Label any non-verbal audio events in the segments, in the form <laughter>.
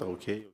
Tá ok.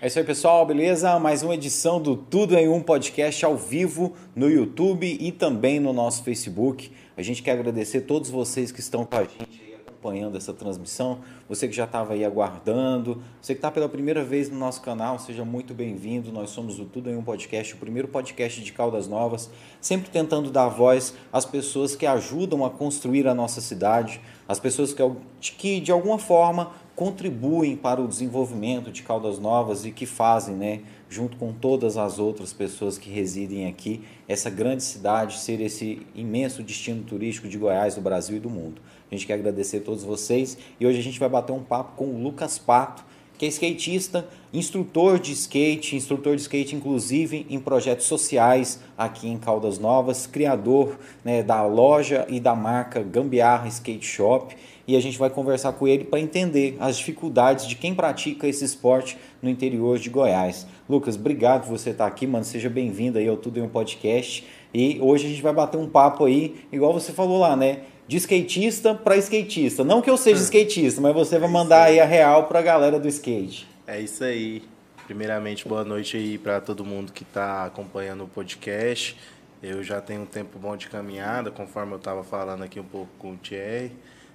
É isso aí, pessoal, beleza? Mais uma edição do Tudo em Um podcast ao vivo no YouTube e também no nosso Facebook. A gente quer agradecer todos vocês que estão com a gente aí acompanhando essa transmissão. Você que já estava aí aguardando, você que está pela primeira vez no nosso canal, seja muito bem-vindo. Nós somos o Tudo em Um podcast, o primeiro podcast de Caldas Novas, sempre tentando dar voz às pessoas que ajudam a construir a nossa cidade, as pessoas que, que de alguma forma contribuem para o desenvolvimento de Caldas Novas e que fazem, né, junto com todas as outras pessoas que residem aqui, essa grande cidade ser esse imenso destino turístico de Goiás, do Brasil e do mundo. A gente quer agradecer a todos vocês e hoje a gente vai bater um papo com o Lucas Pato, que é skatista, instrutor de skate, instrutor de skate inclusive em projetos sociais aqui em Caldas Novas, criador né, da loja e da marca Gambiarra Skate Shop e a gente vai conversar com ele para entender as dificuldades de quem pratica esse esporte no interior de Goiás. Lucas, obrigado por você estar aqui, mano. Seja bem-vindo aí ao Tudo em um Podcast. E hoje a gente vai bater um papo aí, igual você falou lá, né? De skatista para skatista. Não que eu seja hum. skatista, mas você vai é mandar aí a real para a galera do skate. É isso aí. Primeiramente, boa noite aí para todo mundo que está acompanhando o podcast. Eu já tenho um tempo bom de caminhada, conforme eu estava falando aqui um pouco com o Thierry.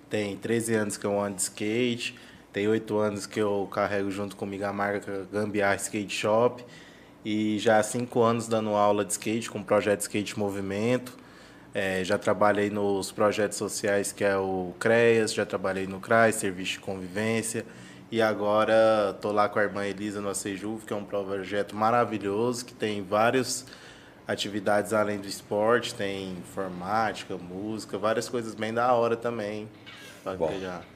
Tem 13 anos que eu ando de skate, tem 8 anos que eu carrego junto comigo a marca Gambiar Skate Shop e já há 5 anos dando aula de skate com o projeto Skate Movimento. É, já trabalhei nos projetos sociais que é o CREAS, já trabalhei no CRAS, Serviço de Convivência, e agora estou lá com a irmã Elisa no Acejuv, que é um projeto maravilhoso, que tem várias atividades além do esporte, tem informática, música, várias coisas bem da hora também. Bom,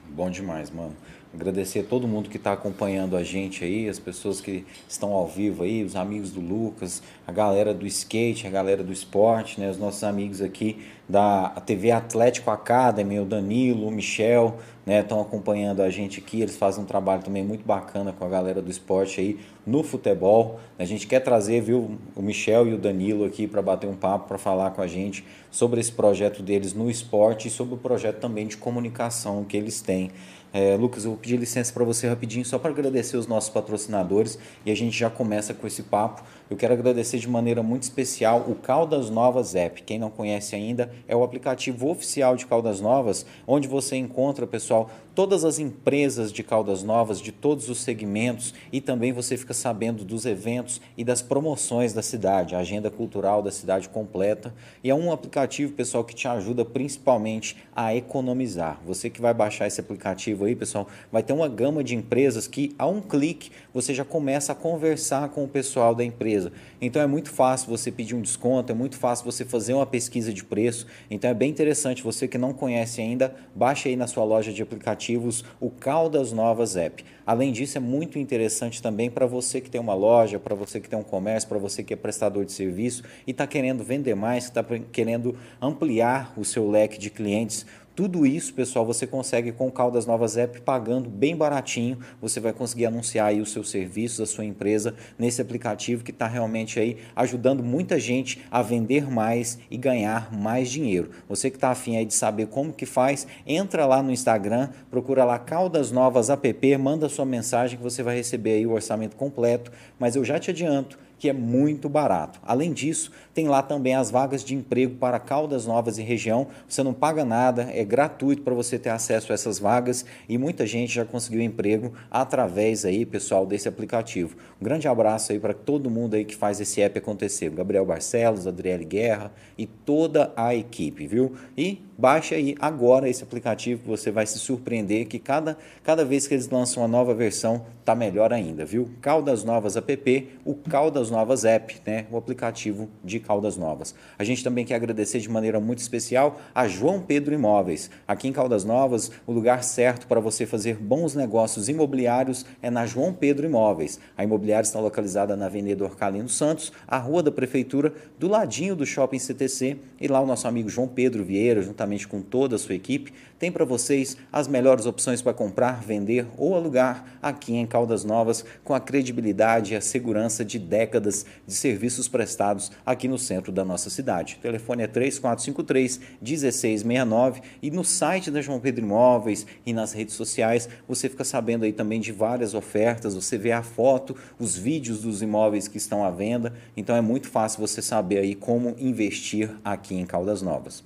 bom demais, mano. Agradecer a todo mundo que está acompanhando a gente aí, as pessoas que estão ao vivo aí, os amigos do Lucas, a galera do skate, a galera do esporte, né? Os nossos amigos aqui da TV Atlético Academy, o Danilo, o Michel, né? Estão acompanhando a gente aqui. Eles fazem um trabalho também muito bacana com a galera do esporte aí no futebol. A gente quer trazer, viu, o Michel e o Danilo aqui para bater um papo, para falar com a gente sobre esse projeto deles no esporte e sobre o projeto também de comunicação que eles têm. É, Lucas, eu vou pedir licença para você rapidinho, só para agradecer os nossos patrocinadores e a gente já começa com esse papo. Eu quero agradecer de maneira muito especial o Caldas Novas App. Quem não conhece ainda, é o aplicativo oficial de Caldas Novas, onde você encontra, pessoal, todas as empresas de Caldas Novas, de todos os segmentos, e também você fica sabendo dos eventos e das promoções da cidade, a agenda cultural da cidade completa. E é um aplicativo, pessoal, que te ajuda principalmente a economizar. Você que vai baixar esse aplicativo aí, pessoal, vai ter uma gama de empresas que, a um clique, você já começa a conversar com o pessoal da empresa. Então é muito fácil você pedir um desconto, é muito fácil você fazer uma pesquisa de preço. Então é bem interessante, você que não conhece ainda, baixe aí na sua loja de aplicativos aplicativos o Caldas Novas App. Além disso, é muito interessante também para você que tem uma loja, para você que tem um comércio, para você que é prestador de serviço e está querendo vender mais, está querendo ampliar o seu leque de clientes. Tudo isso, pessoal, você consegue com o Caldas Novas App pagando bem baratinho. Você vai conseguir anunciar aí os seus serviços, a sua empresa nesse aplicativo que está realmente aí ajudando muita gente a vender mais e ganhar mais dinheiro. Você que está afim aí de saber como que faz, entra lá no Instagram, procura lá Caldas Novas App, manda sua mensagem que você vai receber aí o orçamento completo. Mas eu já te adianto que é muito barato. Além disso, tem lá também as vagas de emprego para Caldas Novas e região. Você não paga nada, é gratuito para você ter acesso a essas vagas e muita gente já conseguiu emprego através aí, pessoal, desse aplicativo. Um grande abraço aí para todo mundo aí que faz esse app acontecer. Gabriel Barcelos, Adriele Guerra e toda a equipe, viu? E baixe aí agora esse aplicativo, você vai se surpreender que cada, cada vez que eles lançam uma nova versão, tá melhor ainda, viu? Caldas Novas app, o Caldas Novas app, né? O aplicativo de Caldas Novas. A gente também quer agradecer de maneira muito especial a João Pedro Imóveis. Aqui em Caldas Novas, o lugar certo para você fazer bons negócios imobiliários é na João Pedro Imóveis. A imobiliária está localizada na Avenida Orcalino Santos, a rua da prefeitura, do ladinho do Shopping CTC, e lá o nosso amigo João Pedro Vieira, juntamente com toda a sua equipe, tem para vocês as melhores opções para comprar, vender ou alugar aqui em Caldas Novas, com a credibilidade e a segurança de décadas décadas de serviços prestados aqui no centro da nossa cidade. O telefone é 3453 1669 e no site da João Pedro Imóveis e nas redes sociais você fica sabendo aí também de várias ofertas, você vê a foto, os vídeos dos imóveis que estão à venda, então é muito fácil você saber aí como investir aqui em Caldas Novas.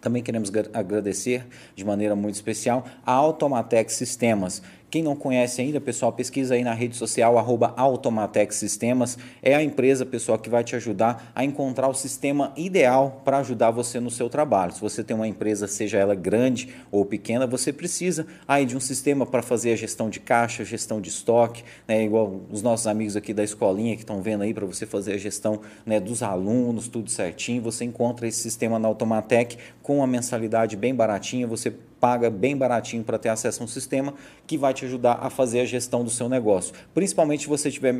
Também queremos agradecer de maneira muito especial a Automatec Sistemas, quem não conhece ainda, pessoal, pesquisa aí na rede social arroba Automatec Sistemas. É a empresa, pessoal, que vai te ajudar a encontrar o sistema ideal para ajudar você no seu trabalho. Se você tem uma empresa, seja ela grande ou pequena, você precisa aí de um sistema para fazer a gestão de caixa, gestão de estoque, né? igual os nossos amigos aqui da escolinha que estão vendo aí para você fazer a gestão né, dos alunos, tudo certinho. Você encontra esse sistema na Automatec com uma mensalidade bem baratinha. Você paga bem baratinho para ter acesso a um sistema que vai te ajudar a fazer a gestão do seu negócio. Principalmente se você tiver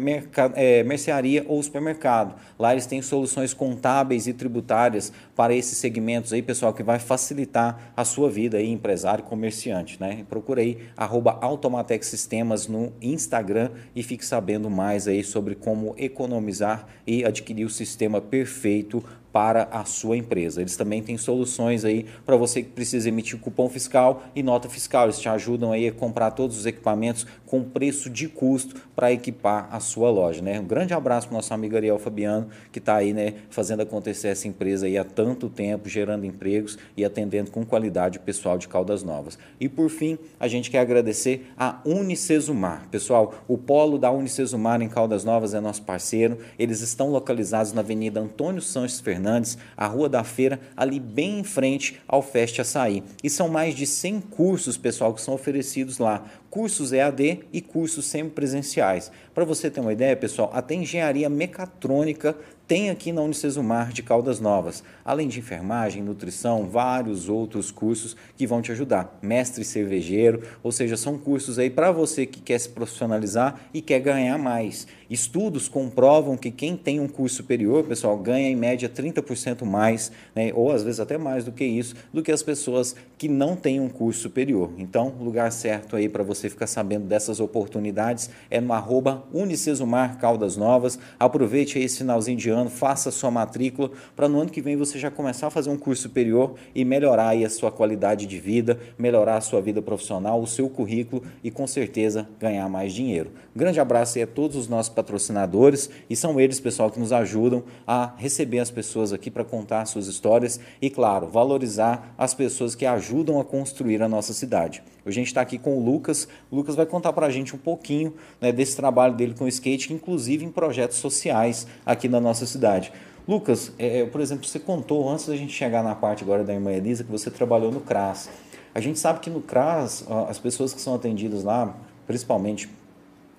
é, mercearia ou supermercado. Lá eles têm soluções contábeis e tributárias para esses segmentos aí, pessoal, que vai facilitar a sua vida aí, empresário, comerciante. Né? Procura aí, arroba Automatec Sistemas no Instagram e fique sabendo mais aí sobre como economizar e adquirir o sistema perfeito para a sua empresa. Eles também têm soluções aí para você que precisa emitir cupom fiscal e nota fiscal. Eles te ajudam aí a comprar todos os equipamentos com preço de custo para equipar a sua loja. Né? Um grande abraço para o nosso amigo Ariel Fabiano, que está aí né, fazendo acontecer essa empresa aí há tanto tempo, gerando empregos e atendendo com qualidade o pessoal de Caldas Novas. E por fim, a gente quer agradecer a Unicesumar. Pessoal, o polo da Unicesumar em Caldas Novas é nosso parceiro. Eles estão localizados na Avenida Antônio Sanches Fernandes Fernandes, a Rua da Feira, ali bem em frente ao Feste Açaí. E são mais de 100 cursos, pessoal, que são oferecidos lá. Cursos EAD e cursos semipresenciais. Para você ter uma ideia, pessoal, até engenharia mecatrônica tem aqui na Unicesumar de Caldas Novas, além de enfermagem, nutrição, vários outros cursos que vão te ajudar. Mestre cervejeiro, ou seja, são cursos aí para você que quer se profissionalizar e quer ganhar mais. Estudos comprovam que quem tem um curso superior, pessoal, ganha em média 30% mais, né, ou às vezes até mais do que isso, do que as pessoas que não têm um curso superior. Então, lugar certo aí para você ficar sabendo dessas oportunidades é no arroba Unicesumar Caldas Novas. Aproveite aí esse finalzinho de ano faça sua matrícula para no ano que vem você já começar a fazer um curso superior e melhorar aí a sua qualidade de vida, melhorar a sua vida profissional, o seu currículo e com certeza ganhar mais dinheiro. Grande abraço aí a todos os nossos patrocinadores e são eles, pessoal, que nos ajudam a receber as pessoas aqui para contar suas histórias e, claro, valorizar as pessoas que ajudam a construir a nossa cidade. Hoje a gente está aqui com o Lucas. O Lucas vai contar para a gente um pouquinho né, desse trabalho dele com o skate, inclusive em projetos sociais aqui na nossa cidade. Lucas, é, é, por exemplo, você contou antes da gente chegar na parte agora da irmã Elisa que você trabalhou no CRAS. A gente sabe que no CRAS, as pessoas que são atendidas lá, principalmente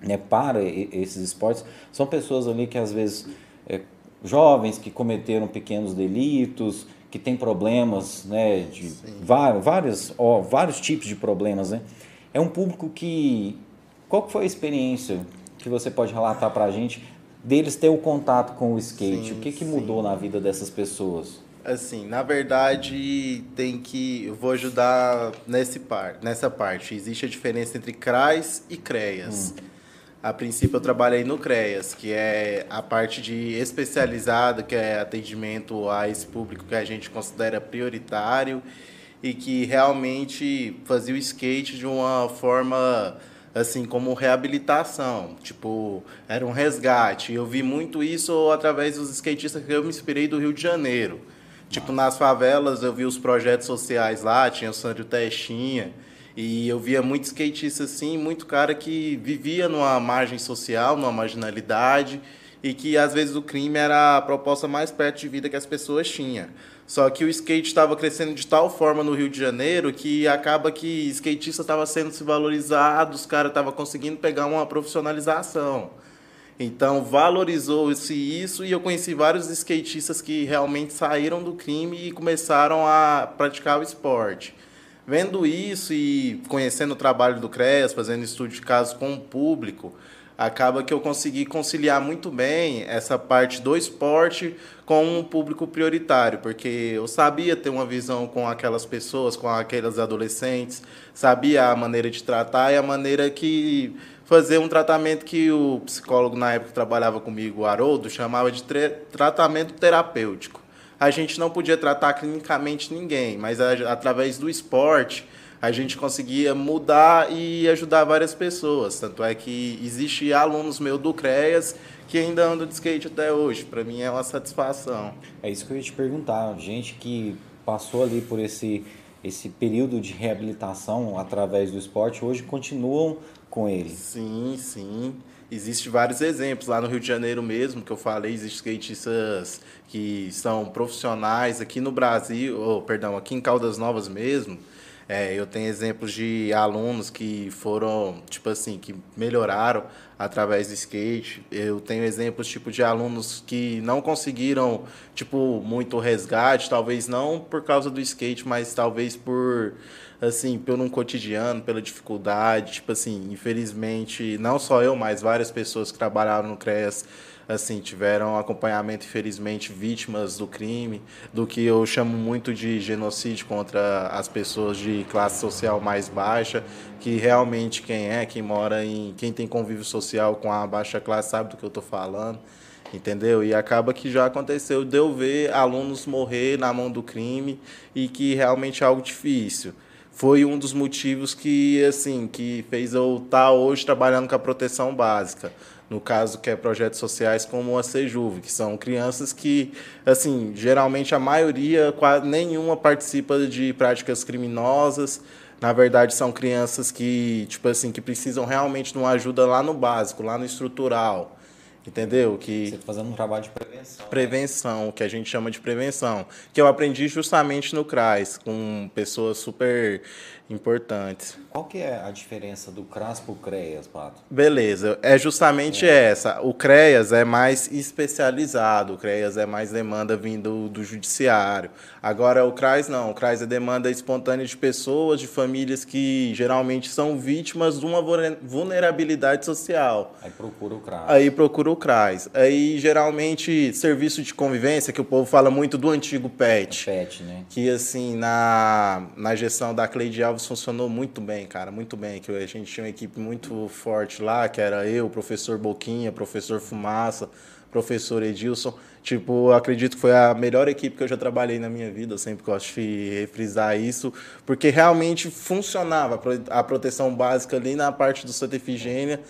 né, para esses esportes, são pessoas ali que às vezes é, jovens que cometeram pequenos delitos, que têm problemas, né, de vários, ó, vários tipos de problemas, né? É um público que qual foi a experiência que você pode relatar para a gente deles ter o contato com o skate? Sim, o que, que mudou na vida dessas pessoas? Assim, na verdade, tem que. Eu vou ajudar nesse par, nessa parte. Existe a diferença entre CRAS e CREAS. Hum. A princípio, eu trabalhei no CREAS, que é a parte de especializado, que é atendimento a esse público que a gente considera prioritário e que realmente fazia o skate de uma forma assim como reabilitação, tipo, era um resgate. Eu vi muito isso através dos skatistas que eu me inspirei do Rio de Janeiro. Tipo, nas favelas eu vi os projetos sociais lá, tinha o Sandro Testinha, e eu via muito skatista assim, muito cara que vivia numa margem social, numa marginalidade, e que às vezes o crime era a proposta mais perto de vida que as pessoas tinham. Só que o skate estava crescendo de tal forma no Rio de Janeiro que acaba que skatista estava sendo se valorizado, os caras estavam conseguindo pegar uma profissionalização. Então valorizou-se isso e eu conheci vários skatistas que realmente saíram do crime e começaram a praticar o esporte. Vendo isso e conhecendo o trabalho do CREAS, fazendo estudo de casos com o público, acaba que eu consegui conciliar muito bem essa parte do esporte com um público prioritário, porque eu sabia ter uma visão com aquelas pessoas, com aqueles adolescentes, sabia a maneira de tratar e a maneira que fazer um tratamento que o psicólogo na época que trabalhava comigo, o Haroldo, chamava de tratamento terapêutico. A gente não podia tratar clinicamente ninguém, mas através do esporte a gente conseguia mudar e ajudar várias pessoas. Tanto é que existe alunos meus do CREAS que ainda andam de skate até hoje. Para mim é uma satisfação. É isso que eu ia te perguntar. Gente que passou ali por esse, esse período de reabilitação através do esporte, hoje continuam com ele. Sim, sim. Existem vários exemplos. Lá no Rio de Janeiro mesmo, que eu falei, existem skatistas que são profissionais. Aqui no Brasil, oh, perdão, aqui em Caldas Novas mesmo, é, eu tenho exemplos de alunos que foram, tipo assim, que melhoraram através do skate. Eu tenho exemplos, tipo, de alunos que não conseguiram, tipo, muito resgate, talvez não por causa do skate, mas talvez por, assim, pelo um cotidiano, pela dificuldade. Tipo assim, infelizmente, não só eu, mas várias pessoas que trabalharam no CREAS assim, tiveram acompanhamento, infelizmente, vítimas do crime, do que eu chamo muito de genocídio contra as pessoas de classe social mais baixa, que realmente quem é, quem mora em, quem tem convívio social com a baixa classe sabe do que eu estou falando, entendeu? E acaba que já aconteceu de eu ver alunos morrer na mão do crime e que realmente é algo difícil foi um dos motivos que assim que fez eu estar hoje trabalhando com a proteção básica no caso que é projetos sociais como a Sejuve, que são crianças que, assim, geralmente a maioria, quase nenhuma participa de práticas criminosas. Na verdade, são crianças que, tipo assim, que precisam realmente de uma ajuda lá no básico, lá no estrutural. Entendeu? Que Você está fazendo um trabalho de prevenção. Né? Prevenção, né? que a gente chama de prevenção. Que eu aprendi justamente no CRAS, com pessoas super importantes. Qual que é a diferença do CRAS para o CREAS, Pato? Beleza, é justamente é. essa. O CREAS é mais especializado, o CREAS é mais demanda vindo do judiciário. Agora o CRAS não, o CRAS é demanda espontânea de pessoas, de famílias que geralmente são vítimas de uma vulnerabilidade social. Aí procura o CRAS. Aí procura o CRAS. Aí geralmente serviço de convivência, que o povo fala muito do antigo PET. O PET, né? Que assim, na, na gestão da Cleide Funcionou muito bem, cara, muito bem. Que a gente tinha uma equipe muito forte lá, que era eu, professor Boquinha, professor Fumaça, professor Edilson. Tipo, acredito que foi a melhor equipe que eu já trabalhei na minha vida. Sempre gosto de refrisar isso, porque realmente funcionava a proteção básica ali na parte do Santa Efigênia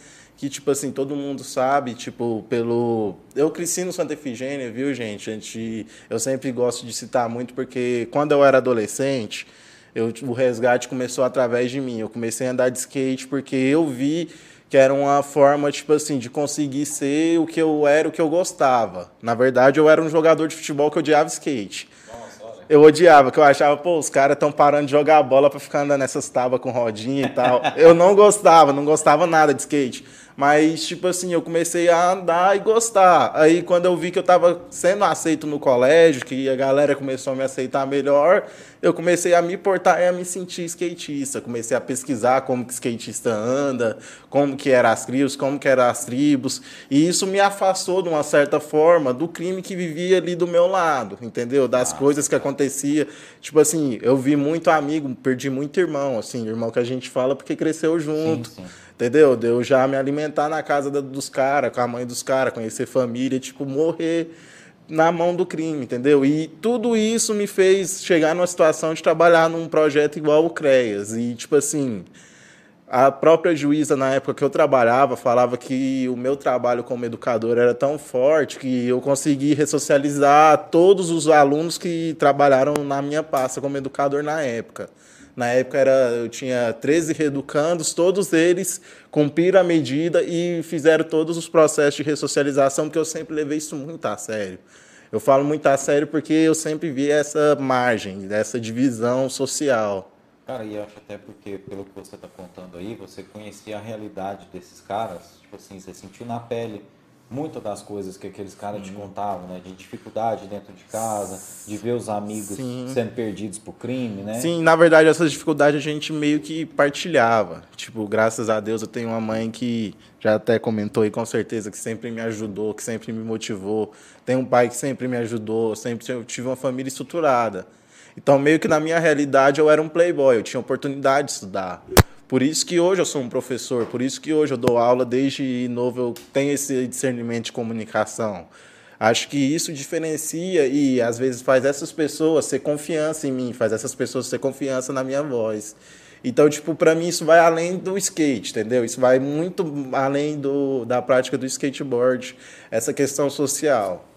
que, tipo assim, todo mundo sabe, tipo, pelo... Eu cresci no Santa Efigênia, viu, gente? A gente... Eu sempre gosto de citar muito, porque quando eu era adolescente, eu, o resgate começou através de mim. Eu comecei a andar de skate porque eu vi que era uma forma, tipo assim, de conseguir ser o que eu era, o que eu gostava. Na verdade, eu era um jogador de futebol que odiava skate. Eu odiava, que eu achava, pô, os caras estão parando de jogar bola para ficar andando nessas tábuas com rodinha e tal. eu não gostava, não gostava nada de skate. Mas, tipo assim, eu comecei a andar e gostar. Aí, quando eu vi que eu estava sendo aceito no colégio, que a galera começou a me aceitar melhor, eu comecei a me portar e a me sentir skatista. Comecei a pesquisar como que skatista anda, como que eram as tribos, como que eram as tribos. E isso me afastou, de uma certa forma, do crime que vivia ali do meu lado, entendeu? Das ah, coisas que acontecia. Tipo assim, eu vi muito amigo, perdi muito irmão, assim, irmão que a gente fala porque cresceu junto. Sim, sim. Entendeu? De eu já me alimentar na casa dos caras, com a mãe dos caras, conhecer família, tipo, morrer na mão do crime, entendeu? E tudo isso me fez chegar numa situação de trabalhar num projeto igual o CREAS. E, tipo assim, a própria juíza, na época que eu trabalhava, falava que o meu trabalho como educador era tão forte que eu consegui ressocializar todos os alunos que trabalharam na minha pasta como educador na época. Na época era, eu tinha 13 reeducandos, todos eles cumpriram a medida e fizeram todos os processos de ressocialização, porque eu sempre levei isso muito a sério. Eu falo muito a sério porque eu sempre vi essa margem, essa divisão social. Cara, e acho até porque, pelo que você está contando aí, você conhecia a realidade desses caras, tipo assim, você sentiu na pele muitas das coisas que aqueles caras te contavam, né? De dificuldade dentro de casa, de ver os amigos Sim. sendo perdidos por crime, né? Sim, na verdade, essas dificuldades a gente meio que partilhava. Tipo, graças a Deus eu tenho uma mãe que já até comentou aí com certeza que sempre me ajudou, que sempre me motivou. Tem um pai que sempre me ajudou, sempre eu tive uma família estruturada. Então, meio que na minha realidade, eu era um playboy, eu tinha oportunidade de estudar. Por isso que hoje eu sou um professor, por isso que hoje eu dou aula desde novo, eu tenho esse discernimento de comunicação. Acho que isso diferencia e às vezes faz essas pessoas ter confiança em mim, faz essas pessoas ter confiança na minha voz. Então, tipo, para mim isso vai além do skate, entendeu? Isso vai muito além do, da prática do skateboard, essa questão social.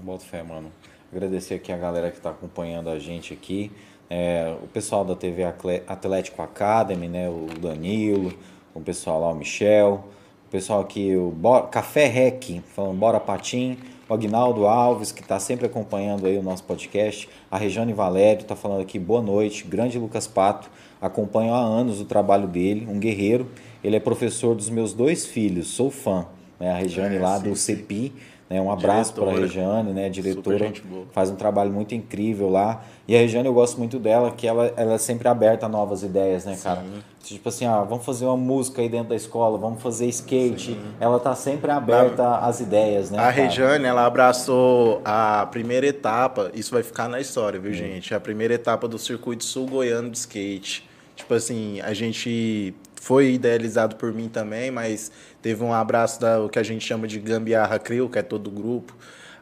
Boto fé, mano. Agradecer aqui a galera que está acompanhando a gente aqui. É, o pessoal da TV Atlético Academy, né? O Danilo, o pessoal lá, o Michel, o pessoal aqui, o Café Rec, falando Bora Patim, o Agnaldo Alves, que está sempre acompanhando aí o nosso podcast, a Regiane Valério está falando aqui, boa noite, grande Lucas Pato, acompanho há anos o trabalho dele, um guerreiro, ele é professor dos meus dois filhos, sou fã, né? a Regiane é, lá sim, do CEPI, né? Um abraço para a Regiane, né? diretora, faz um trabalho muito incrível lá. E a Regiane eu gosto muito dela, que ela, ela é sempre aberta a novas ideias, né, cara? Sim. Tipo assim, ah, vamos fazer uma música aí dentro da escola, vamos fazer skate. Sim. Ela tá sempre aberta às ideias, né? A cara? Regiane, ela abraçou a primeira etapa, isso vai ficar na história, viu, gente? A primeira etapa do Circuito Sul Goiano de Skate. Tipo assim, a gente foi idealizado por mim também, mas teve um abraço da o que a gente chama de Gambiarra Crew, que é todo o grupo.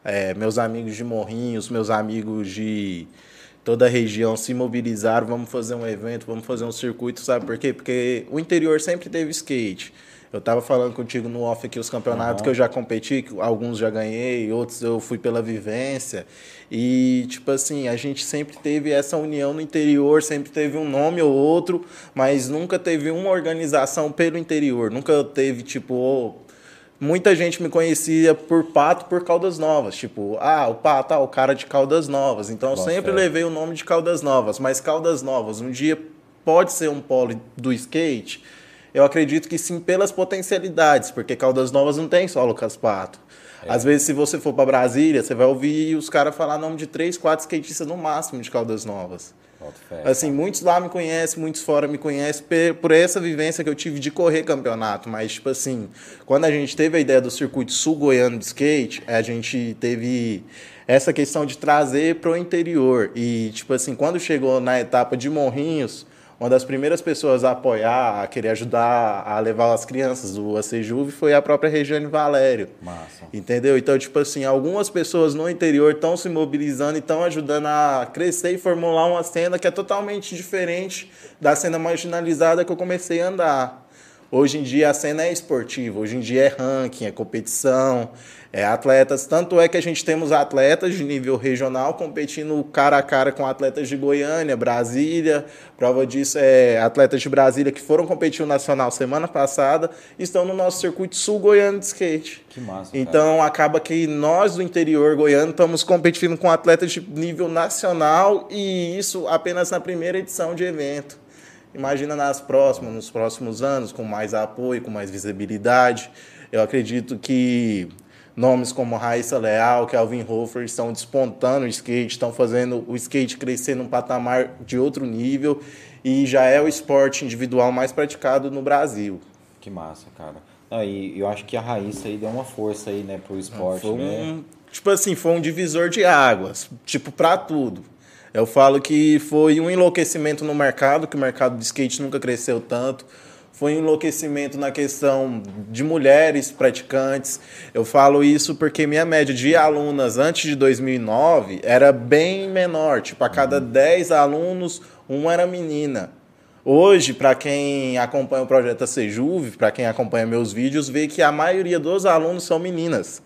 É, meus amigos de Morrinhos, meus amigos de toda a região se mobilizaram, vamos fazer um evento, vamos fazer um circuito, sabe por quê? Porque o interior sempre teve skate. Eu estava falando contigo no off aqui os campeonatos uhum. que eu já competi, alguns já ganhei, outros eu fui pela vivência. E, tipo assim, a gente sempre teve essa união no interior, sempre teve um nome ou outro, mas nunca teve uma organização pelo interior. Nunca teve, tipo, oh, muita gente me conhecia por Pato por Caldas Novas. Tipo, ah, o Pato, ah, o cara de Caldas Novas. Então eu sempre levei o nome de Caldas Novas. Mas Caldas Novas, um dia pode ser um polo do skate? Eu acredito que sim, pelas potencialidades, porque Caldas Novas não tem só Lucas Pato. É. Às vezes, se você for para Brasília, você vai ouvir os caras falar nome de três, quatro skatistas no máximo de Caldas Novas. Assim, muitos lá me conhecem, muitos fora me conhecem por essa vivência que eu tive de correr campeonato. Mas, tipo assim, quando a gente teve a ideia do circuito sul-goiano de skate, a gente teve essa questão de trazer para o interior. E, tipo assim, quando chegou na etapa de Morrinhos, uma das primeiras pessoas a apoiar, a querer ajudar a levar as crianças do ACJUV foi a própria Regiane Valério. Massa. Entendeu? Então, tipo assim, algumas pessoas no interior estão se mobilizando e estão ajudando a crescer e formular uma cena que é totalmente diferente da cena marginalizada que eu comecei a andar. Hoje em dia a cena é esportiva, hoje em dia é ranking, é competição, é, atletas. Tanto é que a gente temos atletas de nível regional competindo cara a cara com atletas de Goiânia, Brasília. Prova disso é atletas de Brasília que foram competir o Nacional semana passada estão no nosso circuito sul goiano de skate. Que massa. Então cara. acaba que nós do interior goiano estamos competindo com atletas de nível nacional e isso apenas na primeira edição de evento. Imagina nas próximas, nos próximos anos, com mais apoio, com mais visibilidade. Eu acredito que Nomes como Raíssa Leal, Kelvin Hofer estão despontando o skate, estão fazendo o skate crescer num patamar de outro nível e já é o esporte individual mais praticado no Brasil. Que massa, cara. Ah, e eu acho que a Raíssa aí deu uma força aí, né, pro esporte, foi né? Um, tipo assim, foi um divisor de águas, tipo, para tudo. Eu falo que foi um enlouquecimento no mercado, que o mercado de skate nunca cresceu tanto foi um enlouquecimento na questão de mulheres praticantes. Eu falo isso porque minha média de alunas antes de 2009 era bem menor, tipo a cada 10 uhum. alunos, uma era menina. Hoje, para quem acompanha o projeto Sejuve, para quem acompanha meus vídeos, vê que a maioria dos alunos são meninas.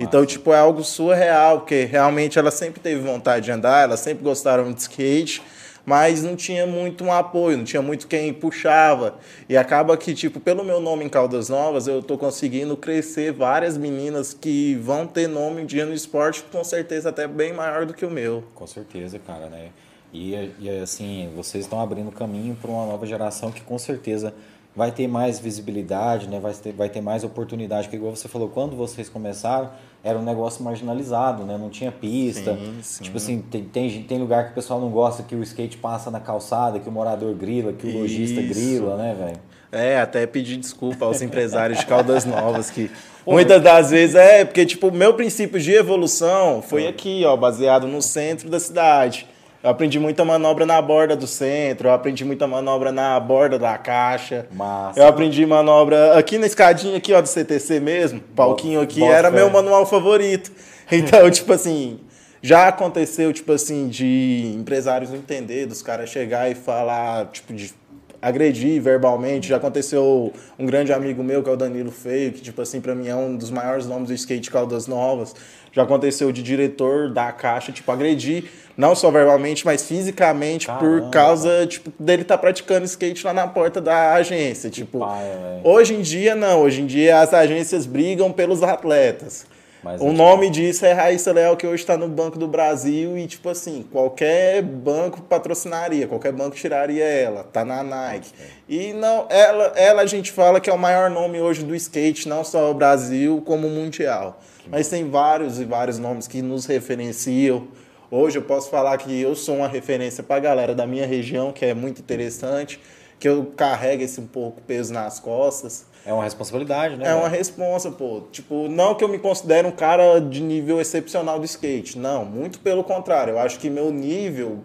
Então, tipo, é algo surreal, porque realmente ela sempre teve vontade de andar, elas sempre gostaram de skate mas não tinha muito um apoio, não tinha muito quem puxava. E acaba que, tipo, pelo meu nome em Caldas Novas, eu estou conseguindo crescer várias meninas que vão ter nome um dia no esporte, com certeza até bem maior do que o meu. Com certeza, cara, né? E, e assim, vocês estão abrindo caminho para uma nova geração que com certeza vai ter mais visibilidade, né? vai, ter, vai ter mais oportunidade. Porque, igual você falou, quando vocês começaram, era um negócio marginalizado, né? Não tinha pista. Sim, sim. Tipo assim, tem, tem, tem lugar que o pessoal não gosta que o skate passa na calçada, que o morador grila, que o lojista grila, né, velho? É, até pedir desculpa aos empresários de Caldas Novas que <laughs> muitas das vezes é porque tipo meu princípio de evolução foi aqui, ó, baseado no centro da cidade. Eu aprendi muita manobra na borda do centro, eu aprendi muita manobra na borda da caixa. Massa. Eu aprendi manobra aqui na escadinha aqui, ó, do CTC mesmo, palquinho aqui, Boa era fé. meu manual favorito. <laughs> Então, tipo assim, já aconteceu, tipo assim, de empresários não entender, dos caras chegar e falar, tipo, de agredir verbalmente. Já aconteceu um grande amigo meu, que é o Danilo Feio, que, tipo assim, pra mim é um dos maiores nomes do skate Caldas Novas. Já aconteceu de diretor da caixa, tipo, agredir, não só verbalmente, mas fisicamente, Caramba. por causa, tipo, dele estar tá praticando skate lá na porta da agência. Tipo, pai, hoje em dia, não. Hoje em dia, as agências brigam pelos atletas. Mas o nome disso é Raíssa Leal, que hoje está no Banco do Brasil e, tipo assim, qualquer banco patrocinaria, qualquer banco tiraria ela, tá na Nike. E não, ela, ela a gente fala que é o maior nome hoje do skate, não só o Brasil, como mundial. Mas tem vários e vários nomes que nos referenciam. Hoje eu posso falar que eu sou uma referência para a galera da minha região, que é muito interessante, que eu carrego esse um pouco peso nas costas. É uma responsabilidade, né? É uma responsa, pô. Tipo, não que eu me considere um cara de nível excepcional do skate. Não, muito pelo contrário. Eu acho que meu nível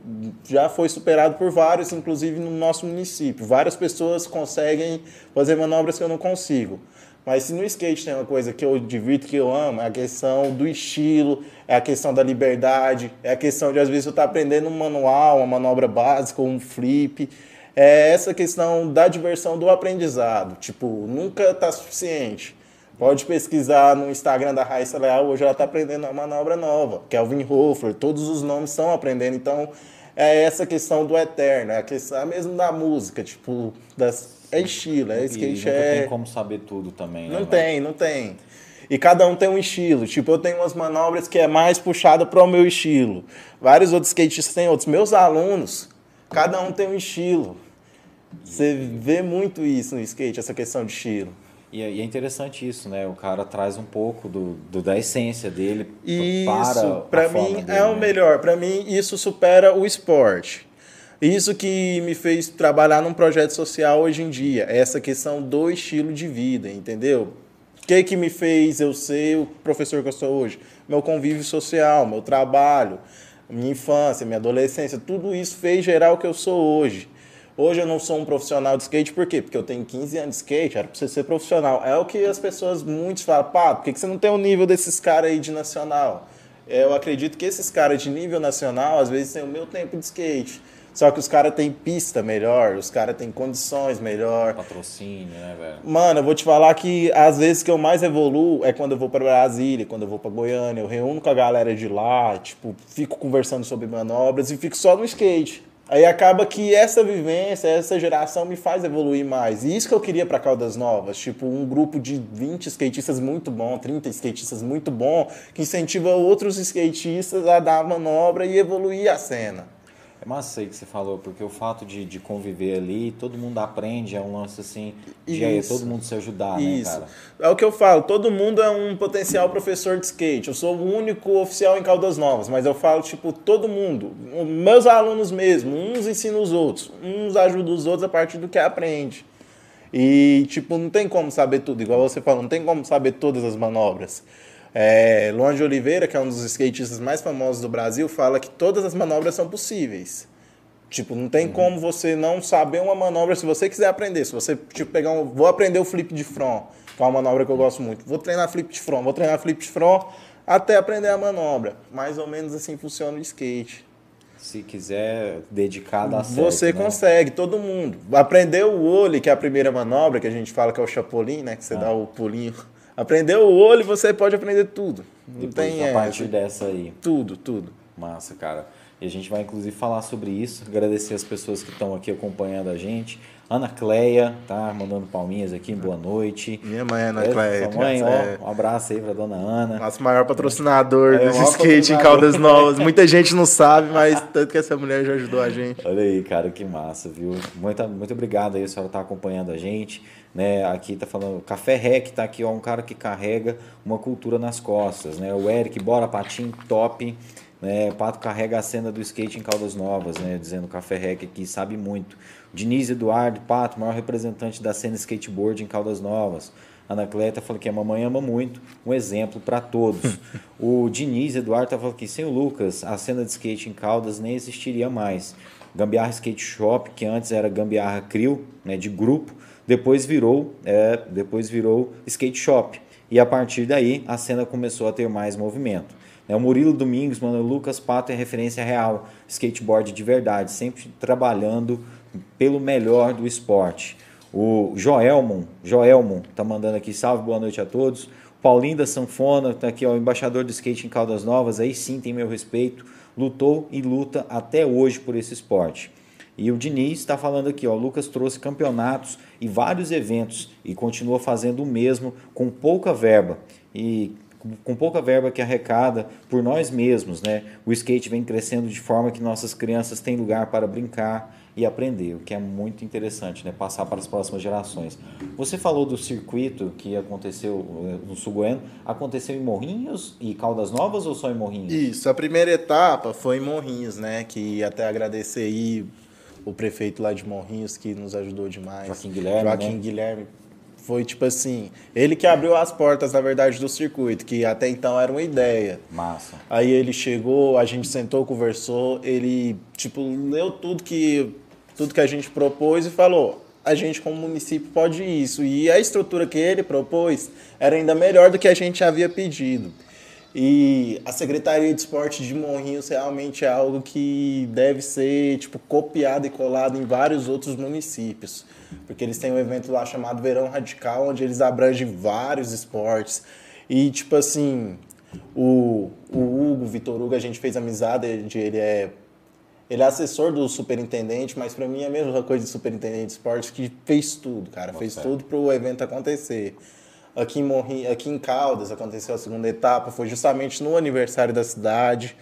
já foi superado por vários, inclusive no nosso município. Várias pessoas conseguem fazer manobras que eu não consigo. Mas se no skate tem uma coisa que eu divirto, que eu amo, é a questão do estilo, é a questão da liberdade, é a questão de às vezes eu estar aprendendo um manual, uma manobra básica, um flip é essa questão da diversão do aprendizado. Tipo, nunca está suficiente. Pode pesquisar no Instagram da Raíssa Leal, hoje ela está aprendendo uma manobra nova. Kelvin Hofer, todos os nomes estão aprendendo. Então, é essa questão do eterno, é a questão mesmo da música, tipo, das, é estilo, é skate. Não é... tem como saber tudo também, né? Não tem, não tem. E cada um tem um estilo. Tipo, eu tenho umas manobras que é mais puxada para o meu estilo. Vários outros skatistas têm outros. Meus alunos, cada um tem um estilo. Você vê muito isso no skate, essa questão de estilo. E é, e é interessante isso, né? O cara traz um pouco do, do da essência dele isso, para mim dele, é o né? melhor. Para mim isso supera o esporte. Isso que me fez trabalhar num projeto social hoje em dia, essa questão do estilo de vida, entendeu? O que que me fez eu ser o professor que eu sou hoje? Meu convívio social, meu trabalho, minha infância, minha adolescência, tudo isso fez gerar o que eu sou hoje. Hoje eu não sou um profissional de skate, por quê? Porque eu tenho 15 anos de skate, era pra você ser profissional. É o que as pessoas muitos falam, pá, por que você não tem o nível desses caras aí de nacional? Eu acredito que esses caras de nível nacional, às vezes, têm o meu tempo de skate. Só que os caras têm pista melhor, os caras têm condições melhor. Patrocínio, né, velho? Mano, eu vou te falar que às vezes que eu mais evoluo é quando eu vou para Brasília, quando eu vou para Goiânia. Eu reúno com a galera de lá, tipo, fico conversando sobre manobras e fico só no skate. Aí acaba que essa vivência, essa geração me faz evoluir mais. E isso que eu queria para Caldas Novas, tipo um grupo de 20 skatistas muito bom, 30 skatistas muito bom, que incentiva outros skatistas a dar manobra e evoluir a cena. É massa aí que você falou, porque o fato de, de conviver ali, todo mundo aprende, é um lance assim, de aí, todo mundo se ajudar, Isso. né, cara? É o que eu falo, todo mundo é um potencial professor de skate. Eu sou o único oficial em Caldas Novas, mas eu falo, tipo, todo mundo. Meus alunos mesmo, uns ensinam os outros, uns ajudam os outros a partir do que aprende. E, tipo, não tem como saber tudo, igual você falou, não tem como saber todas as manobras. É, Luan de Oliveira, que é um dos skatistas mais famosos do Brasil, fala que todas as manobras são possíveis. Tipo, não tem uhum. como você não saber uma manobra se você quiser aprender. Se você, tipo, pegar um. Vou aprender o flip de front, que é uma manobra que eu gosto muito. Vou treinar flip de front, vou treinar flip de front até aprender a manobra. Mais ou menos assim funciona o skate. Se quiser dedicar, certo. Você né? consegue, todo mundo. Aprender o olho, que é a primeira manobra, que a gente fala que é o chapolim, né? Que você ah. dá o pulinho Aprendeu o olho, você pode aprender tudo. Não Depois, tem a partir dessa aí. Tudo, tudo. Massa, cara. E a gente vai inclusive falar sobre isso. Agradecer as pessoas que estão aqui acompanhando a gente. Ana Cleia, tá? Mandando palminhas aqui, boa noite. Minha mãe, Ana é, Cleia. Sua mãe, ó, é. um abraço aí pra dona Ana. Nosso maior patrocinador é, desse skate em Caldas Novas. <laughs> Muita gente não sabe, mas tanto que essa mulher já ajudou a gente. Olha aí, cara, que massa, viu? Muito, muito obrigado aí, a senhora tá acompanhando a gente. Né, aqui tá falando, Café Rec tá aqui, ó, um cara que carrega uma cultura nas costas, né? O Eric, bora patim, top. Né, Pato carrega a cena do skate em Caldas Novas, né, dizendo Café Rec aqui, sabe muito. Diniz Eduardo Pato, maior representante da cena skateboard em Caldas Novas. Ana Cléia falou que a mamãe ama muito, um exemplo para todos. <laughs> o Diniz Eduardo tá falando que sem o Lucas, a cena de skate em Caldas nem existiria mais. Gambiarra Skate Shop, que antes era Gambiarra Crew, né, de grupo, depois virou, é, depois virou Skate Shop. E a partir daí a cena começou a ter mais movimento. É, o Murilo Domingos, mano, o Lucas Pato é referência real, skateboard de verdade, sempre trabalhando pelo melhor do esporte. O Joelmon, Joelmon tá mandando aqui, salve, boa noite a todos. Paulinho da Sanfona, tá aqui, ó, embaixador do skate em Caldas Novas, aí sim tem meu respeito, lutou e luta até hoje por esse esporte. E o Diniz está falando aqui, ó, o Lucas trouxe campeonatos e vários eventos e continua fazendo o mesmo com pouca verba. E com pouca verba que arrecada por nós mesmos, né? O skate vem crescendo de forma que nossas crianças têm lugar para brincar e aprender, o que é muito interessante, né? Passar para as próximas gerações. Você falou do circuito que aconteceu eh, no Sugoeno, aconteceu em Morrinhos e Caldas Novas ou só em Morrinhos? Isso, a primeira etapa foi em Morrinhos, né? Que até agradecer aí o prefeito lá de Morrinhos que nos ajudou demais. Joaquim Guilherme. Joaquim né? Guilherme foi tipo assim, ele que abriu as portas, na verdade, do circuito, que até então era uma ideia. Massa. Aí ele chegou, a gente sentou, conversou, ele, tipo, leu tudo que, tudo que a gente propôs e falou: a gente, como município, pode isso. E a estrutura que ele propôs era ainda melhor do que a gente havia pedido. E a Secretaria de Esporte de Morrinhos realmente é algo que deve ser tipo copiado e colado em vários outros municípios, porque eles têm um evento lá chamado Verão Radical, onde eles abrangem vários esportes. E tipo assim, o, o Hugo, Vitor Hugo, a gente fez amizade, ele é ele é assessor do superintendente, mas para mim é a mesma coisa de superintendente de esportes que fez tudo, cara, Boa fez fé. tudo para o evento acontecer. Aqui em, Morri, aqui em Caldas aconteceu a segunda etapa, foi justamente no aniversário da cidade.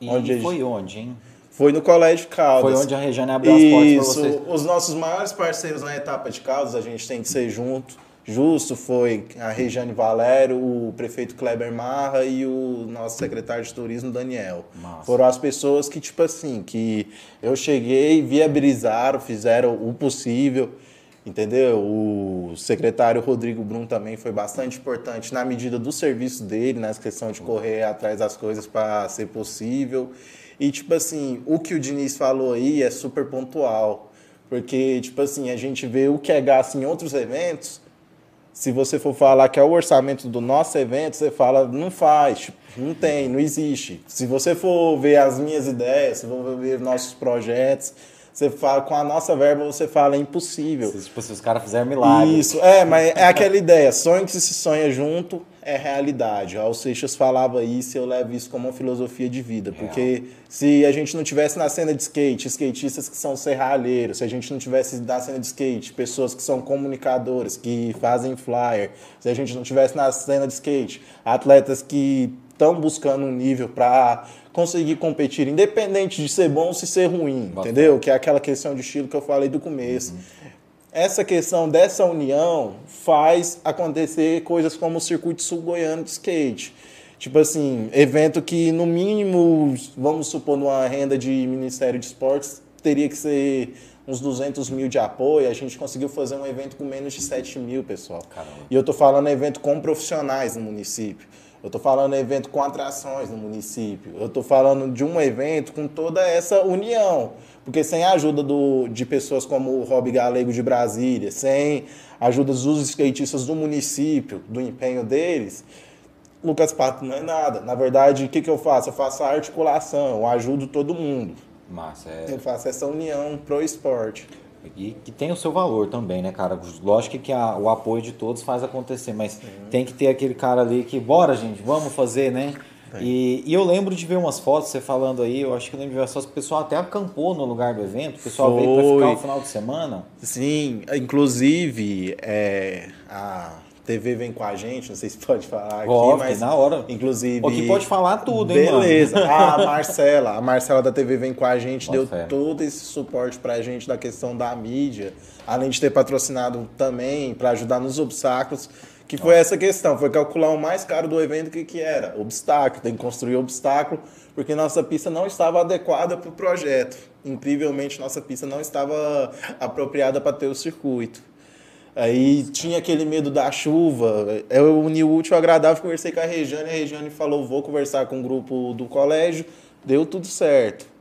E onde foi onde, hein? Foi no Colégio Caldas. Foi onde a Regiane abriu as portas para vocês. Os nossos maiores parceiros na etapa de Caldas, a gente tem que ser junto. Justo foi a Regiane Valério, o prefeito Kleber Marra e o nosso secretário de turismo, Daniel. Massa. Foram as pessoas que, tipo assim, que eu cheguei, viabilizaram, fizeram o possível entendeu? O secretário Rodrigo Brum também foi bastante importante na medida do serviço dele, na questão de correr atrás das coisas para ser possível. E, tipo assim, o que o Diniz falou aí é super pontual. Porque, tipo assim, a gente vê o que é gasto em outros eventos. Se você for falar que é o orçamento do nosso evento, você fala, não faz, tipo, não tem, não existe. Se você for ver as minhas ideias, se for ver nossos projetos, você fala, com a nossa verba, você fala, é impossível. Se, tipo, se os caras fizerem milagre. Isso, é, mas é aquela ideia, sonho que se sonha junto é realidade. O Seixas falava isso e eu levo isso como uma filosofia de vida. Porque se a gente não tivesse na cena de skate, skatistas que são serralheiros, se a gente não tivesse na cena de skate, pessoas que são comunicadores, que fazem flyer, se a gente não tivesse na cena de skate, atletas que estão buscando um nível para conseguir competir, independente de ser bom ou se ser ruim, entendeu? Que é aquela questão de estilo que eu falei do começo. Uhum. Essa questão dessa união faz acontecer coisas como o Circuito Sul-Goiano de Skate. Tipo assim, evento que no mínimo, vamos supor, numa renda de Ministério de Esportes, teria que ser uns 200 mil de apoio, a gente conseguiu fazer um evento com menos de 7 mil, pessoal. Caramba. E eu tô falando evento com profissionais no município. Eu estou falando evento com atrações no município. Eu estou falando de um evento com toda essa união. Porque sem a ajuda do, de pessoas como o Rob Galego de Brasília, sem a ajuda dos skatistas do município, do empenho deles, Lucas Pato não é nada. Na verdade, o que, que eu faço? Eu faço a articulação, eu ajudo todo mundo. Massa, é... Eu faço essa união pro esporte. E que tem o seu valor também, né, cara? Lógico que a, o apoio de todos faz acontecer, mas Sim. tem que ter aquele cara ali que, bora, gente, vamos fazer, né? E, e, eu lembro de ver umas fotos, você falando aí, eu acho que eu lembro de ver as fotos, o pessoal até acampou no lugar do evento, o pessoal Foi. veio para ficar o final de semana. Sim, inclusive é, a TV vem com a gente, não sei se pode falar aqui, Óbvio, mas na hora. Inclusive. Aqui pode falar tudo, hein, Beleza. Mano? <laughs> Ah, a Marcela, a Marcela da TV vem com a gente, Boa deu fé. todo esse suporte pra gente da questão da mídia, além de ter patrocinado também para ajudar nos obstáculos. Que foi essa questão, foi calcular o mais caro do evento, o que, que era? Obstáculo, tem que construir obstáculo, porque nossa pista não estava adequada para o projeto. Incrivelmente, nossa pista não estava apropriada para ter o circuito. Aí tinha aquele medo da chuva. Eu uni o útil agradável, conversei com a Regiane, a Regiane falou: vou conversar com o grupo do colégio, deu tudo certo.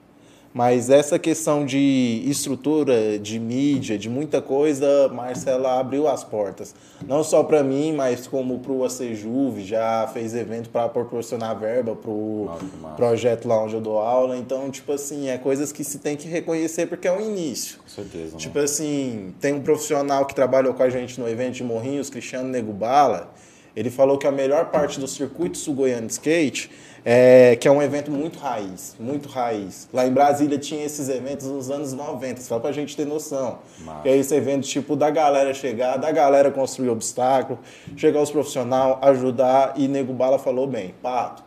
Mas essa questão de estrutura, de mídia, de muita coisa, Marcela abriu as portas. Não só para mim, mas como para o ACJUV, já fez evento para proporcionar verba para o projeto lá onde eu dou aula. Então, tipo assim, é coisas que se tem que reconhecer porque é o início. Com certeza. Tipo assim, tem um profissional que trabalhou com a gente no evento de Morrinhos, Cristiano Negubala. Ele falou que a melhor parte do circuito sul-goiano de skate é, que é um evento muito raiz, muito raiz. Lá em Brasília tinha esses eventos nos anos 90, só pra gente ter noção. Que é esse evento tipo da galera chegar, da galera construir obstáculo, chegar os profissionais, ajudar, e Nego Bala falou bem, Pato,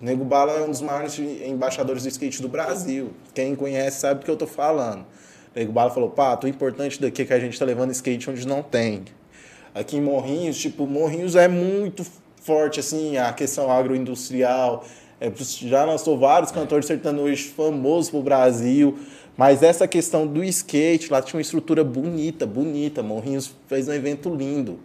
Nego Bala é um dos maiores embaixadores do skate do Brasil. Quem conhece sabe do que eu tô falando. Nego Bala falou, Pato, o importante daqui é que a gente tá levando skate onde não tem. Aqui em Morrinhos, tipo, Morrinhos é muito forte, assim, a questão agroindustrial. É, já lançou vários cantores sertanejos famosos pro Brasil. Mas essa questão do skate, lá tinha uma estrutura bonita, bonita. Morrinhos fez um evento lindo.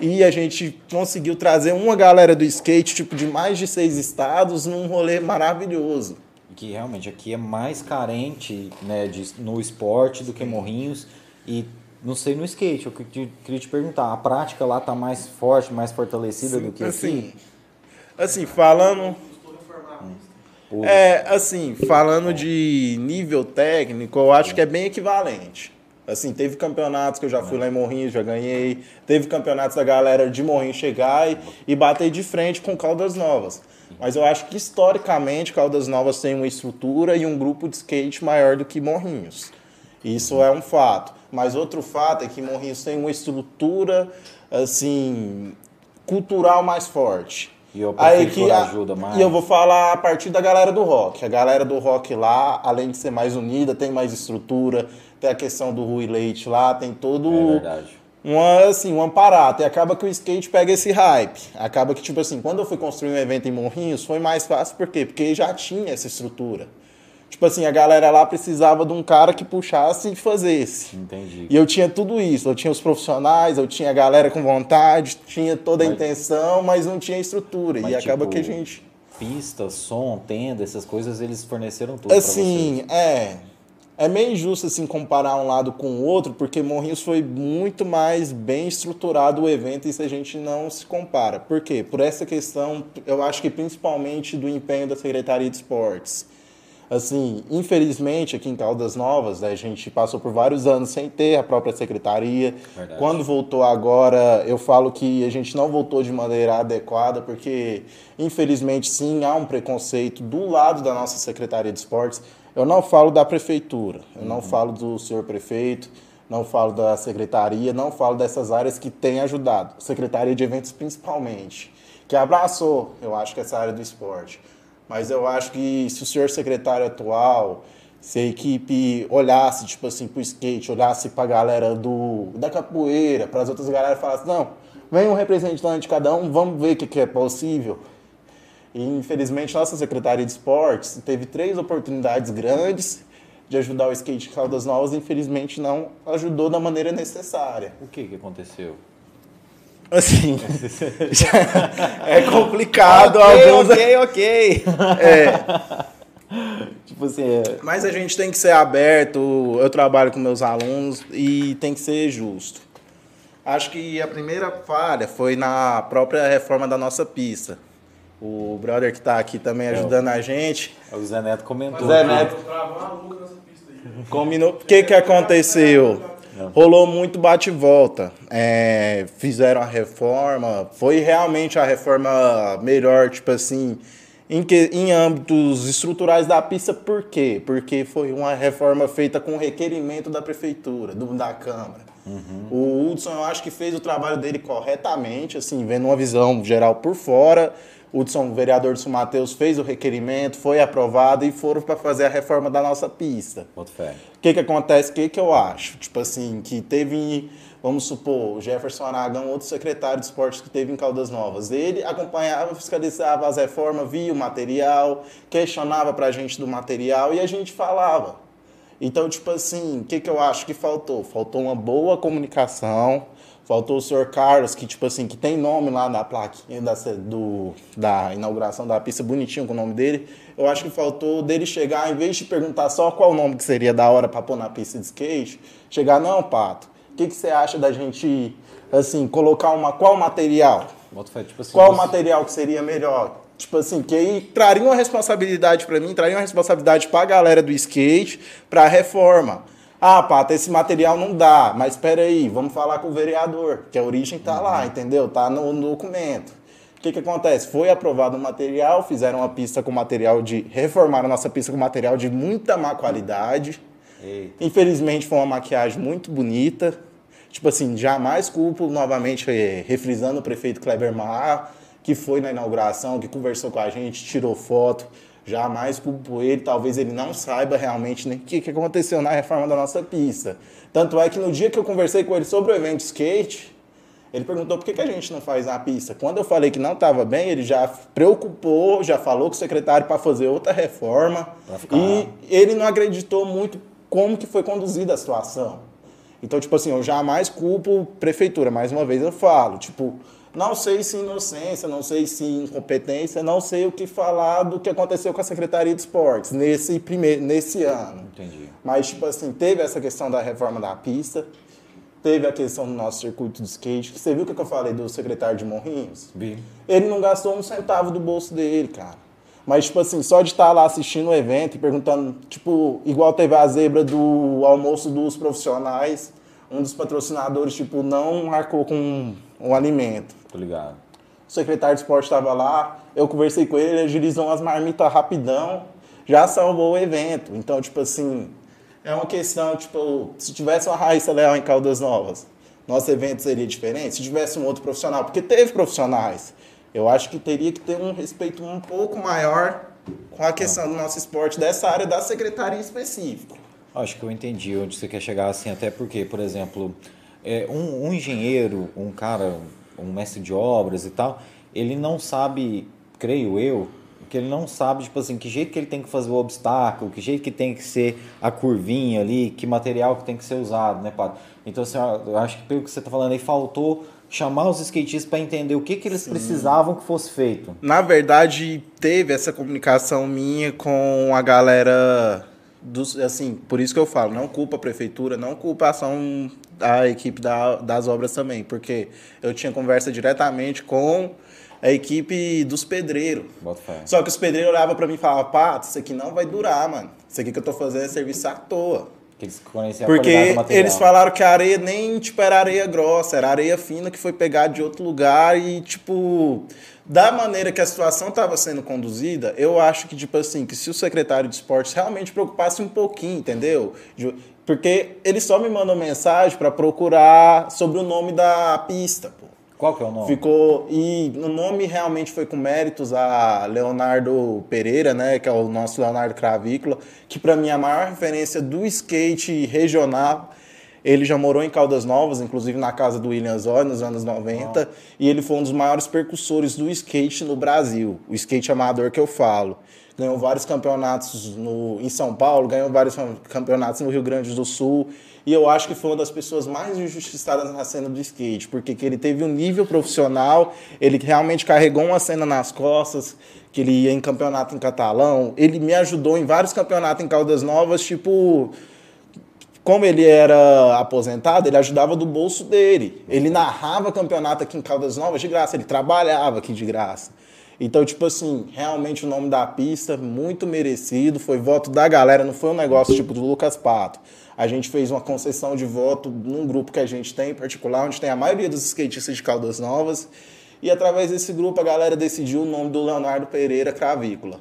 E a gente conseguiu trazer uma galera do skate, tipo, de mais de seis estados, num rolê maravilhoso. Que realmente aqui é mais carente né, de, no esporte do que Morrinhos. E não sei no skate, eu queria te perguntar, a prática lá tá mais forte, mais fortalecida Sim, do que assim? Aqui? Assim, falando... Hum. É, assim, falando de nível técnico, eu acho que é bem equivalente. Assim, teve campeonatos que eu já fui lá em Morrinhos, já ganhei. Teve campeonatos da galera de Morrinhos chegar e, e bater de frente com Caldas Novas. Mas eu acho que historicamente Caldas Novas tem uma estrutura e um grupo de skate maior do que Morrinhos. Isso é um fato. Mas outro fato é que Morrinhos tem uma estrutura assim cultural mais forte. E o Aí que ajuda mais. E eu vou falar a partir da galera do rock. A galera do rock lá, além de ser mais unida, tem mais estrutura, tem a questão do Rui Leite lá, tem todo é verdade. uma assim, um aparato. E acaba que o skate pega esse hype. Acaba que tipo assim, quando eu fui construir um evento em Morrinhos, foi mais fácil por quê? Porque já tinha essa estrutura. Tipo assim, a galera lá precisava de um cara que puxasse e fazesse. Entendi. E eu tinha tudo isso. Eu tinha os profissionais, eu tinha a galera com vontade, tinha toda a mas, intenção, mas não tinha estrutura. E acaba tipo, que a gente. Pista, som, tenda, essas coisas eles forneceram tudo. Assim, é. É meio injusto assim comparar um lado com o outro, porque Morrinhos foi muito mais bem estruturado o evento e isso a gente não se compara. Por quê? Por essa questão, eu acho que principalmente do empenho da Secretaria de Esportes Assim, infelizmente, aqui em Caldas Novas, né, a gente passou por vários anos sem ter a própria secretaria. Verdade. Quando voltou agora, eu falo que a gente não voltou de maneira adequada, porque, infelizmente, sim, há um preconceito do lado da nossa Secretaria de Esportes. Eu não falo da prefeitura, eu uhum. não falo do senhor prefeito, não falo da secretaria, não falo dessas áreas que têm ajudado. Secretaria de Eventos, principalmente, que abraçou, eu acho que essa área do esporte. Mas eu acho que se o senhor secretário atual, se a equipe olhasse, tipo assim, pro skate, olhasse pra galera do, da capoeira, para as outras galera falasse, não, vem um representante de cada um, vamos ver o que, que é possível. E infelizmente nossa Secretaria de Esportes teve três oportunidades grandes de ajudar o skate Caldas Novas, infelizmente não ajudou da maneira necessária. O que, que aconteceu? Assim, <laughs> é complicado. ok, alguns... ok, ok. É. tipo assim, é... Mas a gente tem que ser aberto. Eu trabalho com meus alunos e tem que ser justo. Acho que a primeira falha foi na própria reforma da nossa pista. O brother que está aqui também ajudando a gente. O Zé Neto comentou. O Zé Neto. Combinou. O que, que aconteceu? Rolou muito bate e volta. É, fizeram a reforma. Foi realmente a reforma melhor, tipo assim, em, que, em âmbitos estruturais da pista, por quê? Porque foi uma reforma feita com requerimento da prefeitura, do, da Câmara. Uhum. O Hudson, eu acho que fez o trabalho dele corretamente, assim, vendo uma visão geral por fora. O Hudson, o vereador de São Mateus, fez o requerimento, foi aprovado e foram para fazer a reforma da nossa pista. O que, que acontece? O que, que eu acho? Tipo assim, que teve vamos supor, o Jefferson Aragão, outro secretário de esportes que teve em Caldas Novas. Ele acompanhava, fiscalizava as reformas, via o material, questionava para a gente do material e a gente falava. Então, tipo assim, o que, que eu acho que faltou? Faltou uma boa comunicação, faltou o senhor Carlos, que, tipo assim, que tem nome lá na plaquinha da, do, da inauguração da pista, bonitinho com o nome dele. Eu acho que faltou dele chegar, em vez de perguntar só qual o nome que seria da hora para pôr na pista de skate, chegar, não, Pato, que, que você acha da gente, assim, colocar uma. Qual material? Tipo assim, qual você... material que seria melhor? Tipo assim, que aí traria uma responsabilidade para mim, traria uma responsabilidade para a galera do skate, para a reforma. Ah, Pata, esse material não dá, mas espera aí, vamos falar com o vereador, que a origem tá uhum. lá, entendeu? Tá no, no documento. O que, que acontece? Foi aprovado o material, fizeram uma pista com material de. reformaram a nossa pista com material de muita má qualidade. Eita. Infelizmente foi uma maquiagem muito bonita. Tipo assim, jamais culpo, novamente, é, refrisando o prefeito Kleber Mar, que foi na inauguração, que conversou com a gente, tirou foto. Jamais culpo ele, talvez ele não saiba realmente nem o que, que aconteceu na reforma da nossa pista. Tanto é que no dia que eu conversei com ele sobre o evento skate, ele perguntou por que, que a gente não faz na pista. Quando eu falei que não estava bem, ele já preocupou, já falou com o secretário para fazer outra reforma. E ele não acreditou muito como que foi conduzida a situação. Então, tipo assim, eu jamais culpo prefeitura. Mais uma vez eu falo, tipo, não sei se inocência, não sei se incompetência, não sei o que falar do que aconteceu com a Secretaria de Esportes nesse, primeiro, nesse ano. Entendi. Mas, tipo assim, teve essa questão da reforma da pista, teve a questão do nosso circuito de skate, você viu o que eu falei do secretário de Morrinhos? Vi. Ele não gastou um centavo do bolso dele, cara. Mas, tipo assim, só de estar lá assistindo o evento e perguntando, tipo, igual teve a zebra do almoço dos profissionais, um dos patrocinadores, tipo, não marcou com um alimento. Tô ligado. O secretário de esporte estava lá, eu conversei com ele, ele agilizou umas marmitas rapidão, já salvou o evento. Então, tipo assim, é uma questão, tipo, se tivesse uma Raíssa Leal em Caldas Novas, nosso evento seria diferente? Se tivesse um outro profissional, porque teve profissionais, eu acho que teria que ter um respeito um pouco maior com a questão do nosso esporte, dessa área da secretaria específica. Acho que eu entendi onde você quer chegar assim, até porque, por exemplo, é, um, um engenheiro, um cara, um mestre de obras e tal, ele não sabe, creio eu, que ele não sabe, tipo assim, que jeito que ele tem que fazer o obstáculo, que jeito que tem que ser a curvinha ali, que material que tem que ser usado, né, Pato? Então, assim, eu acho que pelo que você está falando aí, faltou chamar os skatistas para entender o que, que eles Sim. precisavam que fosse feito. Na verdade, teve essa comunicação minha com a galera dos, assim, por isso que eu falo, não culpa a prefeitura, não culpa a ação da equipe da, das obras também, porque eu tinha conversa diretamente com a equipe dos pedreiros. Só que os pedreiros olhavam para mim e falavam, Pato, isso aqui não vai durar, mano. Isso aqui que eu tô fazendo é serviço à toa. Porque eles falaram que a areia nem tipo, era areia grossa, era areia fina que foi pegada de outro lugar e, tipo, da maneira que a situação estava sendo conduzida, eu acho que, tipo assim, que se o secretário de esportes realmente preocupasse um pouquinho, entendeu? Porque ele só me mandou mensagem para procurar sobre o nome da pista, pô. Qual que é o nome? Ficou. E o nome realmente foi com méritos a Leonardo Pereira, né? Que é o nosso Leonardo Cravícola, que para mim é a maior referência do skate regional. Ele já morou em Caldas Novas, inclusive na casa do William Zoy, nos anos 90, oh. e ele foi um dos maiores percussores do skate no Brasil, o skate amador que eu falo. Ganhou vários campeonatos no, em São Paulo, ganhou vários campeonatos no Rio Grande do Sul, e eu acho que foi uma das pessoas mais injustiçadas na cena do skate, porque que ele teve um nível profissional, ele realmente carregou uma cena nas costas, que ele ia em campeonato em catalão, ele me ajudou em vários campeonatos em Caldas Novas, tipo, como ele era aposentado, ele ajudava do bolso dele. Ele narrava campeonato aqui em Caldas Novas de graça, ele trabalhava aqui de graça. Então, tipo assim, realmente o nome da pista, muito merecido, foi voto da galera, não foi um negócio tipo do Lucas Pato. A gente fez uma concessão de voto num grupo que a gente tem em particular, onde tem a maioria dos skatistas de Caldas Novas. E através desse grupo a galera decidiu o nome do Leonardo Pereira Cravícola.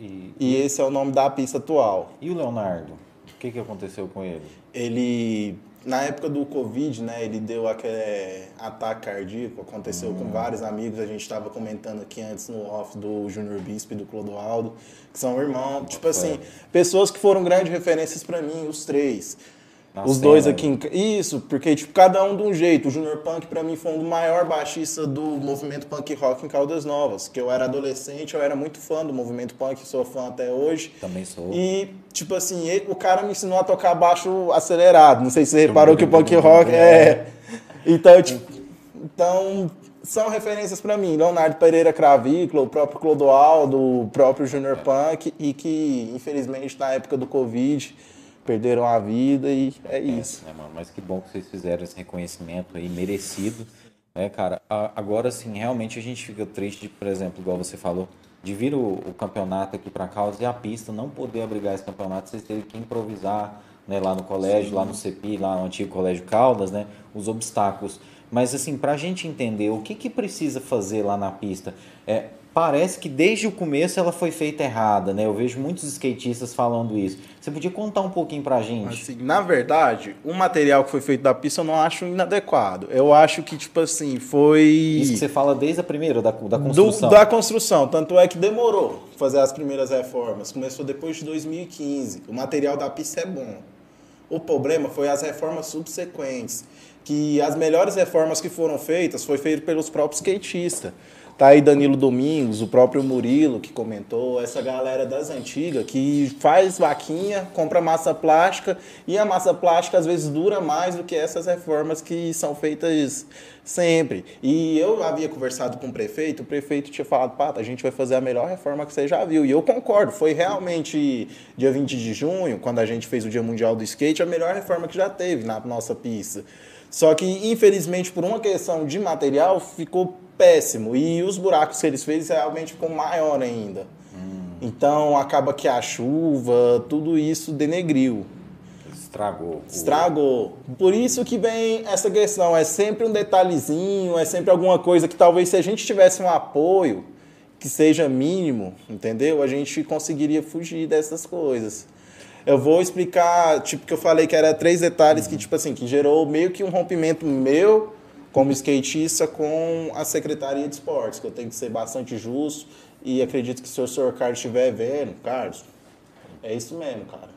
E, e esse é o nome da pista atual. E o Leonardo? O que, que aconteceu com ele? Ele na época do Covid, né, ele deu aquele ataque cardíaco, aconteceu hum. com vários amigos, a gente estava comentando aqui antes no off do Junior Bispo e do Clodoaldo, que são irmãos, tipo assim, pessoas que foram grandes referências para mim, os três. Na os cena, dois aqui em... Isso, porque tipo, cada um de um jeito. O Junior Punk para mim foi um dos maiores baixistas do movimento punk rock em Caldas Novas. Que eu era adolescente, eu era muito fã do movimento punk, sou fã até hoje. Também sou. E, tipo assim, ele, o cara me ensinou a tocar baixo acelerado. Não sei se você reparou que o punk rock é. Então, tipo, então são referências para mim. Leonardo Pereira Cravícola, o próprio Clodoaldo, o próprio Junior Punk, e que, infelizmente, na época do Covid perderam a vida e é isso. É, né, mano? Mas que bom que vocês fizeram esse reconhecimento aí, merecido. Né, cara? Agora, sim, realmente a gente fica triste, de, por exemplo, igual você falou, de vir o, o campeonato aqui para causa e a pista não poder abrigar esse campeonato, vocês terem que improvisar né, lá no colégio, sim. lá no CEPI, lá no antigo Colégio Caldas, né, os obstáculos. Mas, assim, para a gente entender o que, que precisa fazer lá na pista, é, parece que desde o começo ela foi feita errada, né? Eu vejo muitos skatistas falando isso. Você podia contar um pouquinho pra gente? Assim, na verdade, o material que foi feito da pista eu não acho inadequado. Eu acho que, tipo assim, foi. Isso que você fala desde a primeira, da, da construção. Do, da construção. Tanto é que demorou fazer as primeiras reformas. Começou depois de 2015. O material da pista é bom. O problema foi as reformas subsequentes. Que as melhores reformas que foram feitas foi feito pelos próprios skatistas. Tá aí Danilo Domingos, o próprio Murilo que comentou, essa galera das antigas que faz vaquinha, compra massa plástica e a massa plástica às vezes dura mais do que essas reformas que são feitas sempre. E eu havia conversado com o prefeito, o prefeito tinha falado, Pata, a gente vai fazer a melhor reforma que você já viu. E eu concordo, foi realmente dia 20 de junho, quando a gente fez o Dia Mundial do Skate, a melhor reforma que já teve na nossa pista. Só que, infelizmente, por uma questão de material, ficou péssimo. E os buracos que eles fez realmente ficou maior ainda. Hum. Então acaba que a chuva, tudo isso denegriu. Estragou. Estragou. Por isso que vem essa questão. É sempre um detalhezinho, é sempre alguma coisa que talvez se a gente tivesse um apoio que seja mínimo, entendeu? A gente conseguiria fugir dessas coisas. Eu vou explicar, tipo, que eu falei que era três detalhes que, tipo assim, que gerou meio que um rompimento meu como skatista com a Secretaria de Esportes, que eu tenho que ser bastante justo e acredito que se o senhor Carlos estiver vendo, Carlos, é isso mesmo, cara.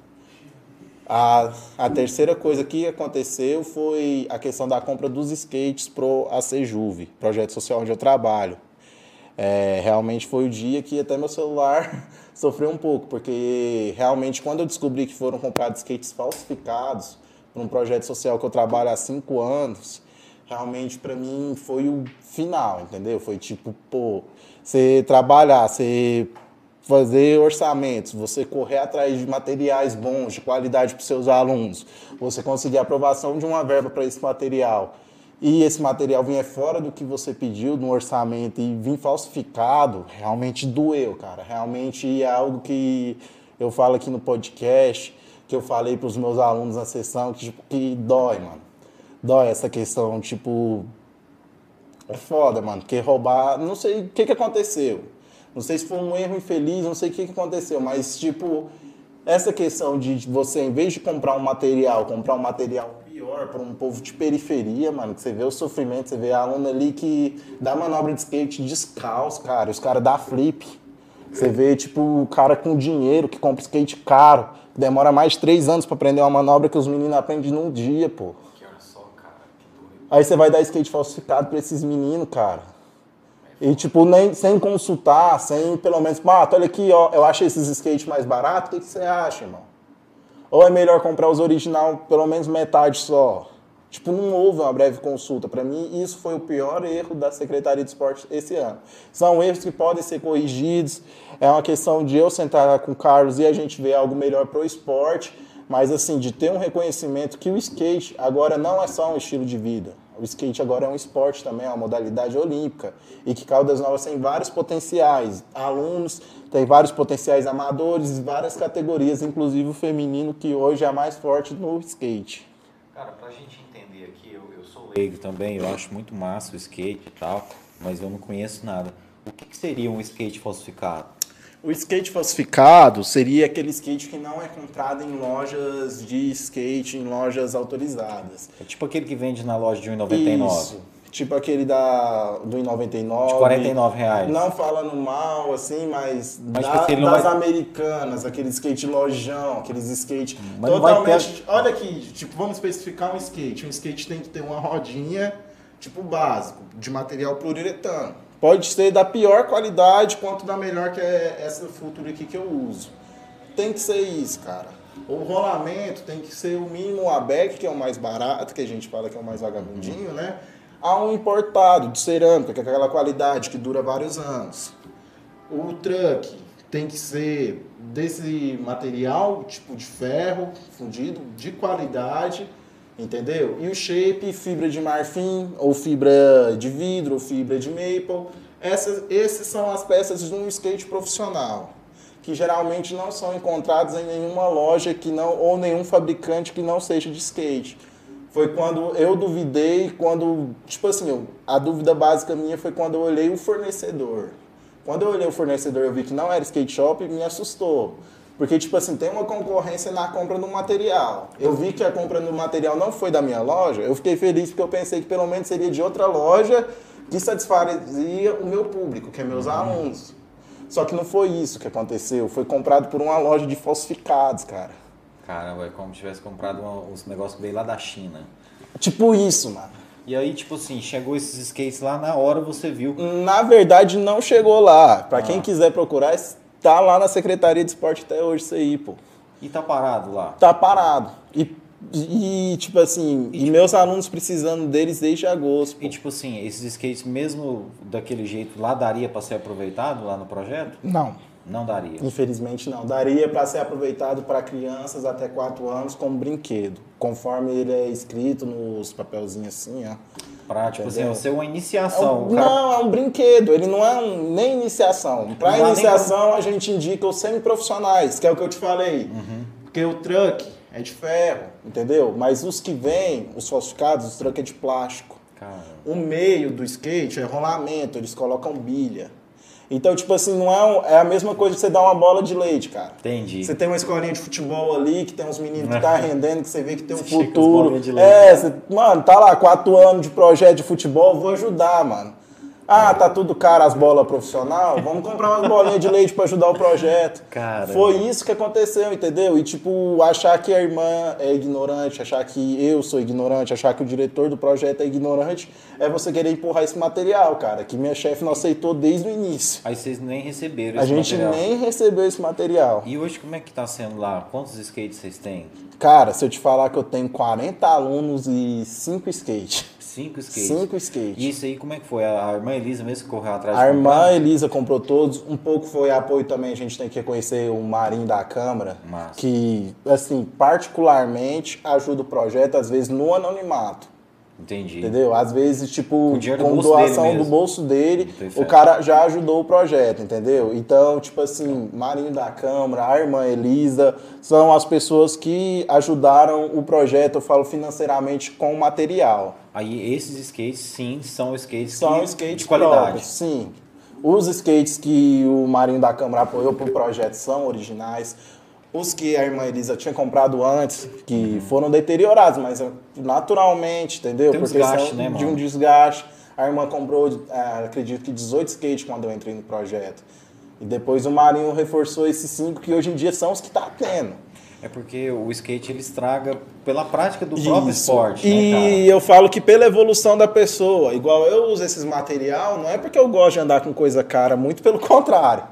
A, a terceira coisa que aconteceu foi a questão da compra dos skates pro ACJuve, projeto social onde eu trabalho. É, realmente foi o dia que até meu celular <laughs> sofreu um pouco, porque realmente quando eu descobri que foram comprados skates falsificados para um projeto social que eu trabalho há cinco anos, realmente para mim foi o final, entendeu? Foi tipo, pô, você trabalhar, você fazer orçamentos, você correr atrás de materiais bons, de qualidade para os seus alunos, você conseguir aprovação de uma verba para esse material e esse material vinha fora do que você pediu no orçamento e vir falsificado, realmente doeu, cara. Realmente é algo que eu falo aqui no podcast, que eu falei para os meus alunos na sessão, que, tipo, que dói, mano dói essa questão, tipo. É foda, mano, porque roubar. Não sei o que, que aconteceu. Não sei se foi um erro infeliz, não sei o que, que aconteceu, mas, tipo, essa questão de você, em vez de comprar um material, comprar um material pior para um povo de periferia, mano, que você vê o sofrimento, você vê a aluna ali que dá manobra de skate descalço, cara, os caras dá flip. Você vê, tipo, o cara com dinheiro que compra skate caro, demora mais três anos para aprender uma manobra que os meninos aprendem num dia, pô. Aí você vai dar skate falsificado pra esses meninos, cara. E, tipo, nem, sem consultar, sem pelo menos, ah, olha aqui, ó, eu achei esses skates mais baratos, o que, que você acha, irmão? Ou é melhor comprar os original pelo menos metade só? Tipo, não houve uma breve consulta. Para mim, isso foi o pior erro da Secretaria de Esporte esse ano. São erros que podem ser corrigidos. É uma questão de eu sentar com o Carlos e a gente ver algo melhor para o esporte mas assim, de ter um reconhecimento que o skate agora não é só um estilo de vida. O skate agora é um esporte também, é uma modalidade olímpica. E que Caldas Novas tem vários potenciais. Alunos, tem vários potenciais amadores, várias categorias, inclusive o feminino, que hoje é a mais forte no skate. Cara, pra gente entender aqui, eu, eu sou leigo também, eu acho muito massa o skate e tal. mas eu não conheço nada. O que, que seria um skate falsificado? O skate falsificado seria aquele skate que não é comprado em lojas de skate, em lojas autorizadas. É tipo aquele que vende na loja de 1,99. Isso. Tipo aquele da, do 1,99. De 49 reais. Não falando mal, assim, mas, mas da, tipo, das vai... americanas, aquele skate lojão, aqueles skate mas totalmente... Ter... Olha aqui, tipo, vamos especificar um skate. Um skate tem que ter uma rodinha, tipo, básico, de material poliuretano Pode ser da pior qualidade quanto da melhor, que é essa Futura aqui que eu uso. Tem que ser isso, cara. O rolamento tem que ser o mínimo ABEC, que é o mais barato, que a gente fala que é o mais vagabundinho, né? A um importado de cerâmica, que é aquela qualidade que dura vários anos. O truck tem que ser desse material, tipo de ferro, fundido, de qualidade entendeu? E o shape, fibra de marfim, ou fibra de vidro, ou fibra de maple. Essas, essas são as peças de um skate profissional, que geralmente não são encontradas em nenhuma loja que não, ou nenhum fabricante que não seja de skate. Foi quando eu duvidei, quando, tipo assim, a dúvida básica minha foi quando eu olhei o fornecedor. Quando eu olhei o fornecedor, eu vi que não era skate shop e me assustou. Porque, tipo assim, tem uma concorrência na compra do material. Eu vi que a compra do material não foi da minha loja, eu fiquei feliz porque eu pensei que pelo menos seria de outra loja que satisfaria o meu público, que é meus uhum. alunos. Só que não foi isso que aconteceu. Foi comprado por uma loja de falsificados, cara. Caramba, é como se tivesse comprado um, uns negócios que veio lá da China. Tipo isso, mano. E aí, tipo assim, chegou esses skates lá na hora, você viu? Na verdade, não chegou lá. Para ah. quem quiser procurar, Tá lá na Secretaria de Esporte até hoje isso aí, pô. E tá parado lá? Tá parado. E, e tipo assim, e, e tipo, meus alunos precisando deles desde agosto. Pô. E tipo assim, esses skates mesmo daquele jeito lá daria para ser aproveitado lá no projeto? Não. Não daria. Infelizmente não. Daria para ser aproveitado para crianças até 4 anos como brinquedo, conforme ele é escrito nos papelzinhos assim, ó. Pra, tipo assim, ser uma iniciação. É um, cara... Não, é um brinquedo, ele não é um, nem iniciação. Para iniciação, a gente indica os semi-profissionais, que é o que eu te falei. Uhum. Porque o truck é de ferro, entendeu? Mas os que vêm, os falsificados, os truck é de plástico. Caramba. O meio do skate é rolamento, eles colocam bilha. Então, tipo assim, não é, um, é a mesma coisa que você dar uma bola de leite, cara. Entendi. Você tem uma escolinha de futebol ali, que tem uns meninos que tá rendendo, que você vê que tem um você futuro. É, você, mano, tá lá, quatro anos de projeto de futebol, vou ajudar, mano. Ah, tá tudo caro as bolas profissional? Vamos comprar umas bolinhas de leite para ajudar o projeto. Cara. Foi isso que aconteceu, entendeu? E tipo, achar que a irmã é ignorante, achar que eu sou ignorante, achar que o diretor do projeto é ignorante, é você querer empurrar esse material, cara, que minha chefe não aceitou desde o início. Aí vocês nem receberam esse material. A gente nem recebeu esse material. E hoje como é que tá sendo lá? Quantos skates vocês têm? Cara, se eu te falar que eu tenho 40 alunos e 5 skates. Cinco skates. Cinco skates. E isso aí, como é que foi? A irmã Elisa mesmo que correu atrás? A irmã Elisa comprou todos. Um pouco foi apoio também, a gente tem que reconhecer o Marinho da Câmara, Massa. que, assim, particularmente ajuda o projeto, às vezes, no anonimato. Entendi. Entendeu? Às vezes, tipo, com, com doação do bolso dele, o cara já ajudou o projeto, entendeu? Então, tipo assim, Marinho da Câmara, a irmã Elisa, são as pessoas que ajudaram o projeto, eu falo financeiramente, com o material. Aí esses skates, sim, são skates são que, skates de qualidade. Próprios, sim. Os skates que o Marinho da Câmara apoiou para o projeto são originais. Os que a irmã Elisa tinha comprado antes, que uhum. foram deteriorados, mas naturalmente, entendeu? Tem um Porque desgaste, né, de um desgaste. A irmã comprou, é, acredito que 18 skates quando eu entrei no projeto. E depois o Marinho reforçou esses cinco que hoje em dia são os que está tendo. É porque o skate ele estraga pela prática do Isso. próprio esporte. E né, eu falo que pela evolução da pessoa. Igual eu uso esses material, não é porque eu gosto de andar com coisa cara, muito pelo <laughs> contrário.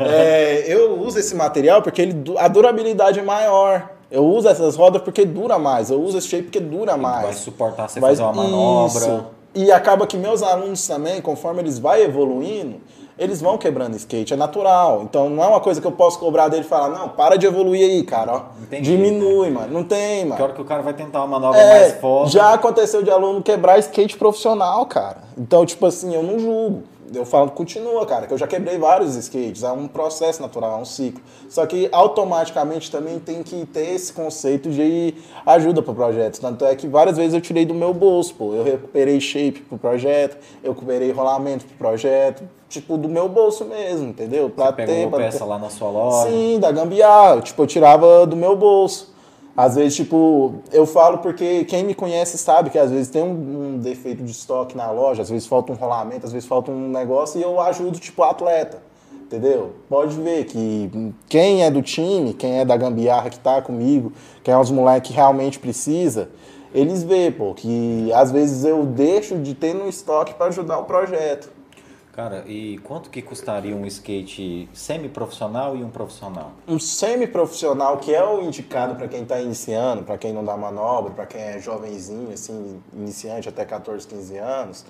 é, eu uso esse material porque ele, a durabilidade é maior. Eu uso essas rodas porque dura mais. Eu uso esse shape porque dura mais. Vai suportar você Vai, fazer uma manobra. Isso. E acaba que meus alunos também, conforme eles vão evoluindo, eles vão quebrando skate, é natural. Então não é uma coisa que eu posso cobrar dele e falar, não, para de evoluir aí, cara, ó. Diminui, né? mano. Não tem, mano. Que hora que o cara vai tentar uma manobra é, mais forte. Já aconteceu de aluno quebrar skate profissional, cara. Então, tipo assim, eu não julgo. eu falo, continua, cara, que eu já quebrei vários skates, é um processo natural, é um ciclo. Só que automaticamente também tem que ter esse conceito de ajuda pro projeto. Tanto é que várias vezes eu tirei do meu bolso, pô. Eu recuperei shape pro projeto, eu recuperei rolamento pro projeto, tipo, do meu bolso mesmo, entendeu? Pra Você ter. Pegou pra peça ter... lá na sua loja? Sim, da gambiarra. Tipo, eu tirava do meu bolso. Às vezes, tipo, eu falo porque quem me conhece sabe que às vezes tem um, um, defeito de estoque na loja, às vezes falta um rolamento, às vezes falta um negócio e eu ajudo, tipo, o atleta. Entendeu? Pode ver que quem é do time, quem é da gambiarra que tá comigo, quem é os moleques que realmente precisa, eles vê, pô, que às vezes eu deixo de ter no estoque para ajudar o projeto. Cara, e quanto que custaria um skate semi-profissional e um profissional? Um semi-profissional, que é o indicado para quem está iniciando, para quem não dá manobra, para quem é jovenzinho, assim, iniciante até 14, 15 anos,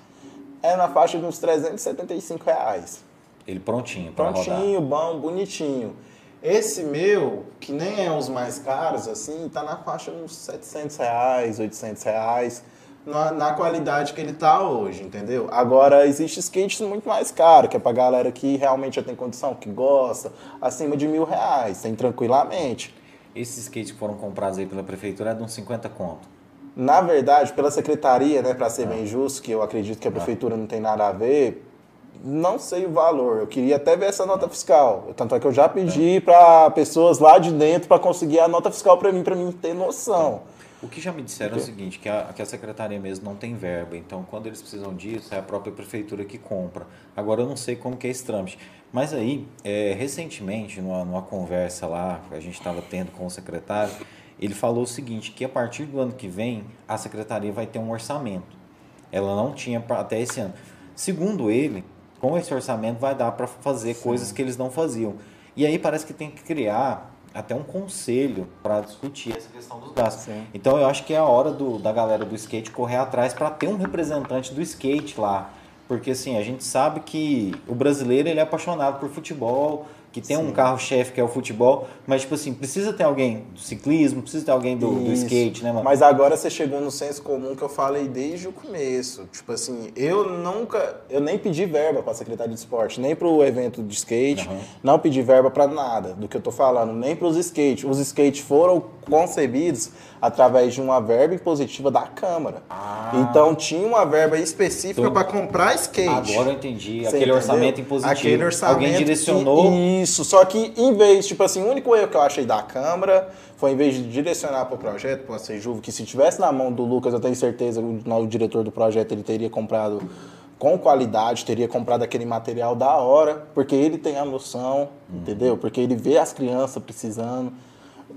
é na faixa de uns 375 reais. Ele prontinho para rodar? Prontinho, bom, bonitinho. Esse meu, que nem é os mais caros, assim, tá na faixa de uns 700 reais, 800 reais na, na, qualidade que ele tá hoje, entendeu? Agora, existe skates muito mais caro, que é pra galera que realmente já tem condição, que gosta, acima de mil reais, tem tranquilamente. Esses skates que foram comprados aí pela prefeitura é de uns 50 conto? Na verdade, pela secretaria, né, para ser ah. bem justo, que eu acredito que a ah. prefeitura não tem nada a ver, não sei o valor. Eu queria até ver essa nota fiscal. Tanto é que eu já pedi é. para pessoas lá de dentro para conseguir a nota fiscal para mim, para mim ter noção. O que já me disseram é o seguinte, que a, que a secretaria mesmo não tem verba, então quando eles precisam disso, é a própria prefeitura que compra. Agora eu não sei como que é esse trâmite. Mas aí, é, recentemente, numa, numa conversa lá, que a gente estava tendo com o secretário, ele falou o seguinte, que a partir do ano que vem, a secretaria vai ter um orçamento. Ela não tinha pra, até esse ano. Segundo ele, com esse orçamento vai dar para fazer Sim. coisas que eles não faziam. E aí parece que tem que criar até um conselho para discutir essa questão dos gastos. Sim. Então eu acho que é a hora do, da galera do skate correr atrás para ter um representante do skate lá. Porque assim, a gente sabe que o brasileiro ele é apaixonado por futebol, que tem Sim. um carro-chefe que é o futebol, mas, tipo assim, precisa ter alguém do ciclismo, precisa ter alguém do, do, skate, né, mano? Mas agora você chegou no senso comum que eu falei desde o começo. Tipo assim, eu nunca, eu nem pedi verba pra Secretaria de Esporte, nem pro evento de skate, uhum. não pedi verba para nada do que eu tô falando, nem pros skates. Os skates foram concebidos através de uma verba impositiva da Câmara. Ah. Então tinha uma verba específica então, para comprar skate. Agora eu entendi. Você Aquele entendeu? orçamento impositivo. Aquele orçamento. Alguém direcionou. Que, isso. Só que em vez, tipo assim, o único erro que eu achei da Câmara foi em vez de direcionar para o projeto, para a Sejuvo, que se tivesse na mão do Lucas, eu tenho certeza que o diretor do projeto ele teria comprado com qualidade, teria comprado aquele material da hora, porque ele tem a noção, hum. entendeu? Porque ele vê as crianças precisando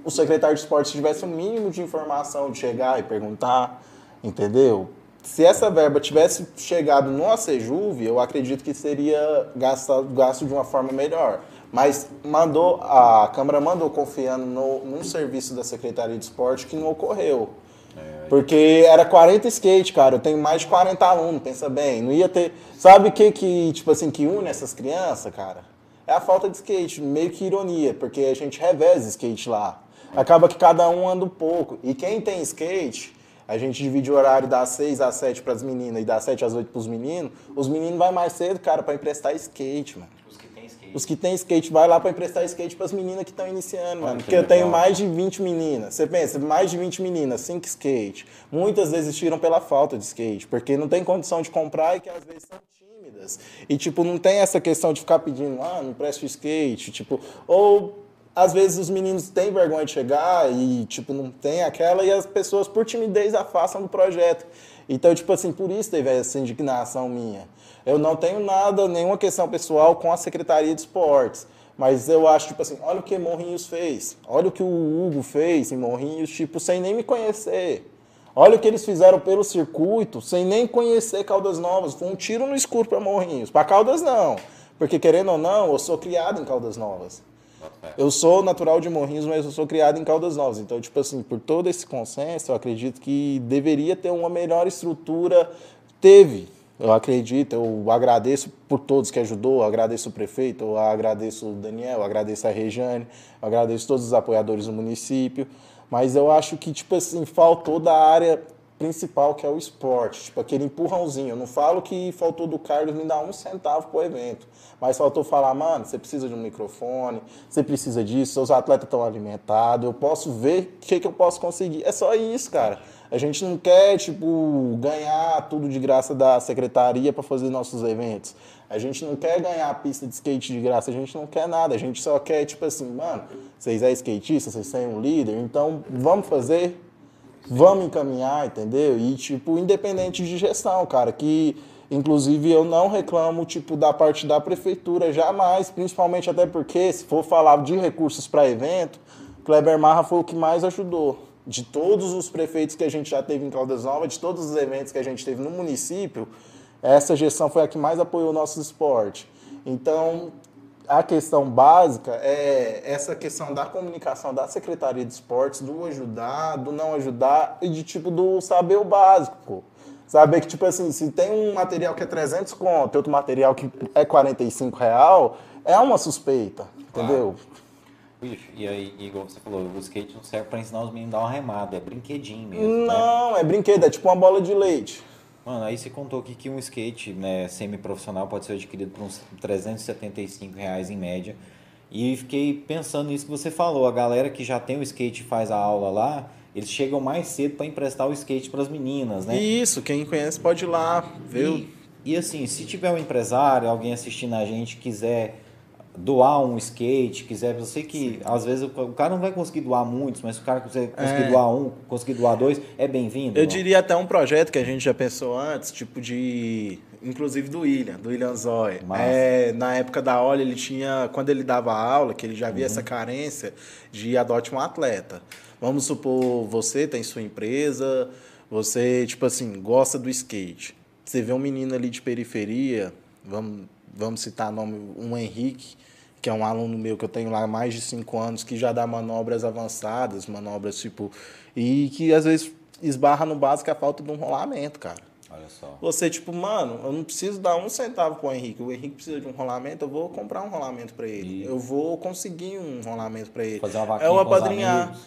o secretário de esporte tivesse o um mínimo de informação de chegar e perguntar, entendeu? Se essa verba tivesse chegado no ACJUV, eu acredito que seria gasto, gasto de uma forma melhor. Mas mandou, a Câmara mandou confiando no, num serviço da Secretaria de Esporte que não ocorreu. É, Porque era 40 skate, cara. Eu tenho mais de 40 alunos, pensa bem. Não ia ter. Sabe o que, que, tipo assim, que une essas crianças, cara? É a falta de skate, meio que ironia, porque a gente reveza skate lá acaba que cada um anda um pouco. E quem tem skate, a gente divide o horário das 6 às 7 para as meninas e das 7 às 8 para os meninos. Os meninos vai mais cedo, cara, para emprestar skate, mano. Os que tem skate. Os que tem skate vai lá para emprestar skate para as meninas que estão iniciando, mano. Porque eu tenho mais de 20 meninas. Você pensa, mais de 20 meninas, 5 skate. Muitas vezes tiram pela falta de skate, porque não tem condição de comprar e que às vezes são tímidas. E tipo, não tem essa questão de ficar pedindo, ah, não presta skate, tipo, ou às vezes os meninos têm vergonha de chegar e, tipo, não tem aquela, e as pessoas, por timidez, afastam do projeto. Então, tipo assim, por isso teve essa indignação minha. Eu não tenho nada, nenhuma questão pessoal com a Secretaria de Esportes. Mas eu acho, tipo assim, olha o que Morrinhos fez. Olha o que o Hugo fez em Morrinhos, tipo, sem nem me conhecer. Olha o que eles fizeram pelo circuito, sem nem conhecer Caldas Novas. Foi um tiro no escuro para Morrinhos. Para Caldas, não. Porque, querendo ou não, eu sou criado em Caldas Novas. Eu sou natural de Morrinhos, mas eu sou criado em Caldas Novas. Então, tipo assim, por todo esse consenso, eu acredito que deveria ter uma melhor estrutura. Teve, eu acredito, eu agradeço por todos que ajudou, eu agradeço o prefeito, eu agradeço o Daniel, eu agradeço a Rejane, eu agradeço todos os apoiadores do município, mas eu acho que, tipo assim, faltou da área principal que é o esporte, tipo aquele empurrãozinho. Eu não falo que faltou do Carlos me dar um centavo pro evento, mas faltou falar, mano, você precisa de um microfone, você precisa disso, seus atletas estão alimentados, eu posso ver o que, que eu posso conseguir. É só isso, cara. A gente não quer, tipo, ganhar tudo de graça da secretaria para fazer nossos eventos. A gente não quer ganhar a pista de skate de graça, a gente não quer nada. A gente só quer, tipo assim, mano, vocês é skatista, vocês têm um líder, então vamos fazer, vamos encaminhar, entendeu? E, tipo, independente de gestão, cara, que inclusive eu não reclamo, tipo, da parte da prefeitura, jamais, principalmente até porque, se for falar de recursos para evento, Kleber Marra foi o que mais ajudou. De todos os prefeitos que a gente já teve em Caldas Novas, de todos os eventos que a gente teve no município, essa gestão foi a que mais apoiou o nosso esporte. Então, a questão básica é essa questão da comunicação da Secretaria de Esportes, do ajudar, do não ajudar e de tipo do saber o básico, pô. Saber que, tipo assim, se tem um material que é 300 conto e outro material que é 45 real, é uma suspeita, entendeu? e aí, igual você falou, o skate não serve para ensinar os meninos a dar uma remada, é brinquedinho mesmo. Né? Não, né? é brinquedo, é tipo uma bola de leite. Mano, aí você contou aqui que um skate né, semi-profissional pode ser adquirido por uns 375 reais em média. E fiquei pensando nisso que você falou. A galera que já tem o skate e faz a aula lá, eles chegam mais cedo para emprestar o skate para as meninas, né? Isso, quem conhece pode ir lá, ver. E, e assim, se tiver um empresário, alguém assistindo a gente, quiser doar um skate, quiser, eu sei que Sim. às vezes o cara não vai conseguir doar muitos, mas se o cara conseguir é. doar um, conseguir doar dois, é bem-vindo. Eu não? diria até um projeto que a gente já pensou antes, tipo de inclusive do William, do William Zoy. É, na época da aula ele tinha, quando ele dava aula, que ele já via uhum. essa carência de adote um atleta. Vamos supor, você tem sua empresa, você, tipo assim, gosta do skate. Você vê um menino ali de periferia, vamos, vamos citar nome, um Henrique, que é um aluno meu que eu tenho lá há mais de cinco anos, que já dá manobras avançadas, manobras tipo. E que às vezes esbarra no básico a falta de um rolamento, cara. Olha só. Você, tipo, mano, eu não preciso dar um centavo pro Henrique. O Henrique precisa de um rolamento, eu vou comprar um rolamento para ele. E... Eu vou conseguir um rolamento para ele. Fazer uma vaquinha é o apadrinhar.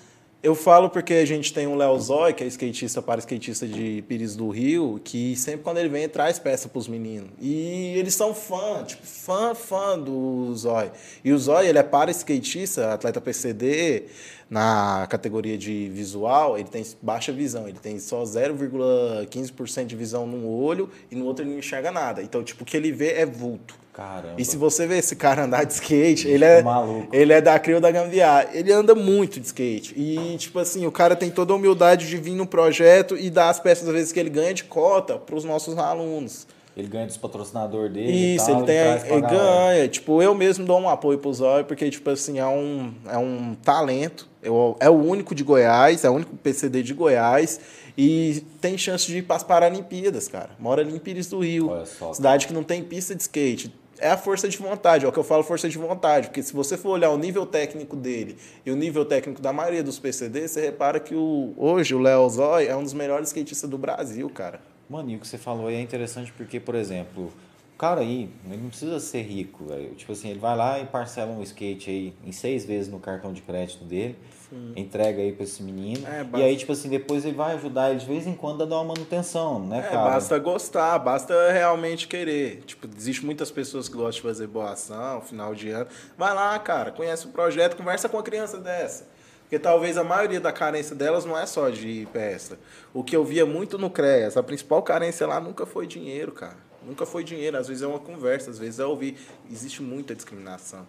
Eu falo porque a gente tem o Léo Zói, que é skatista para skatista de Pires do Rio, que sempre quando ele vem traz peça para os meninos. E eles são fã, tipo, fã, fã do Zói. E o Zói, ele é para skatista, atleta PCD, na categoria de visual, ele tem baixa visão, ele tem só 0,15% de visão num olho e no outro ele não enxerga nada. Então, tipo, o que ele vê é vulto. Caramba. E se você vê esse cara andar de skate, ele é, maluco. ele é da Crio da Gambiar. Ele anda muito de skate. E, tipo assim, o cara tem toda a humildade de vir no projeto e dar as peças, às vezes, que ele ganha de cota para os nossos alunos. Ele ganha dos patrocinadores dele. Isso, tal, ele, tem, ele, ele ganha. Tipo, eu mesmo dou um apoio pro Zóio, porque, tipo assim, é um, é um talento. Eu, é o único de Goiás, é o único PCD de Goiás. E tem chance de ir para as Paralimpíadas, cara. Mora ali em Pires do Rio. Só, cidade que não tem pista de skate é a força de vontade, é o que eu falo força de vontade, porque se você for olhar o nível técnico dele e o nível técnico da maioria dos PCD, você repara que o, hoje o Léo Zói é um dos melhores skatistas do Brasil, cara. Mano, e o que você falou aí é interessante porque, por exemplo, o cara aí, ele não precisa ser rico, velho. Tipo assim, ele vai lá e parcela um skate aí em seis vezes no cartão de crédito dele Sim. entrega aí para esse menino. É, basta... E aí, tipo assim, depois ele vai ajudar ele de vez em quando a dar uma manutenção, né, é, cara? Basta gostar, basta realmente querer. Tipo, existe muitas pessoas que gostam de fazer boa ação, final de ano. Vai lá, cara, conhece o projeto, conversa com a criança dessa. Porque talvez a maioria da carência delas não é só de peça. O que eu via muito no CREAS, a principal carência lá nunca foi dinheiro, cara. Nunca foi dinheiro, às vezes é uma conversa, às vezes é ouvir. Existe muita discriminação.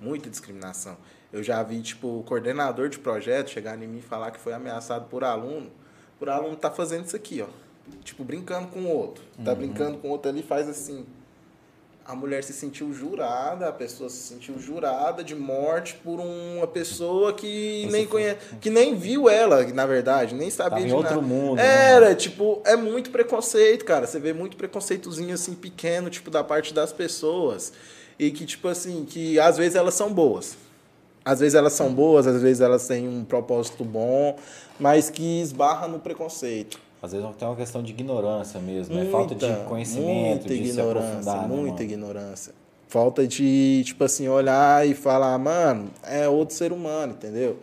Muita discriminação. Eu já vi, tipo, o coordenador de projeto chegar em mim e falar que foi ameaçado por aluno. Por aluno tá fazendo isso aqui, ó. Tipo, brincando com o outro. Tá uhum. brincando com o outro ali, faz assim. A mulher se sentiu jurada, a pessoa se sentiu jurada de morte por uma pessoa que nem conhece, que nem viu ela, na verdade, nem sabia Tava de nada. mundo. Né? Era, né? tipo, é muito preconceito, cara. Você vê muito preconceitozinho assim pequeno, tipo, da parte das pessoas. E que, tipo assim, que às vezes elas são boas às vezes elas são boas, às vezes elas têm um propósito bom, mas que esbarra no preconceito. Às vezes tem uma questão de ignorância mesmo, né? Falta de conhecimento, muita de ignorância, né, muita ignorância. Falta de, tipo assim, olhar e falar, mano, é outro ser humano, entendeu?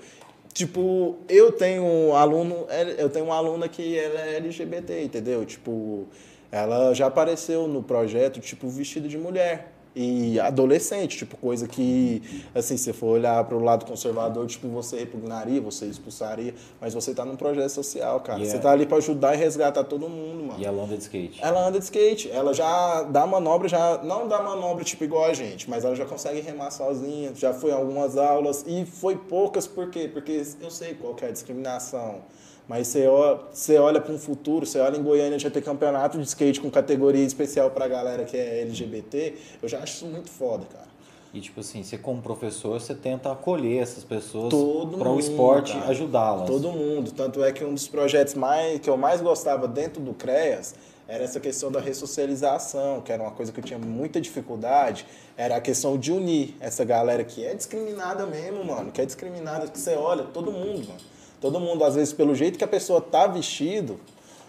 Tipo, eu tenho um aluno, eu tenho uma aluna que ela é LGBT, entendeu? Tipo, ela já apareceu no projeto, tipo, vestido de mulher e adolescente, tipo, coisa que, assim, se for olhar para o lado conservador, tipo, você repugnaria, você expulsaria, mas você tá num projeto social, cara. Yeah. Você tá ali para ajudar e resgatar todo mundo, mano. E ela anda de skate. Ela anda de skate. Ela já dá manobra, já não dá manobra, tipo, igual a gente, mas ela já consegue remar sozinha, já foi em algumas aulas e foi poucas, por quê? Porque eu sei qual que é a discriminação. Mas você olha, você olha para um futuro, você olha em Goiânia já ter campeonato de skate com categoria especial para a galera que é LGBT, eu já acho isso muito foda, cara. E tipo assim, você como professor, você tenta acolher essas pessoas para o esporte ajudá-las. Todo mundo. Tanto é que um dos projetos mais, que eu mais gostava dentro do CREAS era essa questão da ressocialização, que era uma coisa que eu tinha muita dificuldade, era a questão de unir essa galera que é discriminada mesmo, mano, que é discriminada, que você olha, todo mundo, mano Todo mundo, às vezes, pelo jeito que a pessoa tá vestido.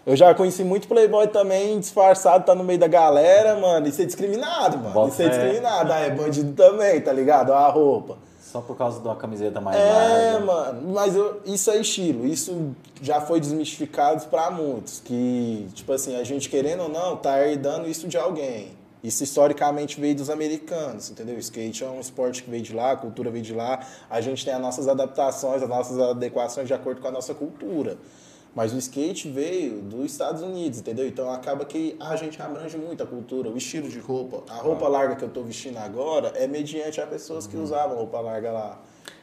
Eu já conheci muito playboy também, disfarçado, tá no meio da galera, mano, e ser discriminado, mano. Bota e ser discriminado. Ah, é bandido também, tá ligado? A roupa. Só por causa de uma camiseta mais é, larga. É, mano, mas eu, isso é estilo. Isso já foi desmistificado para muitos. Que, tipo assim, a gente querendo ou não, tá herdando isso de alguém. Isso historicamente veio dos americanos, entendeu? O skate é um esporte que veio de lá, a cultura veio de lá. A gente tem as nossas adaptações, as nossas adequações de acordo com a nossa cultura. Mas o skate veio dos Estados Unidos, entendeu? Então acaba que a gente abrange muito a cultura, o estilo de roupa. A roupa larga que eu estou vestindo agora é mediante a pessoas que uhum. usavam roupa larga lá.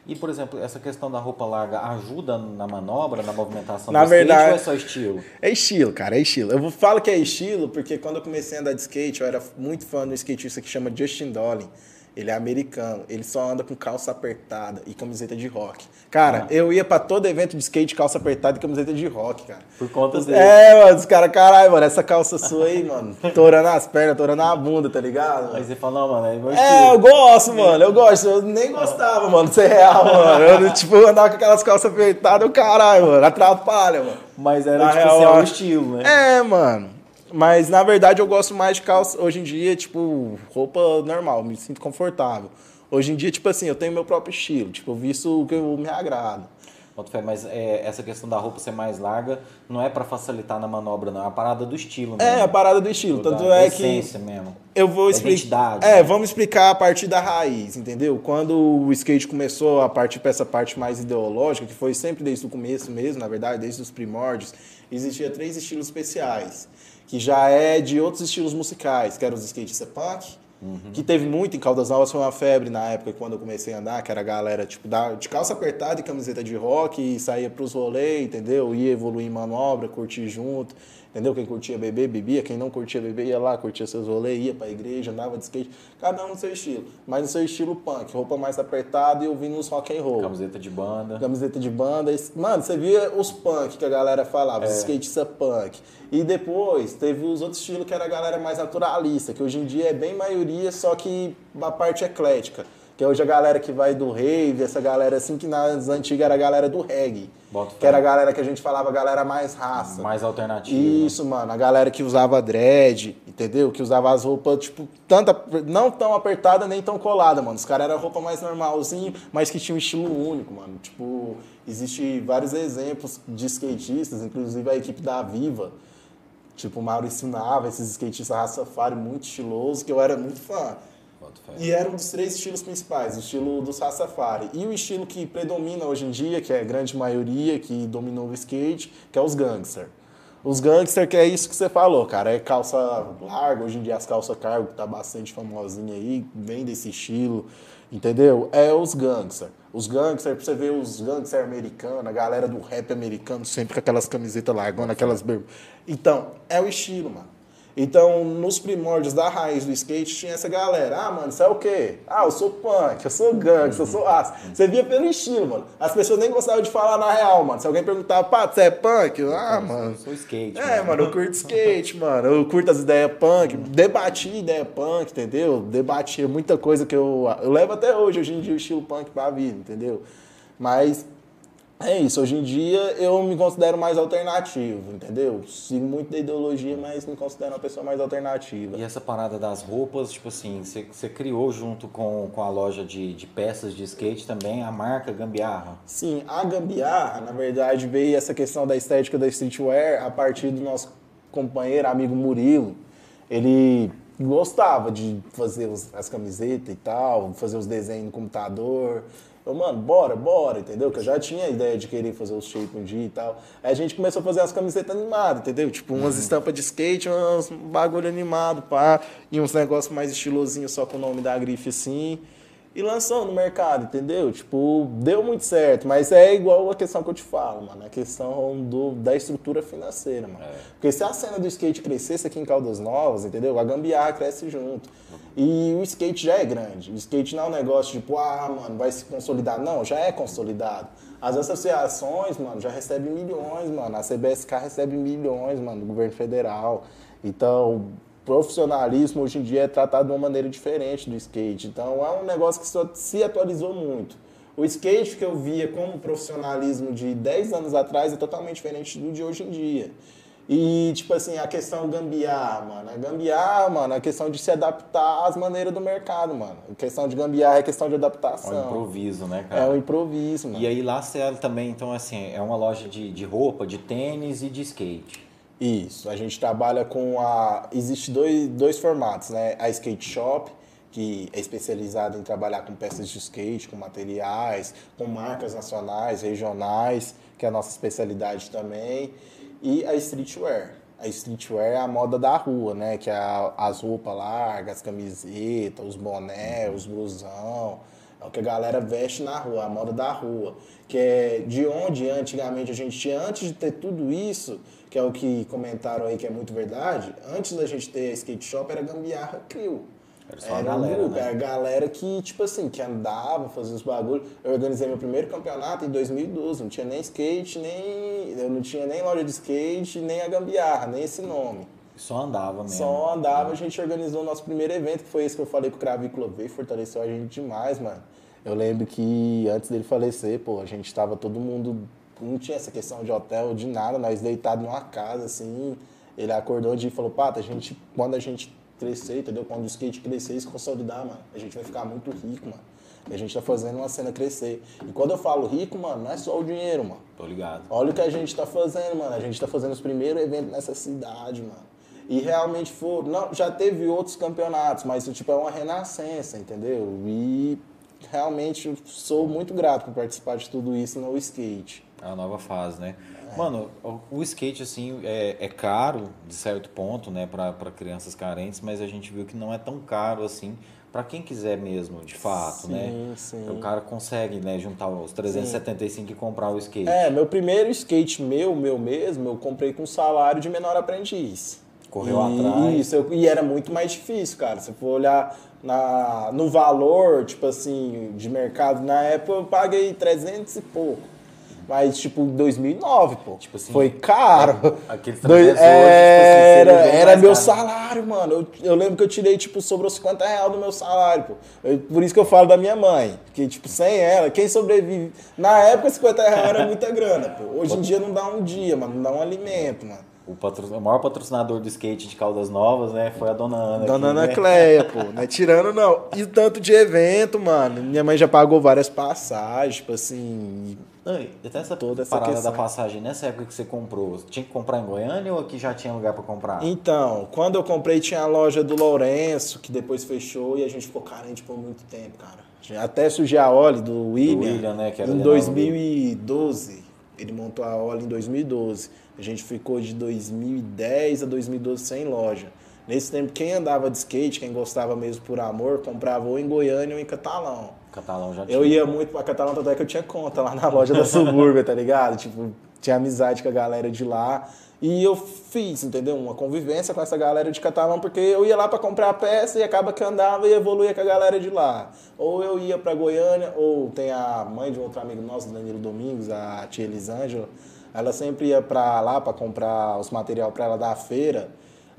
E, por exemplo, essa questão da roupa larga ajuda na manobra, na movimentação na do verdade, skate ou é só estilo? É estilo, cara, é estilo. Eu falo que é estilo porque quando eu comecei a andar de skate, eu era muito fã do skatista que chama Justin Dolin. Ele é americano, ele só anda com calça apertada e camiseta de rock. Cara, ah. eu ia pra todo evento de skate, calça apertada e camiseta de rock, cara. Por conta dele. É, mano, os caras, caralho, mano, essa calça sua aí, mano, torando as pernas, torando a bunda, tá ligado? Aí você fala, não, mano, é meu É, eu gosto, mano, eu gosto. Eu nem gostava, mano, de ser real, mano. Eu, tipo, andava com aquelas calças apertadas, o caralho, mano, atrapalha, mano. Mas era, Na tipo, real, assim, é o estilo, né? É, mano. Mas na verdade eu gosto mais de calça hoje em dia, tipo, roupa normal, me sinto confortável. Hoje em dia, tipo assim, eu tenho meu próprio estilo, tipo, eu visto o que eu me agrado. Mas é, essa questão da roupa ser mais larga não é para facilitar na manobra, não. É a parada do estilo mesmo. É, a parada do estilo. Tanto é que. mesmo. Eu vou explicar. É, né? vamos explicar a partir da raiz, entendeu? Quando o skate começou a partir para essa parte mais ideológica, que foi sempre desde o começo mesmo, na verdade, desde os primórdios, existia três estilos especiais que já é de outros estilos musicais, que eram os skates punk, uhum. que teve muito em Caldas Novas, foi uma febre na época quando eu comecei a andar, que era a galera tipo, de calça apertada e camiseta de rock, e saía pros rolês, entendeu? Ia evoluir em manobra, curtir junto. Entendeu? Quem curtia beber, bebia. Quem não curtia beber, ia lá, curtia seus rolês, ia pra igreja, andava de skate. Cada um no seu estilo. Mas no seu estilo punk. Roupa mais apertada e ouvindo os rock and roll. Camiseta de banda. Camiseta de banda. Mano, você via os punk que a galera falava, é. os skatistas punk. E depois teve os outros estilos que era a galera mais naturalista, que hoje em dia é bem maioria, só que a parte eclética. Que hoje a galera que vai do rave, essa galera assim que nas antigas era a galera do reggae. Bota que era a galera que a gente falava, a galera mais raça. Mais alternativa. Isso, mano. A galera que usava dread, entendeu? Que usava as roupas, tipo, tanta, não tão apertada nem tão colada, mano. Os caras eram roupa mais normalzinho, mas que tinha um estilo único, mano. Tipo, existe vários exemplos de skatistas, inclusive a equipe da Viva. Tipo, o Maurício Nava, esses skatistas raça Safari muito estiloso, que eu era muito fã. E era um dos três estilos principais, o estilo do Rastafari. E o estilo que predomina hoje em dia, que é a grande maioria, que dominou o skate, que é os gangster. Os gangster, que é isso que você falou, cara, é calça larga, hoje em dia as calças cargo, que tá bastante famosinha aí, vem desse estilo, entendeu? É os gangster. Os gangster, pra você ver os gangster americanos, a galera do rap americano, sempre com aquelas camisetas largonas, aquelas bermudas. Então, é o estilo, mano. Então, nos primórdios da raiz do skate, tinha essa galera. Ah, mano, você é o quê? Ah, eu sou punk, eu sou gangsta, eu sou aço. Você via pelo estilo, mano. As pessoas nem gostavam de falar na real, mano. Se alguém perguntava, pá, você é punk? Ah, eu mano. Eu sou skate. É, mano. mano, eu curto skate, mano. Eu curto as ideias punk. Debati ideia punk, entendeu? Debatia muita coisa que eu. Eu levo até hoje, hoje em dia, o estilo punk pra vida, entendeu? Mas É isso, hoje em dia eu me considero mais alternativo, entendeu? Sigo muito da ideologia, mas me considero uma pessoa mais alternativa. E essa parada das roupas, tipo assim, você, criou junto com, com a loja de, de peças de skate também a marca Gambiarra? Sim, a Gambiarra, na verdade, veio essa questão da estética da streetwear a partir do nosso companheiro, amigo Murilo. Ele gostava de fazer as camisetas e tal, fazer os desenhos no computador. Eu, mano, bora, bora, entendeu? Que eu já tinha a ideia de querer fazer os shape um dia e tal. Aí a gente começou a fazer as camisetas animadas, entendeu? Tipo, umas uhum. estampas de skate, uns bagulho animado, pá. E uns negócios mais estilosinhos, só com o nome da grife assim e lançou no mercado, entendeu? Tipo, deu muito certo, mas é igual a questão que eu te falo, mano, a questão do, da estrutura financeira, mano. É. Porque se a cena do skate crescesse aqui em Caldas Novas, entendeu? A gambiarra cresce junto. E o skate já é grande. O skate não é um negócio tipo, ah, mano, vai se consolidar. Não, já é consolidado. As associações, mano, já recebem milhões, mano. A CBSK recebe milhões, mano, do governo federal. Então, profissionalismo hoje em dia é tratado de uma maneira diferente do skate. Então é um negócio que se atualizou muito. O skate que eu via como profissionalismo de 10 anos atrás é totalmente diferente do de hoje em dia. E, tipo assim, a questão gambiarra, mano. A gambiarra, mano, a questão de se adaptar às maneiras do mercado, mano. A questão de gambiarra é questão de adaptação. É um improviso, né, cara? É um improviso, mano. E aí lá você também, então, assim, é uma loja de, de roupa, de tênis e de skate. Isso, a gente trabalha com a. Existe dois, dois formatos, né? A skate shop, que é especializada em trabalhar com peças de skate, com materiais, com marcas nacionais, regionais, que é a nossa especialidade também, e a streetwear. A streetwear é a moda da rua, né? Que é as roupas largas, as camisetas, os bonés, os blusão. É o que a galera veste na rua, a moda da rua. Que é de onde antigamente a gente tinha, antes de ter tudo isso, que é o que comentaram aí que é muito verdade, antes da gente ter a skate shop era gambiarra crew. Era, só era a galera, um grupo, né? era a galera que, tipo assim, que andava, fazia os bagulhos. Eu organizei meu primeiro campeonato em 2012, não tinha nem skate, nem. Eu não tinha nem loja de skate, nem a gambiarra, nem esse nome. Só andava mesmo. Só andava, a gente organizou o nosso primeiro evento, que foi esse que eu falei que o Cravícola veio, fortaleceu a gente demais, mano. Eu lembro que antes dele falecer, pô, a gente tava todo mundo não tinha essa questão de hotel, de nada, nós deitados numa casa, assim. Ele acordou de e falou, Pata, a gente, quando a gente crescer, entendeu? Quando o skate crescer e se consolidar, mano, a gente vai ficar muito rico, mano. E a gente tá fazendo uma cena crescer. E quando eu falo rico, mano, não é só o dinheiro, mano. Tô ligado. Olha o que a gente tá fazendo, mano. A gente tá fazendo os primeiros eventos nessa cidade, mano. E realmente foi. Não, já teve outros campeonatos, mas tipo, é uma renascença, entendeu? E realmente sou muito grato por participar de tudo isso no skate. É a nova fase, né? Mano, o skate, assim, é, é caro de certo ponto, né, para crianças carentes, mas a gente viu que não é tão caro assim para quem quiser mesmo, de fato, sim, né? Sim. O cara consegue, né, juntar os 375 sim. e comprar o skate. É, meu primeiro skate meu, meu mesmo, eu comprei com salário de menor aprendiz. Correu e, atrás. Isso, eu, e era muito mais difícil, cara. Se for olhar na, no valor, tipo assim, de mercado, na época eu paguei 300 e pouco. Mas, tipo, 2009, pô. Tipo assim, foi caro. Aqueles Dois, era, tipo assim, era meu salário, mano. Eu, eu lembro que eu tirei, tipo, sobrou 50 reais do meu salário, pô. Eu, por isso que eu falo da minha mãe. Porque, tipo, sem ela, quem sobrevive. Na época, 50 reais era muita grana, pô. Hoje em dia não dá um dia, mano. Não dá um alimento, mano. O, patro... o maior patrocinador do skate de Caldas Novas, né? Foi a dona Ana. Dona aqui, Ana né? Cleia, <laughs> pô. Não é tirando, não. E tanto de evento, mano. Minha mãe já pagou várias passagens, tipo assim. Não, até essa toda essa parada questão. da passagem, nessa época que você comprou, tinha que comprar em Goiânia ou aqui já tinha lugar para comprar? Então, quando eu comprei tinha a loja do Lourenço, que depois fechou e a gente ficou carente por muito tempo, cara. Até surgiu a Oli do William, do William né, que era em 2012. Ele montou a Oli em 2012. A gente ficou de 2010 a 2012 sem loja. Nesse tempo, quem andava de skate, quem gostava mesmo por amor, comprava ou em Goiânia ou em Catalão. Catalão já tinha. Eu ia muito pra Catalão, até que eu tinha conta lá na loja da Subúrbia, tá ligado? Tipo, tinha amizade com a galera de lá. E eu fiz, entendeu? Uma convivência com essa galera de Catalão, porque eu ia lá para comprar a peça e acaba que andava e evoluía com a galera de lá. Ou eu ia para Goiânia, ou tem a mãe de um outro amigo nosso, Danilo Domingos, a tia Elisângela, ela sempre ia para lá para comprar os material para ela da feira.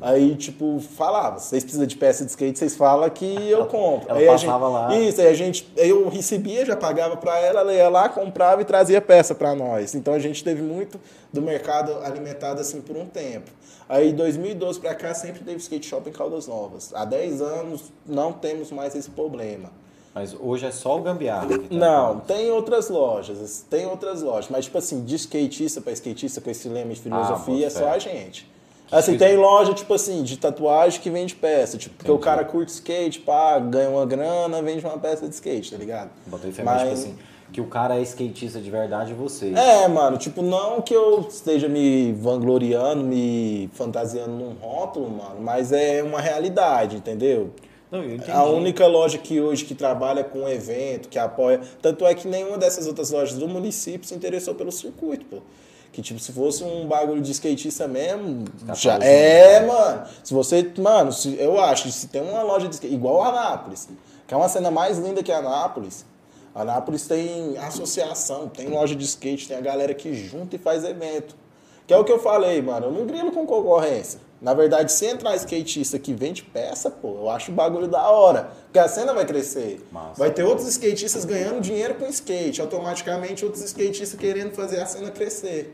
Aí, tipo, falava, vocês precisam de peça de skate, vocês falam que eu compro. Ela aí passava gente, lá. Isso, aí a gente, eu recebia, já pagava para ela, ela ia lá, comprava e trazia peça para nós. Então a gente teve muito do mercado alimentado assim por um tempo. Aí 2012 para cá sempre teve skate shop em Caldas Novas. Há 10 anos não temos mais esse problema. Mas hoje é só o gambiarra. tá Não, em tem outras lojas, tem outras lojas, mas tipo assim, de skatista para skatista com esse lema de filosofia Ah, é só a gente. Assim, tem loja, tipo assim, de tatuagem que vende peça. Tipo, porque o cara curte skate, pá, ganha uma grana, vende uma peça de skate, tá ligado? Botei fé, mas, tipo assim, que o cara é skatista de verdade você. É, mano, tipo, não que eu esteja me vangloriando, me fantasiando num rótulo, mano, mas é uma realidade, entendeu? Não. A única loja que hoje que trabalha com evento, que apoia. Tanto é que nenhuma dessas outras lojas do município se interessou pelo circuito, pô. Que, tipo, se fosse um bagulho de skatista mesmo. Catálogo Já, é, né? mano. Se você. Mano, se, eu acho que se tem uma loja de skate. Igual a Anápolis, que é uma cena mais linda que a Anápolis. A Anápolis tem associação, tem loja de skate, tem a galera que junta e faz evento. Que é o que eu falei, mano. Eu não grilo com concorrência. Na verdade, se entrar skatista que vende peça, pô, eu acho o bagulho da hora. Porque a cena vai crescer. Massa. Vai ter outros skatistas ganhando dinheiro com skate. Automaticamente, outros skatistas querendo fazer a cena crescer.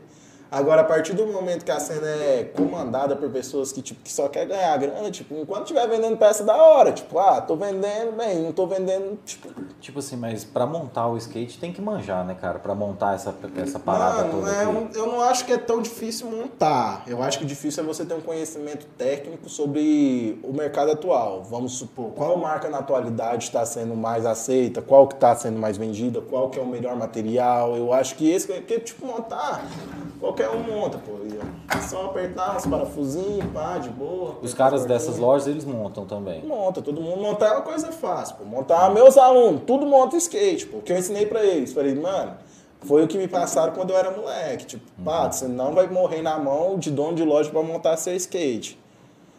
Agora, a partir do momento que a cena é comandada por pessoas que, tipo, que só quer ganhar grana, tipo, enquanto estiver vendendo peça da hora, tipo, ah, tô vendendo, bem, não tô vendendo, tipo, Tipo assim, mas pra montar o skate tem que manjar, né, cara? Pra montar essa, essa parada Mano, toda é aqui. eu não acho que é tão difícil montar. Eu acho que difícil é você ter um conhecimento técnico sobre o mercado atual. Vamos supor, qual marca na atualidade está sendo mais aceita, qual que está sendo mais vendida, qual que é o melhor material. Eu acho que esse, porque, tipo, montar, qualquer um monta, pô. É só apertar uns parafusinhos, pá, de boa. Os caras as dessas lojas, eles montam também. Monta, todo mundo montar é uma coisa fácil, pô. Montar meus alunos, tudo monta skate, pô. Que eu ensinei pra eles. Falei, mano, foi o que me passaram quando eu era moleque. Tipo, pá, você não vai morrer na mão de dono de loja pra montar seu skate.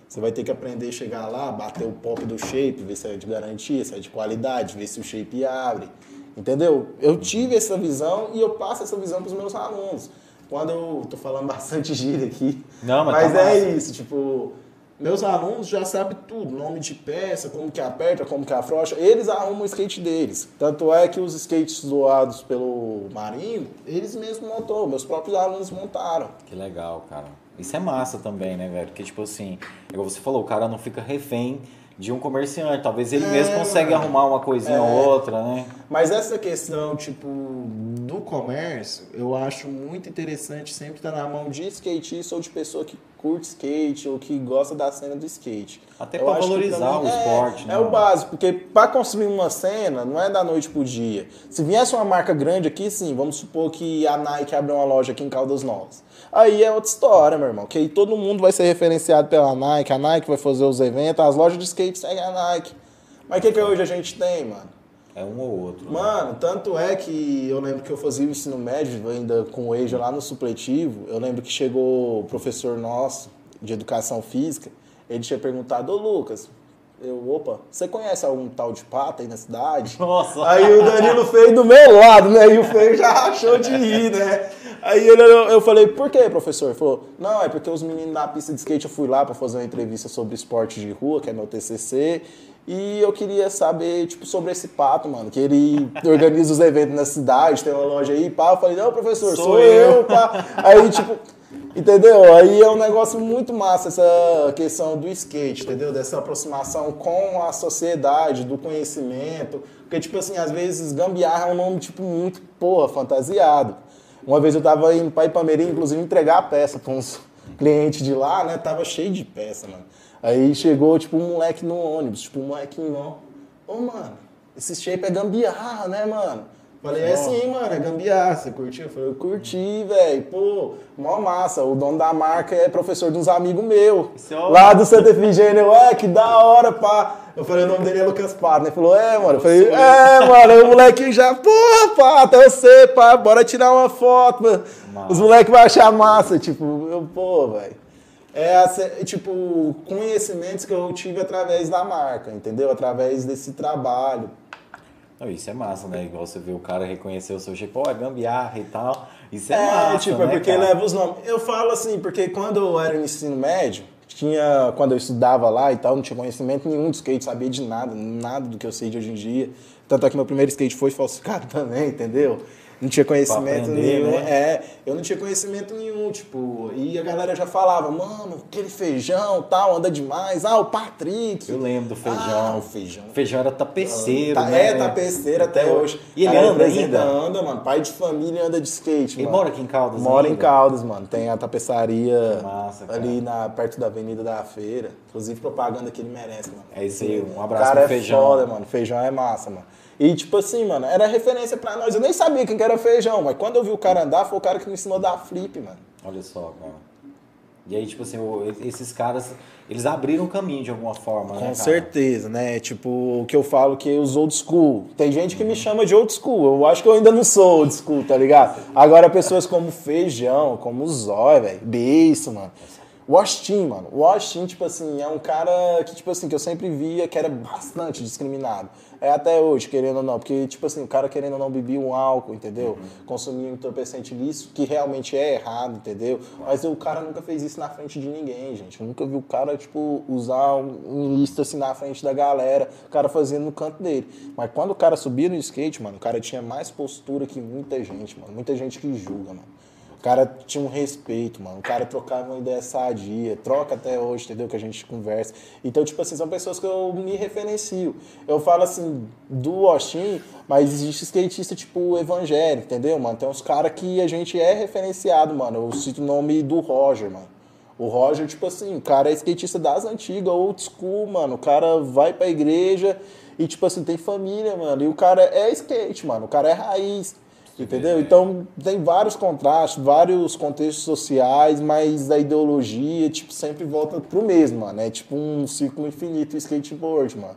Você vai ter que aprender a chegar lá, bater o pop do shape, ver se é de garantia, se é de qualidade, ver se o shape abre. Entendeu? Eu tive essa visão e eu passo essa visão pros meus alunos. Quando eu tô falando bastante gíria aqui. Não, mas tá é massa. isso, tipo, meus alunos já sabem tudo, nome de peça, como que aperta, como que afrouxa, eles arrumam o skate deles. Tanto é que os skates doados pelo Marinho, eles mesmos montou, meus próprios alunos montaram. Que legal, cara. Isso é massa também, né, velho? Porque, tipo assim, igual você falou, o cara não fica refém de um comerciante. Talvez ele É, mesmo consegue mano. arrumar uma coisinha É. ou outra, né? Mas essa questão, tipo, do comércio, eu acho muito interessante sempre estar na mão de skatista ou de pessoa que curte skate ou que gosta da cena do skate. Até que valorizar o é- esporte, né, É o básico, porque para construir uma cena não é da noite pro dia. Se viesse uma marca grande aqui, sim, vamos supor que a Nike abre uma loja aqui em Caldas Novas. Aí é outra história, meu irmão. Que aí todo mundo vai ser referenciado pela Nike, a Nike vai fazer os eventos, as lojas de skate seguem a Nike. Mas o que, que hoje a gente tem, mano? É um ou outro. né? Mano, tanto é que eu lembro que eu fazia o ensino médio ainda com o EJA lá no supletivo. Eu lembro que chegou o professor nosso de educação física. Ele tinha perguntado, ô Lucas, eu, opa, você conhece algum tal de pata aí na cidade? Nossa! Aí o Danilo fez do meu lado, né? E o Feio já rachou de rir, né? Aí ele, eu falei, por quê, professor? Ele falou, não, é porque os meninos da pista de skate eu fui lá pra fazer uma entrevista sobre esporte de rua, que é meu TCC, e eu queria saber, tipo, sobre esse pato, mano, que ele organiza os eventos na cidade, tem uma loja aí, pá. Eu falei, não, professor, Sou sou, eu. eu, pá. Aí, tipo, entendeu? Aí é um negócio muito massa essa questão do skate, entendeu? Dessa aproximação com a sociedade, do conhecimento. Porque, tipo assim, às vezes gambiarra é um nome, tipo, muito, porra, fantasiado. Uma vez eu tava indo pra Ipameri, inclusive, entregar a peça pra uns clientes de lá, né? Tava cheio de peça, mano. Aí chegou, tipo, um moleque no ônibus, tipo, um molequinho, ó. Ô, mano, esse shape é gambiarra, né, mano? Falei, é sim, mano, é gambiarra. Você curtiu? Eu falei, eu curti, velho. Pô, mó massa. O dono da marca é professor de uns amigos meus. É Lá do Santa Efigênia. Ué, que da hora, pá. Eu falei, o nome dele é Lucas Pato, né? Ele falou, é, mano. Eu falei, é, mano. O molequinho já, porra, pá, até você, pá, bora tirar uma foto, mano. Os moleques vão achar massa, tipo, eu, pô, velho. É, tipo, conhecimentos que eu tive através da marca, entendeu? Através desse trabalho. Não, isso é massa, né? Igual você vê o cara reconhecer o seu shape, pô, é gambiarra e tal. Isso é, É, massa, tipo, né, é porque cara? leva os nomes. Eu falo assim, porque quando eu era no ensino médio, tinha, quando eu estudava lá e tal, não tinha conhecimento nenhum de skate, sabia de nada, nada do que eu sei de hoje em dia. Tanto é que meu primeiro skate foi falsificado <laughs> também, entendeu? Não tinha conhecimento aprender, nenhum. Né? É, eu não tinha conhecimento nenhum, tipo, e a galera já falava, mano, aquele feijão, tal, anda demais. Ah, o Patrick. Eu lembro do feijão. Ah, o feijão. O feijão era tapeceiro, tá, né? É, tapeceiro até, hoje. E ele anda ainda? Anda, mano. Pai de família anda de skate, ele mano. mora aqui em Caldas Mora ainda? em Caldas, mano. Tem a tapeçaria massa, ali na, perto da Avenida da Feira. Inclusive, propaganda que ele merece, mano. É isso aí, um abraço cara pro é feijão. foda, mano. Feijão é massa, mano. E, tipo assim, mano, era referência pra nós. Eu nem sabia quem que era feijão, mas quando eu vi o cara andar, foi o cara que me ensinou a dar flip, mano. Olha só, cara. E aí, tipo assim, esses caras, eles abriram o caminho de alguma forma, Com né, cara? certeza, né? Tipo, o que eu falo que os old school. Tem gente que me chama de old school. Eu acho que eu ainda não sou old school, tá ligado? Agora, pessoas como Feijão, como Zói, velho. Beijo, mano. O Austin, mano. O Austin, tipo assim, é um cara que, tipo assim, que eu sempre via que era bastante discriminado. É até hoje, querendo ou não. Porque, tipo assim, o cara querendo ou não bebia um álcool, entendeu? Uhum. Um entorpecente lícito, que realmente é errado, entendeu? Mas o cara nunca fez isso na frente de ninguém, gente. Eu nunca vi o cara, tipo, usar um ilícito assim na frente da galera, o cara fazendo no canto dele. Mas quando o cara subia no skate, mano, o cara tinha mais postura que muita gente, mano. Muita gente que julga, mano. O cara tinha um respeito, mano. O cara trocava uma ideia sadia, troca até hoje, entendeu? Que a gente conversa. Então, tipo assim, são pessoas que eu me referencio. Eu falo assim, do Austin, mas existe skatista tipo evangélico, entendeu, mano? Tem uns caras que a gente é referenciado, mano. Eu cito o nome do Roger, mano. O Roger, tipo assim, o cara é skatista das antigas, old school, mano. O cara vai pra igreja e, tipo assim, tem família, mano. E o cara é skate, mano. O cara é raiz. Entendeu? Então tem vários contrastes, vários contextos sociais, mas a ideologia, tipo, sempre volta pro mesmo, mano. É tipo um ciclo infinito skateboard, mano.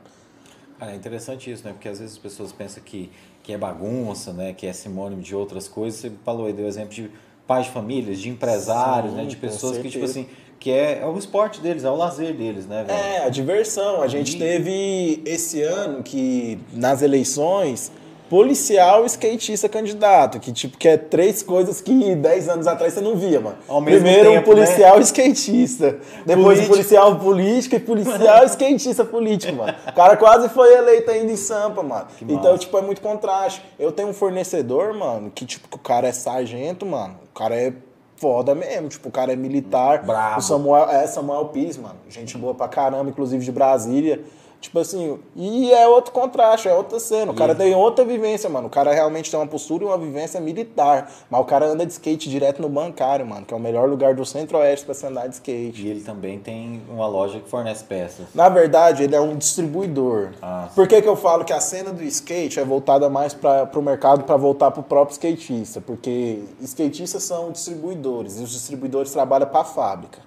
Cara, é interessante isso, né? Porque às vezes as pessoas pensam que, que é bagunça, né? Que é sinônimo de outras coisas. Você falou aí, deu exemplo de pais de famílias, de empresários, Sim, né? De pessoas que, tipo assim, que é, é o esporte deles, é o lazer deles, né, velho? É, a diversão. A gente e... teve esse ano que nas eleições policial skatista candidato, que tipo que é três coisas que dez anos atrás você não via, mano. Primeiro tempo, um policial né? skatista, depois Político. um policial político e policial skatista político, mano. O cara quase foi eleito ainda em Sampa, mano. Que então, massa. tipo, é muito contraste. Eu tenho um fornecedor, mano, que tipo, o cara é sargento, mano. O cara é foda mesmo, tipo, o cara é militar. Bravo. O Samuel, é Samuel Pires, mano. Gente boa pra caramba, inclusive de Brasília. Tipo assim, e é outro contraste, é outra cena. O cara tem outra vivência, mano. O cara realmente tem uma postura e uma vivência militar. Mas o cara anda de skate direto no bancário, mano, que é o melhor lugar do centro-oeste pra se andar de skate. E ele também tem uma loja que fornece peças. Na verdade, ele é um distribuidor. Ah, Por que, que eu falo que a cena do skate é voltada mais para o mercado para voltar pro próprio skatista? Porque skatistas são distribuidores e os distribuidores trabalham para a fábrica.